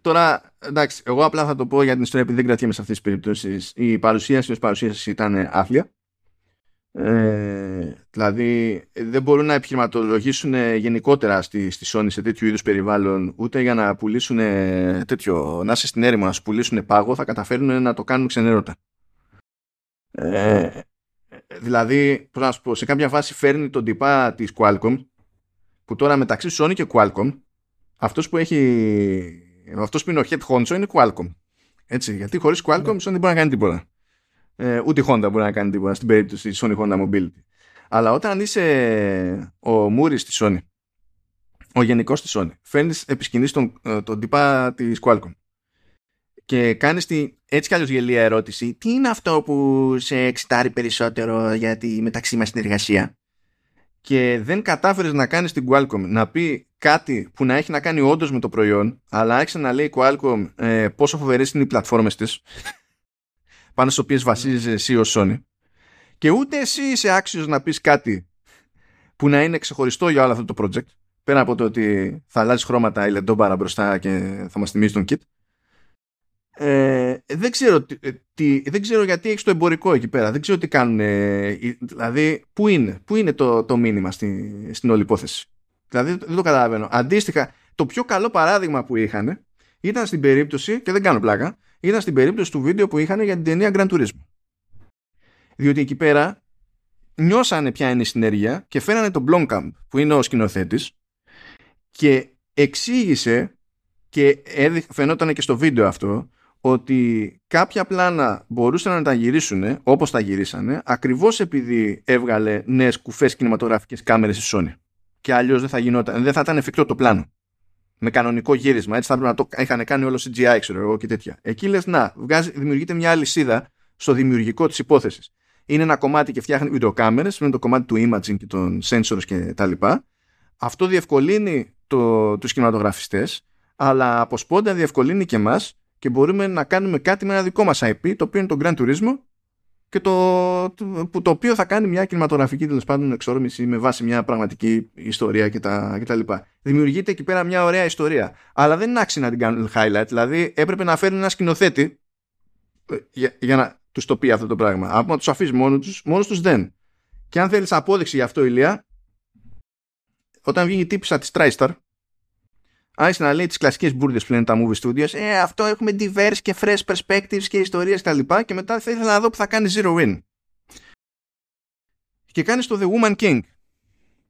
Τώρα, εντάξει, εγώ απλά θα το πω για την ιστορία επειδή δεν κρατιέμαι σε αυτές τις περιπτώσεις. Η παρουσίαση ως παρουσίαση ήταν άθλια. Ε, δηλαδή δεν μπορούν να επιχειρηματολογήσουν γενικότερα στη, στη Sony σε τέτοιου είδους περιβάλλον ούτε για να πουλήσουν τέτοιο, να είσαι στην έρημο να σου πουλήσουν πάγο θα καταφέρουν να το κάνουν ξενέρωτα Ε, δηλαδή, πώς να σου πω, σε κάποια φάση φέρνει τον τυπά της Qualcomm που τώρα μεταξύ Sony και Qualcomm αυτός που έχει αυτός που είναι ο head honcho είναι Qualcomm. Έτσι, γιατί χωρίς Qualcomm η Sony δεν μπορεί να κάνει τίποτα. Ε, ούτε η Honda μπορεί να κάνει τίποτα στην περίπτωση της Sony Honda Mobility. Αλλά όταν είσαι ο Μούρης της Sony ο γενικός της Sony φέρνεις επισκηνής τον, ε, τον τυπά της Qualcomm και κάνεις τη έτσι κι αλλιώς γελία ερώτηση, τι είναι αυτό που σε εξητάρει περισσότερο για τη μεταξύ μας συνεργασία. Και δεν κατάφερες να κάνεις την Qualcomm να πει κάτι που να έχει να κάνει όντως με το προϊόν, αλλά άρχισε να λέει η Qualcomm ε, πόσο φοβερές είναι οι πλατφόρμες της, πάνω στις οποίες βασίζεσαι εσύ ως Sony. Και ούτε εσύ είσαι άξιος να πεις κάτι που να είναι ξεχωριστό για όλο αυτό το project, πέρα από το ότι θα αλλάζεις χρώματα η λεντόμπαρα μπροστά και θα μας θυμίζει τον kit. Ε, δεν, ξέρω, ε, τι, δεν ξέρω γιατί έχεις το εμπορικό εκεί πέρα. Δεν ξέρω τι κάνουν. δηλαδή, πού είναι, πού είναι το, το μήνυμα στη, στην όλη υπόθεση. Δηλαδή, δεν το καταλαβαίνω. Αντίστοιχα, το πιο καλό παράδειγμα που είχαν ήταν στην περίπτωση, και δεν κάνω πλάκα, ήταν στην περίπτωση του βίντεο που είχαν για την ταινία Grand Turismo. Διότι εκεί πέρα νιώσανε ποια είναι η συνέργεια και φέρανε τον Blomkamp που είναι ο σκηνοθέτης και εξήγησε και φαινόταν και στο βίντεο αυτό ότι κάποια πλάνα μπορούσαν να τα γυρίσουν όπως τα γυρίσανε ακριβώς επειδή έβγαλε νέες κουφές κινηματογραφικές κάμερες στη Sony. Και αλλιώς δεν θα, γινόταν, δεν θα ήταν εφικτό το πλάνο. Με κανονικό γύρισμα έτσι θα πρέπει να το είχαν κάνει όλο CGI ξέρω εγώ και τέτοια. Εκεί λες να βγάζει, δημιουργείται μια αλυσίδα στο δημιουργικό της υπόθεσης. Είναι ένα κομμάτι και φτιάχνει βιντεοκάμερες είναι το κομμάτι του imaging και των sensors και τα λοιπά. Αυτό διευκολύνει το, τους κινηματογραφιστές αλλά από σπόντα διευκολύνει και εμάς και μπορούμε να κάνουμε κάτι με ένα δικό μας IP το οποίο είναι το Grand Turismo και το, το, το οποίο θα κάνει μια κινηματογραφική τέλος πάντων εξόρμηση με βάση μια πραγματική ιστορία κτλ. Δημιουργείται εκεί πέρα μια ωραία ιστορία. Αλλά δεν είναι άξιο να την κάνουν highlight. Δηλαδή έπρεπε να φέρουν ένα σκηνοθέτη ε, για, για να τους το πει αυτό το πράγμα. Από να τους αφήσεις μόνο τους, μόνος τους δεν. Και αν θέλεις απόδειξη γι' αυτό, ηλία, όταν βγει η τύπησα της TriStar, άρχισε να λέει τις κλασικές μπουρδες που λένε τα movie studios. Ε, αυτό έχουμε diverse και fresh perspectives και ιστορίες κτλ. Και, και μετά θα ήθελα να δω που θα κάνει zero win. Και κάνει το The Woman King.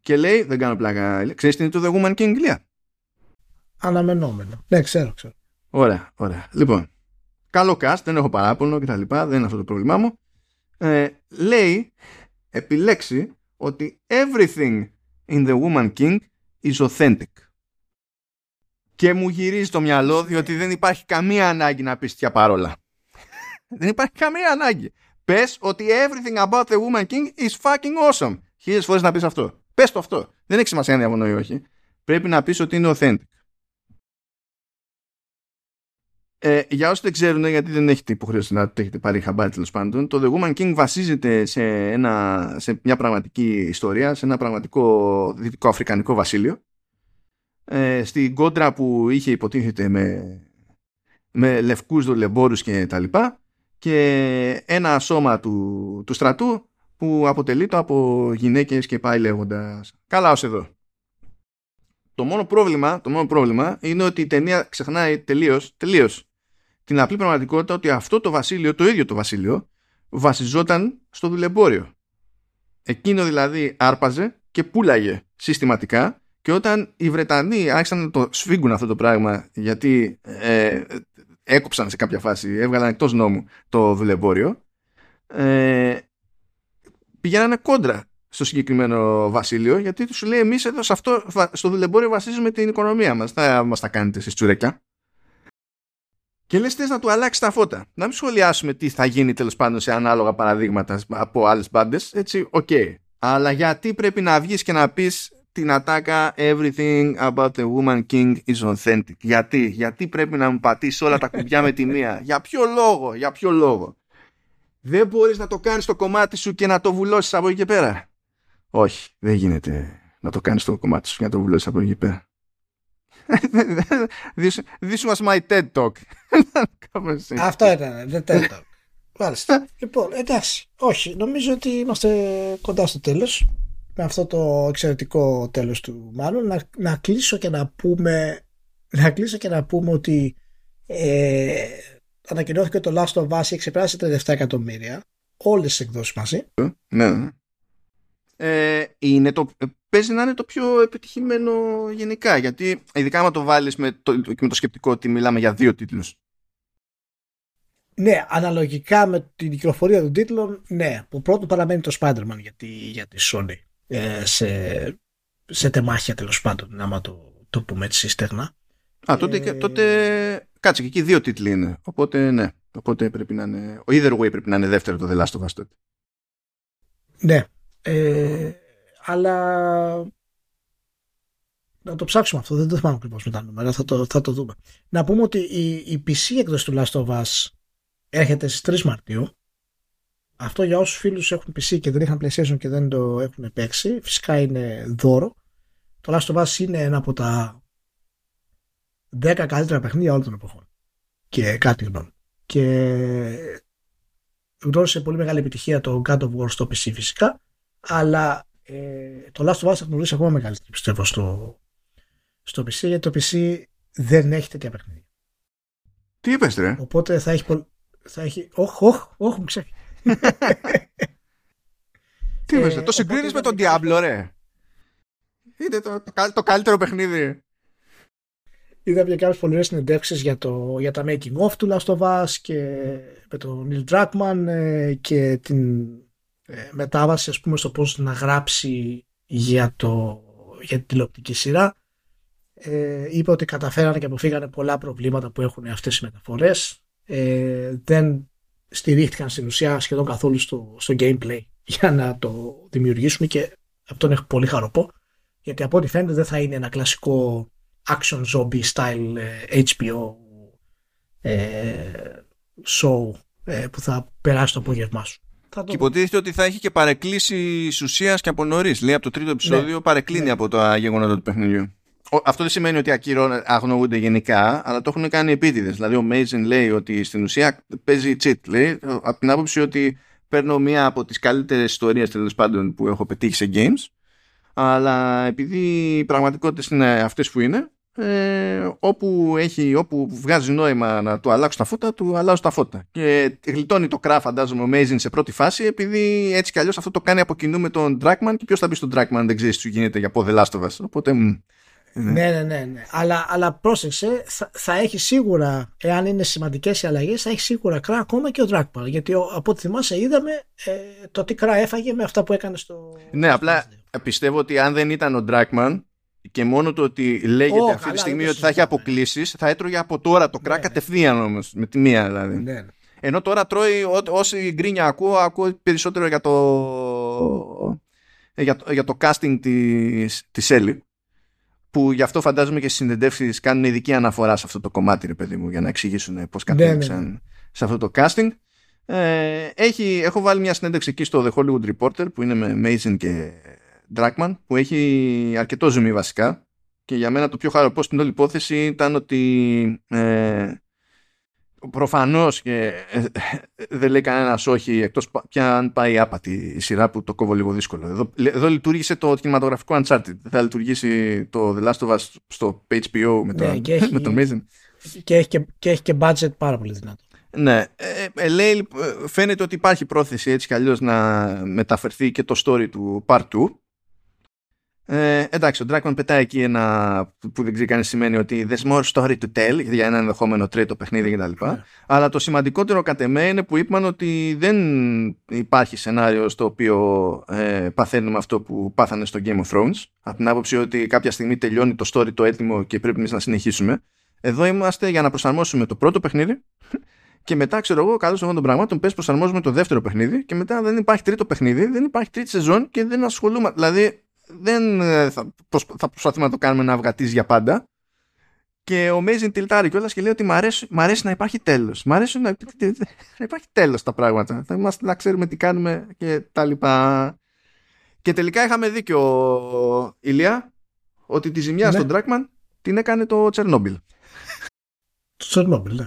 Και λέει, δεν κάνω πλάκα. Ξέρεις τι είναι το The Woman King, Λία; Αναμενόμενο. Ναι, ξέρω, ξέρω. Ωραία, ωραία. Λοιπόν, καλό cast, δεν έχω παράπονο κτλ. Δεν είναι αυτό το πρόβλημά μου. Ε, λέει, επιλέξει ότι everything in The Woman King is authentic και μου γυρίζει το μυαλό διότι δεν υπάρχει καμία ανάγκη να πεις τέτοια παρόλα. δεν υπάρχει καμία ανάγκη. Πες ότι everything about the Woman King is fucking awesome. Χίλιες φορές να πεις αυτό. Πες το αυτό. Δεν έχει σημασία αν διαφωνώ ή όχι. Πρέπει να πεις ότι είναι authentic. Ε, για όσοι δεν ξέρουν, γιατί δεν έχετε υποχρέωση να το έχετε πάρει χαμπάρι τέλος πάντων, το The Woman King βασίζεται σε, ένα, σε μια πραγματική ιστορία, σε ένα πραγματικό δυτικό αφρικανικό βασίλειο ε, στην κόντρα που είχε υποτίθεται με, με λευκούς δουλεμπόρους και τα λοιπά και ένα σώμα του, του στρατού που αποτελείται από γυναίκες και πάει λέγοντας καλά ως εδώ το μόνο πρόβλημα, το μόνο πρόβλημα είναι ότι η ταινία ξεχνάει τελείως, τελείως την απλή πραγματικότητα ότι αυτό το βασίλειο, το ίδιο το βασίλειο βασιζόταν στο δουλεμπόριο. Εκείνο δηλαδή άρπαζε και πουλάγε συστηματικά και όταν οι Βρετανοί άρχισαν να το σφίγγουν αυτό το πράγμα γιατί ε, έκοψαν σε κάποια φάση, έβγαλαν εκτός νόμου το δουλεμπόριο, ε, πηγαίνανε κόντρα στο συγκεκριμένο βασίλειο γιατί τους λέει εμείς εδώ σε αυτό, στο δουλεμπόριο βασίζουμε την οικονομία μας. Θα μας τα κάνετε εσείς τσουρέκια. Και λες θες να του αλλάξεις τα φώτα. Να μην σχολιάσουμε τι θα γίνει τέλος πάντων σε ανάλογα παραδείγματα από άλλες μπάντες. Έτσι, ok. Okay. Αλλά γιατί πρέπει να βγεις και να πεις την ατάκα Everything about the woman king is authentic. Γιατί, γιατί πρέπει να μου πατήσει όλα τα κουμπιά με τη μία; Για ποιο λόγο, για ποιο λόγο; Δεν μπορείς να το κάνεις το κομμάτι σου και να το βουλώσεις από εκεί και πέρα. Όχι, δεν γίνεται να το κάνεις το κομμάτι σου και να το βουλώσεις από εκεί και πέρα. this, this was my TED Talk. Αυτό ήταν, the TED Talk. Μάλιστα. λοιπόν, εντάξει. Όχι, νομίζω ότι είμαστε κοντά στο τέλος με αυτό το εξαιρετικό τέλος του μάλλον να, να κλείσω και να πούμε να κλείσω και να πούμε ότι ε, ανακοινώθηκε το Last of Us ξεπέρασε 37 εκατομμύρια όλες τις εκδόσεις μαζί. Ναι, ναι. Ε, είναι το, παίζει να είναι το πιο επιτυχημένο γενικά γιατί ειδικά άμα το βάλεις με το, με το σκεπτικό ότι μιλάμε για δύο τίτλους ναι, αναλογικά με την κυκλοφορία των τίτλων, ναι. Που πρώτο παραμένει το Spider-Man για τη, για τη Sony. Ε, σε, σε τεμάχια τέλος πάντων, άμα το, το πούμε έτσι στεγνά. Α, τότε, ε... τότε κάτσε και εκεί δύο τίτλοι είναι. Οπότε ναι. Οπότε πρέπει να είναι. Ο either way πρέπει να είναι δεύτερο το The Last of Us τότε. Ναι. Ε, αλλά να το ψάξουμε αυτό. Δεν το θυμάμαι ακριβώς με τα νούμερα. Θα το, θα το δούμε. Να πούμε ότι η, η PC έκδοση του Last of Us έρχεται στις 3 Μαρτίου. Αυτό για όσους φίλους έχουν PC και δεν είχαν PlayStation και δεν το έχουν παίξει, φυσικά είναι δώρο. Το Last of Us είναι ένα από τα 10 καλύτερα παιχνίδια όλων των εποχών. Και κάτι γνώμη. Και γνώρισε πολύ μεγάλη επιτυχία το God of War στο PC φυσικά, αλλά ε, το Last of Us θα γνωρίσει ακόμα μεγαλύτερη πιστεύω στο, στο PC, γιατί το PC δεν έχει τέτοια παιχνίδια. Τι είπες ρε; Οπότε θα έχει, πολύ θα έχει. Όχ, όχ, όχ, μου ξέρει. Τι ε, το συγκρίνεις με τον Diablo, ρε. Είναι το, το, το καλύτερο παιχνίδι. Είδα πια κάποιες πολλές συνεντεύξεις για, για τα making of του Last of Us και με τον Neil Druckmann ε, και την ε, μετάβαση ας πούμε στο πώς να γράψει για, το, για την τηλεοπτική σειρά ε, είπε ότι καταφέρανε και αποφύγανε πολλά προβλήματα που έχουν αυτές οι μεταφορές ε, δεν στηρίχτηκαν στην ουσία σχεδόν καθόλου στο, στο gameplay για να το δημιουργήσουμε και αυτό είναι πολύ χαροπό γιατί από ό,τι φαίνεται δεν θα είναι ένα κλασικό action zombie style ε, HBO ε, show ε, που θα περάσει το απόγευμά σου. Και υποτίθεται ότι θα έχει και παρεκκλήσεις ουσίας και από νωρίς. Λέει από το τρίτο επεισόδιο ναι. παρεκκλίνει ναι. από τα γεγονότα του παιχνιδιού αυτό δεν σημαίνει ότι ακυρώ, αγνοούνται γενικά, αλλά το έχουν κάνει επίτηδες. Δηλαδή, ο Μέιζεν λέει ότι στην ουσία παίζει cheat. Λέει, από την άποψη ότι παίρνω μία από τις καλύτερες ιστορίες τέλος πάντων που έχω πετύχει σε games, αλλά επειδή οι πραγματικότητε είναι αυτές που είναι, ε, όπου, έχει, όπου βγάζει νόημα να του αλλάξω τα φώτα, του αλλάζω τα φώτα. Και γλιτώνει το craft, φαντάζομαι, ο Μέιζεν σε πρώτη φάση, επειδή έτσι κι αλλιώς αυτό το κάνει από κοινού με τον Dragman και ποιος θα μπει στον Dragman, δεν ξέρεις τι σου γίνεται για πόδε λάστοβα. Οπότε. Ναι. Ναι, ναι, ναι. ναι. Αλλά, αλλά πρόσεξε, θα, θα έχει σίγουρα, εάν είναι σημαντικές οι αλλαγές, θα έχει σίγουρα κρά ακόμα και ο Dragman. Γιατί ο, από ό,τι θυμάσαι, είδαμε ε, το τι κρά έφαγε με αυτά που έκανε στο. Ναι, απλά πιστεύω ότι αν δεν ήταν ο Dragman και μόνο το ότι λέγεται oh, αυτή καλά, τη στιγμή ότι θα έχει αποκλήσεις, θα έτρωγε από τώρα το κρά ναι, ναι. κατευθείαν όμως. Με τη μία δηλαδή. Ναι, ναι. Ενώ τώρα τρώει ό, όση γκρίνια ακούω, ακούω περισσότερο για το, για το, για το casting της, της Ellie που γι' αυτό φαντάζομαι και στι συνεντεύξεις κάνουν ειδική αναφορά σε αυτό το κομμάτι, ρε παιδί μου, για να εξηγήσουν πώς ναι, κατέληξαν ναι, ναι. σε αυτό το casting. Ε, έχει, έχω βάλει μια συνέντευξη εκεί στο The Hollywood Reporter που είναι με Mason και Dragman που έχει αρκετό ζουμί βασικά και για μένα το πιο χαροπό στην όλη υπόθεση ήταν ότι ε, Προφανώς και ε, δεν λέει κανένας όχι εκτός πια αν πάει άπατη η σειρά που το κόβω λίγο δύσκολο. Εδώ, εδώ λειτουργήσε το κινηματογραφικό Uncharted. Θα λειτουργήσει το The Last of Us στο HBO με, το, ναι, με τον Mason. Και έχει και, και έχει και budget πάρα πολύ δυνατό. Ναι, ε, ε, λέει, φαίνεται ότι υπάρχει πρόθεση έτσι κι αλλιώς να μεταφερθεί και το story του Part 2 ε, εντάξει, ο Dragman πετάει εκεί ένα που δεν ξέρει κανείς σημαίνει ότι there's more story to tell για ένα ενδεχόμενο τρίτο παιχνίδι κτλ. Yeah. Ναι. Αλλά το σημαντικότερο κατ' εμέ είναι που είπαν ότι δεν υπάρχει σενάριο στο οποίο ε, παθαίνουμε αυτό που πάθανε στο Game of Thrones. Από την άποψη ότι κάποια στιγμή τελειώνει το story το έτοιμο και πρέπει εμείς να συνεχίσουμε. Εδώ είμαστε για να προσαρμόσουμε το πρώτο παιχνίδι και μετά, ξέρω εγώ, καλώς εγώ των πραγμάτων, πες προσαρμόζουμε το δεύτερο παιχνίδι και μετά δεν υπάρχει τρίτο παιχνίδι, δεν υπάρχει τρίτη σεζόν και δεν ασχολούμαι. Δηλαδή, δεν ε, θα, θα προσπαθούμε να το κάνουμε να αυγατίζει για πάντα. Και ο Μέιζιν τυλτάρει κιόλας και λέει ότι μ' αρέσει, μ αρέσει να υπάρχει τέλος. Μ' αρέσει να, να υπάρχει τέλος τα πράγματα. Θα είμαστε να ξέρουμε τι κάνουμε και τα λοιπά. Και τελικά είχαμε δίκιο, Ηλία, ότι τη ζημιά ναι. στον Τράκμαν την έκανε το Τσερνόμπιλ. Το Τσερνόμπιλ, ναι.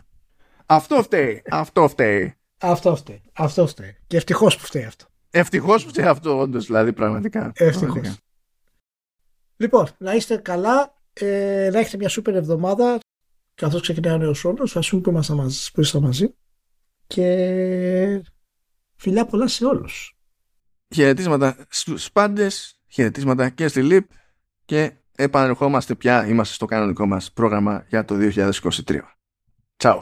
Αυτό φταίει. Αυτό φταίει. Αυτό φταίει. Αυτό φταίει. Και ευτυχώς που φταίει αυτό. Ευτυχώς που φταίει αυτό, όντως, δηλαδή, πραγματικά. Ευτυχώς. Λοιπόν, να είστε καλά, ε, να έχετε μια σούπερ εβδομάδα καθώς ξεκινάει ο νέος χρόνος, ας πούμε που είμαστε μαζί, που είστε μαζί και Φιλιά πολλά σε όλους. Χαιρετίσματα στους πάντες, χαιρετίσματα και στη ΛΥΠ και επανερχόμαστε πια, είμαστε στο κανονικό μας πρόγραμμα για το 2023. Ciao.